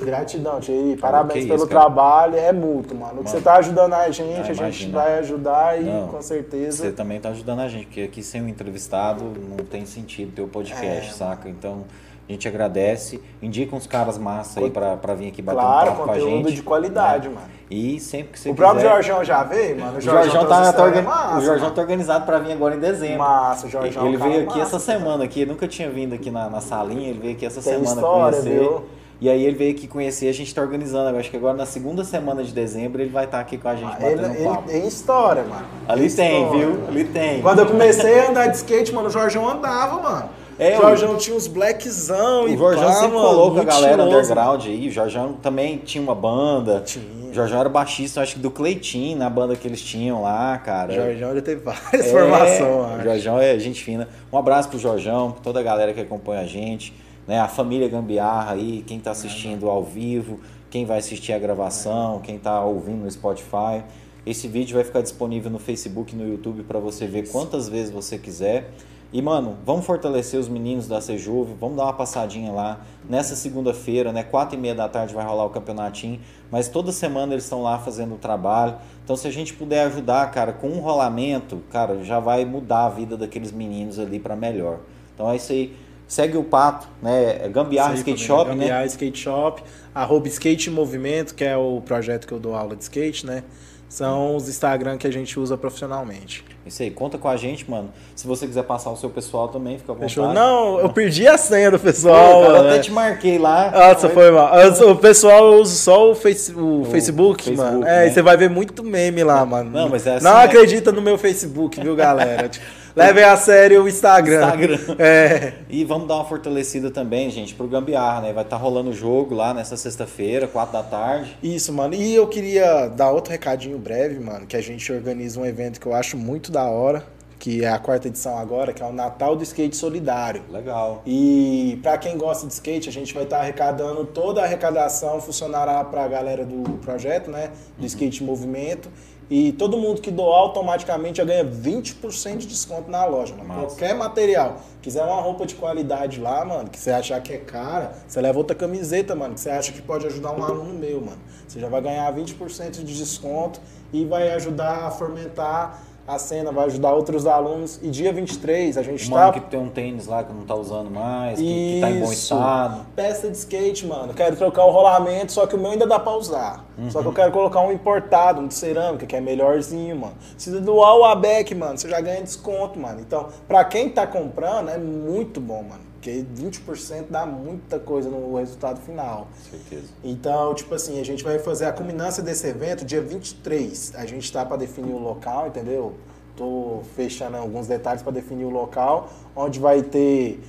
Gratidão, Thierry. Parabéns pelo isso, trabalho. É mútuo, mano. O que você tá ajudando a gente, Ah, a gente vai ajudar e Não, com certeza. Você também tá ajudando a gente, porque aqui sem o entrevistado não tem sentido ter o podcast, É, saca? Então a gente agradece, indica uns caras massa aí pra, pra vir aqui bater um Claro, papo com a conteúdo gente. de qualidade, né? mano. E sempre que você O próprio quiser. Jorjão já veio, mano. O Jorjão tá, tá massa, o Jorjão tá organizado pra vir agora em dezembro. Massa, o Jorjão. ele é um cara veio aqui massa, essa semana aqui, ele nunca tinha vindo aqui na, na salinha, ele veio aqui essa Tem semana história, conhecer. viu? E aí ele veio aqui conhecer, a gente tá organizando, eu acho que agora na segunda semana de dezembro ele vai estar aqui com a gente Ele, batendo ele papo. tem história, mano. Ali tem, história. viu? Ali tem. Quando eu comecei a andar de skate, mano, o Jorjão andava, mano. É, o Jorjão tinha uns blackzão e O Jorjão pá, sempre colou com a galera estiloso. underground aí. O Jorjão também tinha uma banda. Tinha. O Jorjão era baixista, acho que do Cleitinho, na banda que eles tinham lá, cara. O Jorjão ele teve várias É, formações, O. Jorjão é gente fina. Um abraço pro Jorjão, pra toda a galera que acompanha a gente, né? A família Gambiarra aí, quem tá assistindo ao vivo, quem vai assistir a gravação, quem tá ouvindo no Spotify. Esse vídeo vai ficar disponível no Facebook e no YouTube para você ver quantas vezes você quiser. E, mano, vamos fortalecer os meninos da Sejuve, vamos dar uma passadinha lá. Nessa segunda-feira, né, quatro e meia da tarde vai rolar o campeonatinho, mas toda semana eles estão lá fazendo o trabalho. Então, se a gente puder ajudar, cara, com um rolamento, cara, já vai mudar a vida daqueles meninos ali para melhor. Então é isso aí. Segue o Pato, né, é Gambiarra Skate família. Shop, né? Gambiarra Skate Shop, arroba Skate Movimento, que é o projeto que eu dou aula de skate, né? São os Instagram que a gente usa profissionalmente. Isso aí, conta com a gente, mano. Se você quiser passar o seu pessoal também, fica à vontade. Fechou? Não, eu perdi a senha do Pô, pessoal. cara, eu né? até te marquei lá. Nossa, foi mal. Eu- O pessoal usa só o, face, o, Facebook, Facebook, mano. né? É, e você vai ver muito meme lá, mano. Não, mas é assim, Não né? acredita no meu Facebook, viu, galera? Tipo, <laughs> Levem a sério o Instagram. Instagram. É. E vamos dar uma fortalecida também, gente, pro Gambiarra, né? Vai estar rolando o jogo lá nessa sexta-feira, quatro da tarde. Isso, mano. E eu queria dar outro recadinho breve, mano, que a gente organiza um evento que eu acho muito da hora, que é a quarta edição agora, que é o Natal do Skate Solidário. Legal. E para quem gosta de skate, a gente vai estar arrecadando toda a arrecadação funcionará para a galera do projeto, né, do Skate em Movimento. E todo mundo que doar automaticamente já ganha 20% de desconto na loja, mano. Qualquer material. Quiser uma roupa de qualidade lá, mano, que você achar que é cara, você leva outra camiseta, mano, que você acha que pode ajudar um <laughs> aluno meu, mano. Você já vai ganhar 20% de desconto e vai ajudar a fomentar a cena, vai ajudar outros alunos. E dia 23 a gente mano tá que tem um tênis lá que não tá usando mais, que, que tá em bom isso. estado. Peça de skate, mano. Quero trocar o rolamento, só que o meu ainda dá pra usar. Só que eu quero colocar um importado, um de cerâmica, que é melhorzinho, mano. Se doar o ABEC, mano, você já ganha desconto, mano. Então, pra quem tá comprando, é muito bom, mano. Porque 20% dá muita coisa no resultado final. Certeza. Então, tipo assim, a gente vai fazer a culminância desse evento dia 23. A gente tá para definir o local, entendeu? Tô fechando alguns detalhes para definir o local, onde vai ter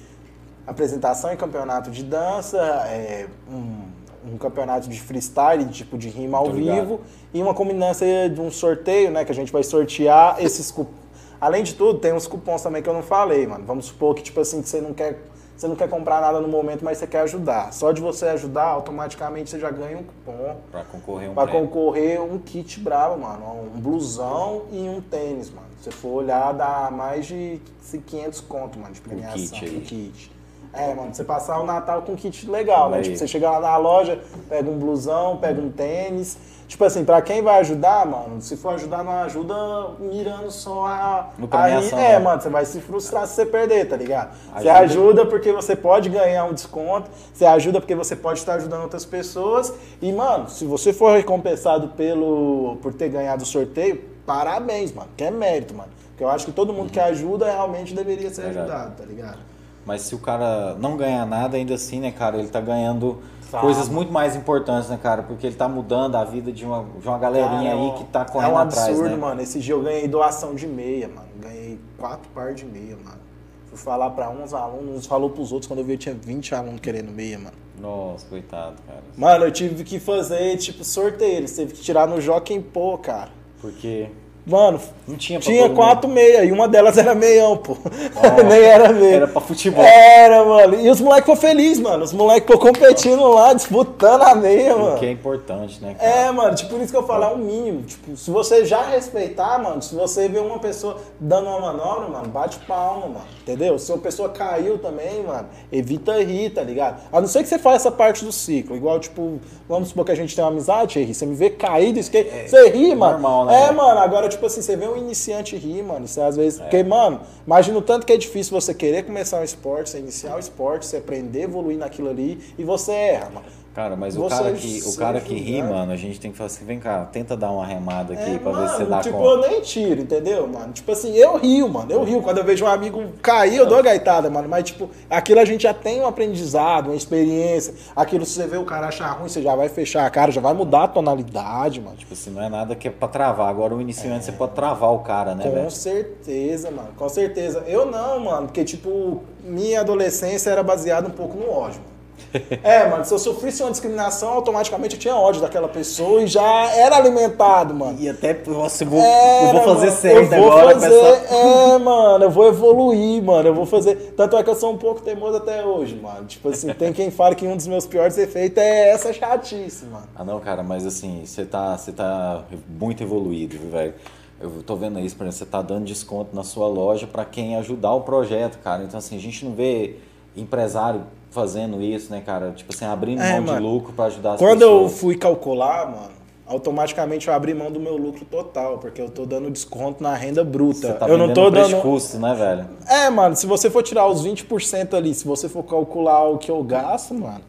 apresentação em campeonato de dança, é, um, um campeonato de freestyle, tipo de rima ao Tô ligado. vivo, e uma culminância de um sorteio, né? Que a gente vai sortear esses cupons. Além de tudo, tem uns cupons também que eu não falei, mano. Vamos supor que, tipo assim, que você não quer. Você não quer comprar nada no momento, mas você quer ajudar. Só de você ajudar, automaticamente você já ganha um cupom Pra concorrer um pra prêmio. concorrer um kit bravo, mano. Um blusão e um tênis, mano. Se for olhar, dá mais de 500 conto, mano, de premiação. kit aí. Um kit. É, mano, você passar o Natal com um kit legal, né? Aí. Tipo, você chegar lá na loja, pega um blusão, pega um tênis. Tipo assim, pra quem vai ajudar, mano, se for ajudar, não ajuda mirando só a. No a premiação, é, né? mano, você vai se frustrar se você perder, tá ligado? Você Ajuda. ajuda porque você pode ganhar um desconto, você ajuda porque você pode estar ajudando outras pessoas. E, mano, se você for recompensado pelo por ter ganhado o sorteio, parabéns, mano, que é mérito, mano. Porque eu acho que todo mundo que ajuda realmente deveria ser Verdade. ajudado, tá ligado? Mas se o cara não ganhar nada, ainda assim, né, cara, ele tá ganhando Tá. coisas muito mais importantes, né, cara? Porque ele tá mudando a vida de uma, de uma galerinha Cara, aí que tá correndo É um atrás, absurdo, né? mano. Esse dia eu ganhei doação de meia, mano. Ganhei quatro par de meia, mano. Fui falar pra uns alunos, uns falou pros outros. Quando eu vi, eu tinha 20 alunos querendo meia, mano. Nossa, coitado, cara. Mano, eu tive que fazer, tipo, sorteio. Eles teve que tirar no Joaquim Pô, cara. Porque Mano, Não tinha tinha quatro meias e uma delas era meião, pô. <laughs> Nem era meia. Era pra futebol. Era, mano. E os moleques foram felizes, mano. Os moleques foram competindo lá, disputando a meia, O mano. que é importante, né, cara? É, mano, tipo, por isso que eu falo, é um mínimo. Tipo, se você já respeitar, mano, se você vê uma pessoa dando uma manobra, mano, bate palma, mano. Entendeu? Se uma pessoa caiu também, mano, evita rir, tá ligado? A não ser que você faça essa parte do ciclo. Igual, tipo, vamos supor que a gente tem uma amizade, Henry, você me vê cair do skate, você ri, mano. normal, né, É, mano, agora, tipo assim, você vê um iniciante rir, mano, isso às vezes. Porque, mano, imagina o tanto que é difícil você querer começar um esporte, você iniciar o esporte, você aprender, evoluir naquilo ali, e você erra, mano. Cara, mas o cara que, o cara que ri, mano, a gente tem que falar assim, vem cá, tenta dar uma remada aqui É, pra ver se mano, dá tipo, conta. eu nem tiro, entendeu, mano? Tipo assim, eu rio, mano. Eu rio. Quando eu vejo um amigo cair, eu dou a gaitada, mano. Mas, tipo, aquilo a gente já tem um aprendizado, uma experiência. Aquilo, se você vê o cara achar ruim, você já vai fechar a cara, já vai mudar a tonalidade, mano. Tipo assim, não é nada que é pra travar. Agora o iniciante você pode travar o cara, né, Com velho? certeza, mano. Com certeza. Eu não, mano. Porque, tipo, minha adolescência era baseada um pouco no ódio, mano. <laughs> É, mano, se eu sofresse uma discriminação, automaticamente eu tinha ódio daquela pessoa e já era alimentado, mano. E até, nossa, eu vou, Era, eu vou fazer mano, certo eu vou agora. Fazer. É, mano, eu vou evoluir, mano. Eu vou fazer. Tanto é que eu sou um pouco teimoso até hoje, mano. Tipo assim, tem quem fala que um dos meus piores defeitos é essa chatice, mano. Ah, não, cara, mas assim, você tá, você tá muito evoluído, viu, velho. Eu tô vendo isso, por exemplo, você tá dando desconto na sua loja pra quem ajudar o projeto, cara. Então, assim, a gente não vê empresário fazendo isso, né, cara? Tipo assim, abrindo É, mão de mano. lucro pra ajudar as Quando eu pessoas. fui calcular, mano, automaticamente eu abri mão do meu lucro total, porque eu tô dando desconto na renda bruta. Você tá eu não tô de dando. custo, né, velho? É, mano, se você for tirar os 20% ali, se você for calcular o que eu gasto, mano,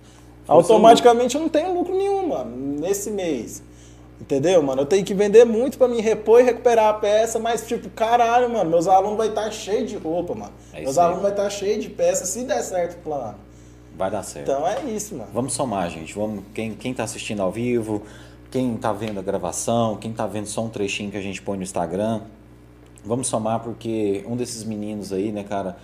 automaticamente eu não tenho lucro nenhum, mano, nesse mês. Entendeu, mano? Eu tenho que vender muito pra me repor e recuperar a peça, mas, tipo, caralho, mano, meus alunos vão estar cheios de roupa, mano. É meus alunos vão estar cheios de peça se der certo o plano. Vai dar certo. Então é isso, mano. Vamos somar, gente. Vamos, quem, quem tá assistindo ao vivo, quem tá vendo a gravação, quem tá vendo só um trechinho que a gente põe no Instagram. Vamos somar porque um desses meninos aí, né, cara,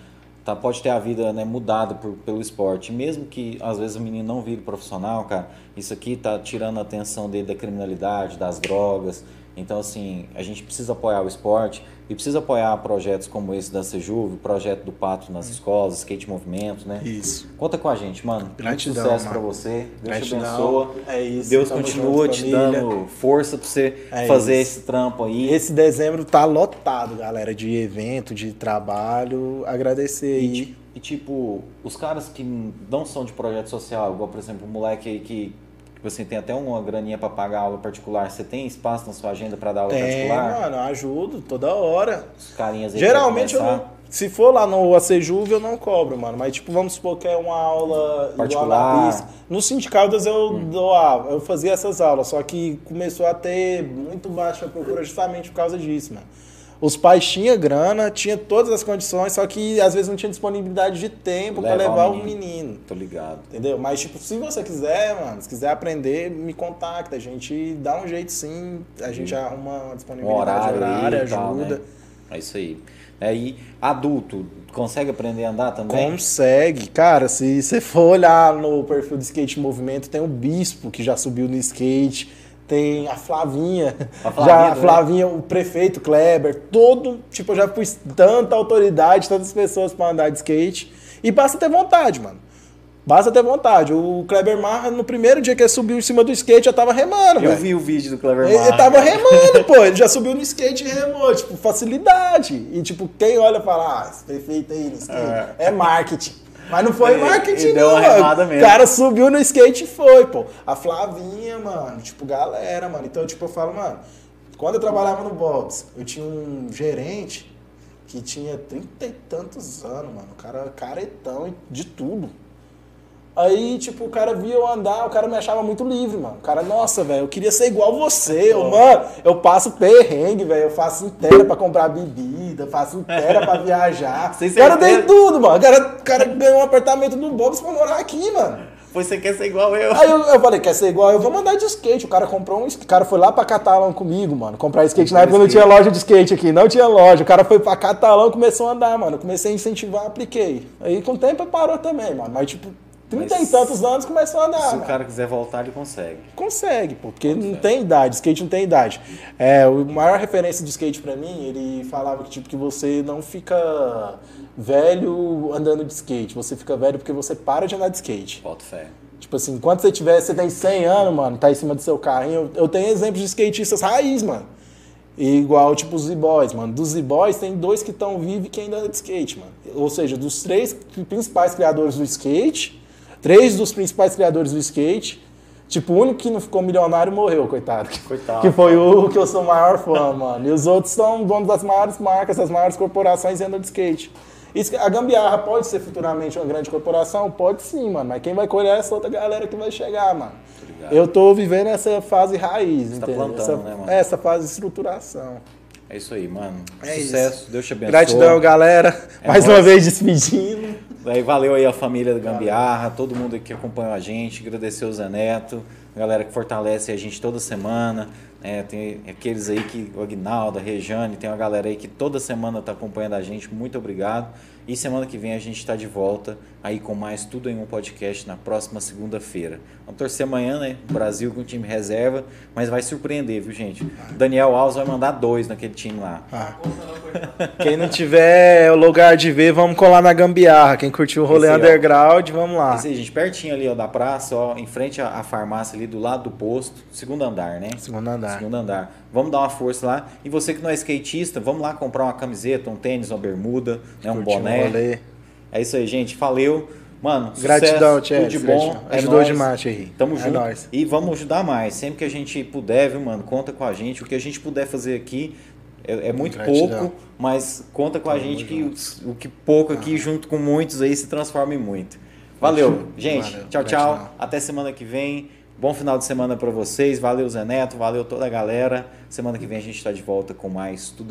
tá, pode ter a vida né, mudada por- pelo esporte. Mesmo que às vezes o menino não vire profissional, cara, isso aqui tá tirando a atenção dele da criminalidade, das drogas. Então, assim, a gente precisa apoiar o esporte e precisa apoiar projetos como esse da Sejuve, o projeto do Pato nas escolas, Skate Movimento, né? Isso. Conta com a gente, mano. Gratidão, Muito sucesso pra você. Deus te Gratidão. abençoa. É isso, Deus tamo continua junto, te família. dando força pra você É fazer isso. esse trampo aí. Esse dezembro tá lotado, galera, de evento, de trabalho. Agradecer E, aí. e, tipo, os caras que não são de projeto social, igual por exemplo, o moleque aí que tipo assim, tem até uma graninha pra pagar aula particular, você tem espaço na sua agenda pra dar aula Tem, particular? mano, eu ajudo toda hora. Os carinhas aí Geralmente eu não. Se for lá no ACJuve, eu não cobro, mano. Mas, tipo, vamos supor que é uma aula Particular. No Sindicatas eu doava, eu fazia essas aulas, só que começou a ter muito baixa procura justamente por causa disso, mano. Os pais tinham grana, tinha todas as condições, só que às vezes não tinha disponibilidade de tempo pra Levar o o menino. Tô ligado. Entendeu? Mas, tipo, se você quiser, mano, se quiser aprender, me contacta. A gente dá um jeito sim, a gente arruma uma Um disponibilidade horário, horária, tal, ajuda. né? É isso aí. É, e adulto, consegue aprender a andar também? Consegue. Cara, se você for olhar no perfil do Skate Movimento, tem o Bispo, que já subiu no skate. Tem a Flavinha, A <laughs> Flavinha já, a. Flavinha, o prefeito Kleber, todo, tipo, eu já pus tanta autoridade, tantas pessoas pra andar de skate. E basta ter vontade, mano. Basta ter vontade. O Kleber Marra, no primeiro dia que ele subiu em cima do skate, já tava remando, Eu velho. vi o vídeo do Clever Ele, ele Marra. tava remando, pô. Ele já subiu no skate e remou. Tipo, facilidade. E, tipo, quem olha fala, ah, esse prefeito aí no skate é, marketing. Mas não foi E- marketing, e não. mano. mesmo. O cara subiu no skate e foi, pô. A Flavinha, mano. Tipo, galera, mano. Então, tipo, eu falo, mano, quando eu trabalhava no Bobs, eu tinha um gerente que tinha trinta e tantos anos, mano. O cara caretão de tudo. Aí, tipo, o cara via eu andar, o cara me achava muito livre, mano. O cara, nossa, velho, eu queria ser igual você. Eu, mano, eu passo perrengue, velho. Eu faço inteira pra comprar bebida, faço inteira pra <laughs> viajar. Sem o cara tem tudo, mano. O cara, o cara ganhou um apartamento no Bob's pra morar aqui, mano. Pois você quer ser igual eu. Aí eu, eu falei, quer ser igual? Eu vou mandar de skate. O cara comprou um. O cara foi lá pra Catalão comigo, mano. Comprar skate. Na época não tinha loja de skate aqui, não tinha loja. O cara foi pra Catalão e começou a andar, mano. Eu comecei a incentivar, apliquei. Aí com o tempo parou também, mano. Mas, tipo, 30 Mas e tantos anos começou a andar. Se o cara quiser voltar, ele consegue. Consegue, porque consegue. não tem idade, skate não tem idade. É, o maior referência do skate para mim, ele falava que tipo que você não fica velho andando de skate, você fica velho porque você para de andar de skate. Bota fé. Tipo assim, quando você tiver, você tem 100 anos, mano, tá em cima do seu carrinho. Eu, eu tenho exemplos de skatistas raiz, mano. igual, tipo, os Z-Boys, mano. Dos Z-Boys, tem dois que estão vivos e que ainda andam de skate, mano. Ou seja, dos três principais criadores do skate, Três dos principais criadores do skate. Tipo, o único que não ficou milionário morreu, coitado. Coitado. Que foi o que eu sou maior fã, mano. E os outros são donos das maiores marcas, das maiores corporações e andam de skate. A gambiarra pode ser futuramente uma grande corporação? Pode sim, mano. Mas quem vai colher é essa outra galera que vai chegar, mano. Eu tô vivendo essa fase raiz, Você tá entendeu? Tá plantando, essa, né, mano? Essa fase de estruturação. É isso aí, mano. É Sucesso, isso. Deus te abençoe. Gratidão, galera. É <laughs> Mais uma vez despedindo. Aí valeu aí a família da Gambiarra, todo mundo que acompanhou a gente, agradecer o Zé Neto, a galera que fortalece a gente toda semana. É, tem aqueles aí que, o Agnaldo, a Rejane, tem uma galera aí que toda semana está acompanhando a gente. Muito obrigado. E semana que vem a gente está de volta aí com mais Tudo em um Podcast na próxima segunda-feira. Vamos torcer amanhã, né? Brasil com time reserva, mas vai surpreender, viu, gente? O Daniel Alves vai mandar dois naquele time lá. Ah. Quem não tiver o lugar de ver, vamos colar na gambiarra. Quem curtiu o rolê aí, underground, ó, vamos lá. Esse aí, gente, pertinho ali ó, da praça, ó, em frente à, à farmácia ali do lado do posto, segundo andar, né? Segundo andar. Segundo andar. Vamos dar uma força lá. E você que não é skatista, vamos lá comprar uma camiseta, um tênis, uma bermuda, né, um boné. É isso aí, gente. Valeu. Mano, Gratidão, tudo de bom. É Ajudou nóis. demais, aí. Tamo é junto. Nóis. E vamos ajudar mais. Sempre que a gente puder, viu, mano? Conta com a gente. O que a gente puder fazer aqui é, é muito Gratidão. pouco, mas conta com Tamo a gente que o, o, que pouco aqui, ah. junto com muitos aí, se transforma em muito. Valeu, gente. Valeu. Tchau, Gratidão. tchau. Até semana que vem. Bom final de semana para vocês. Valeu, Zé Neto. Valeu toda a galera. Semana que vem a gente está de volta com mais tudo.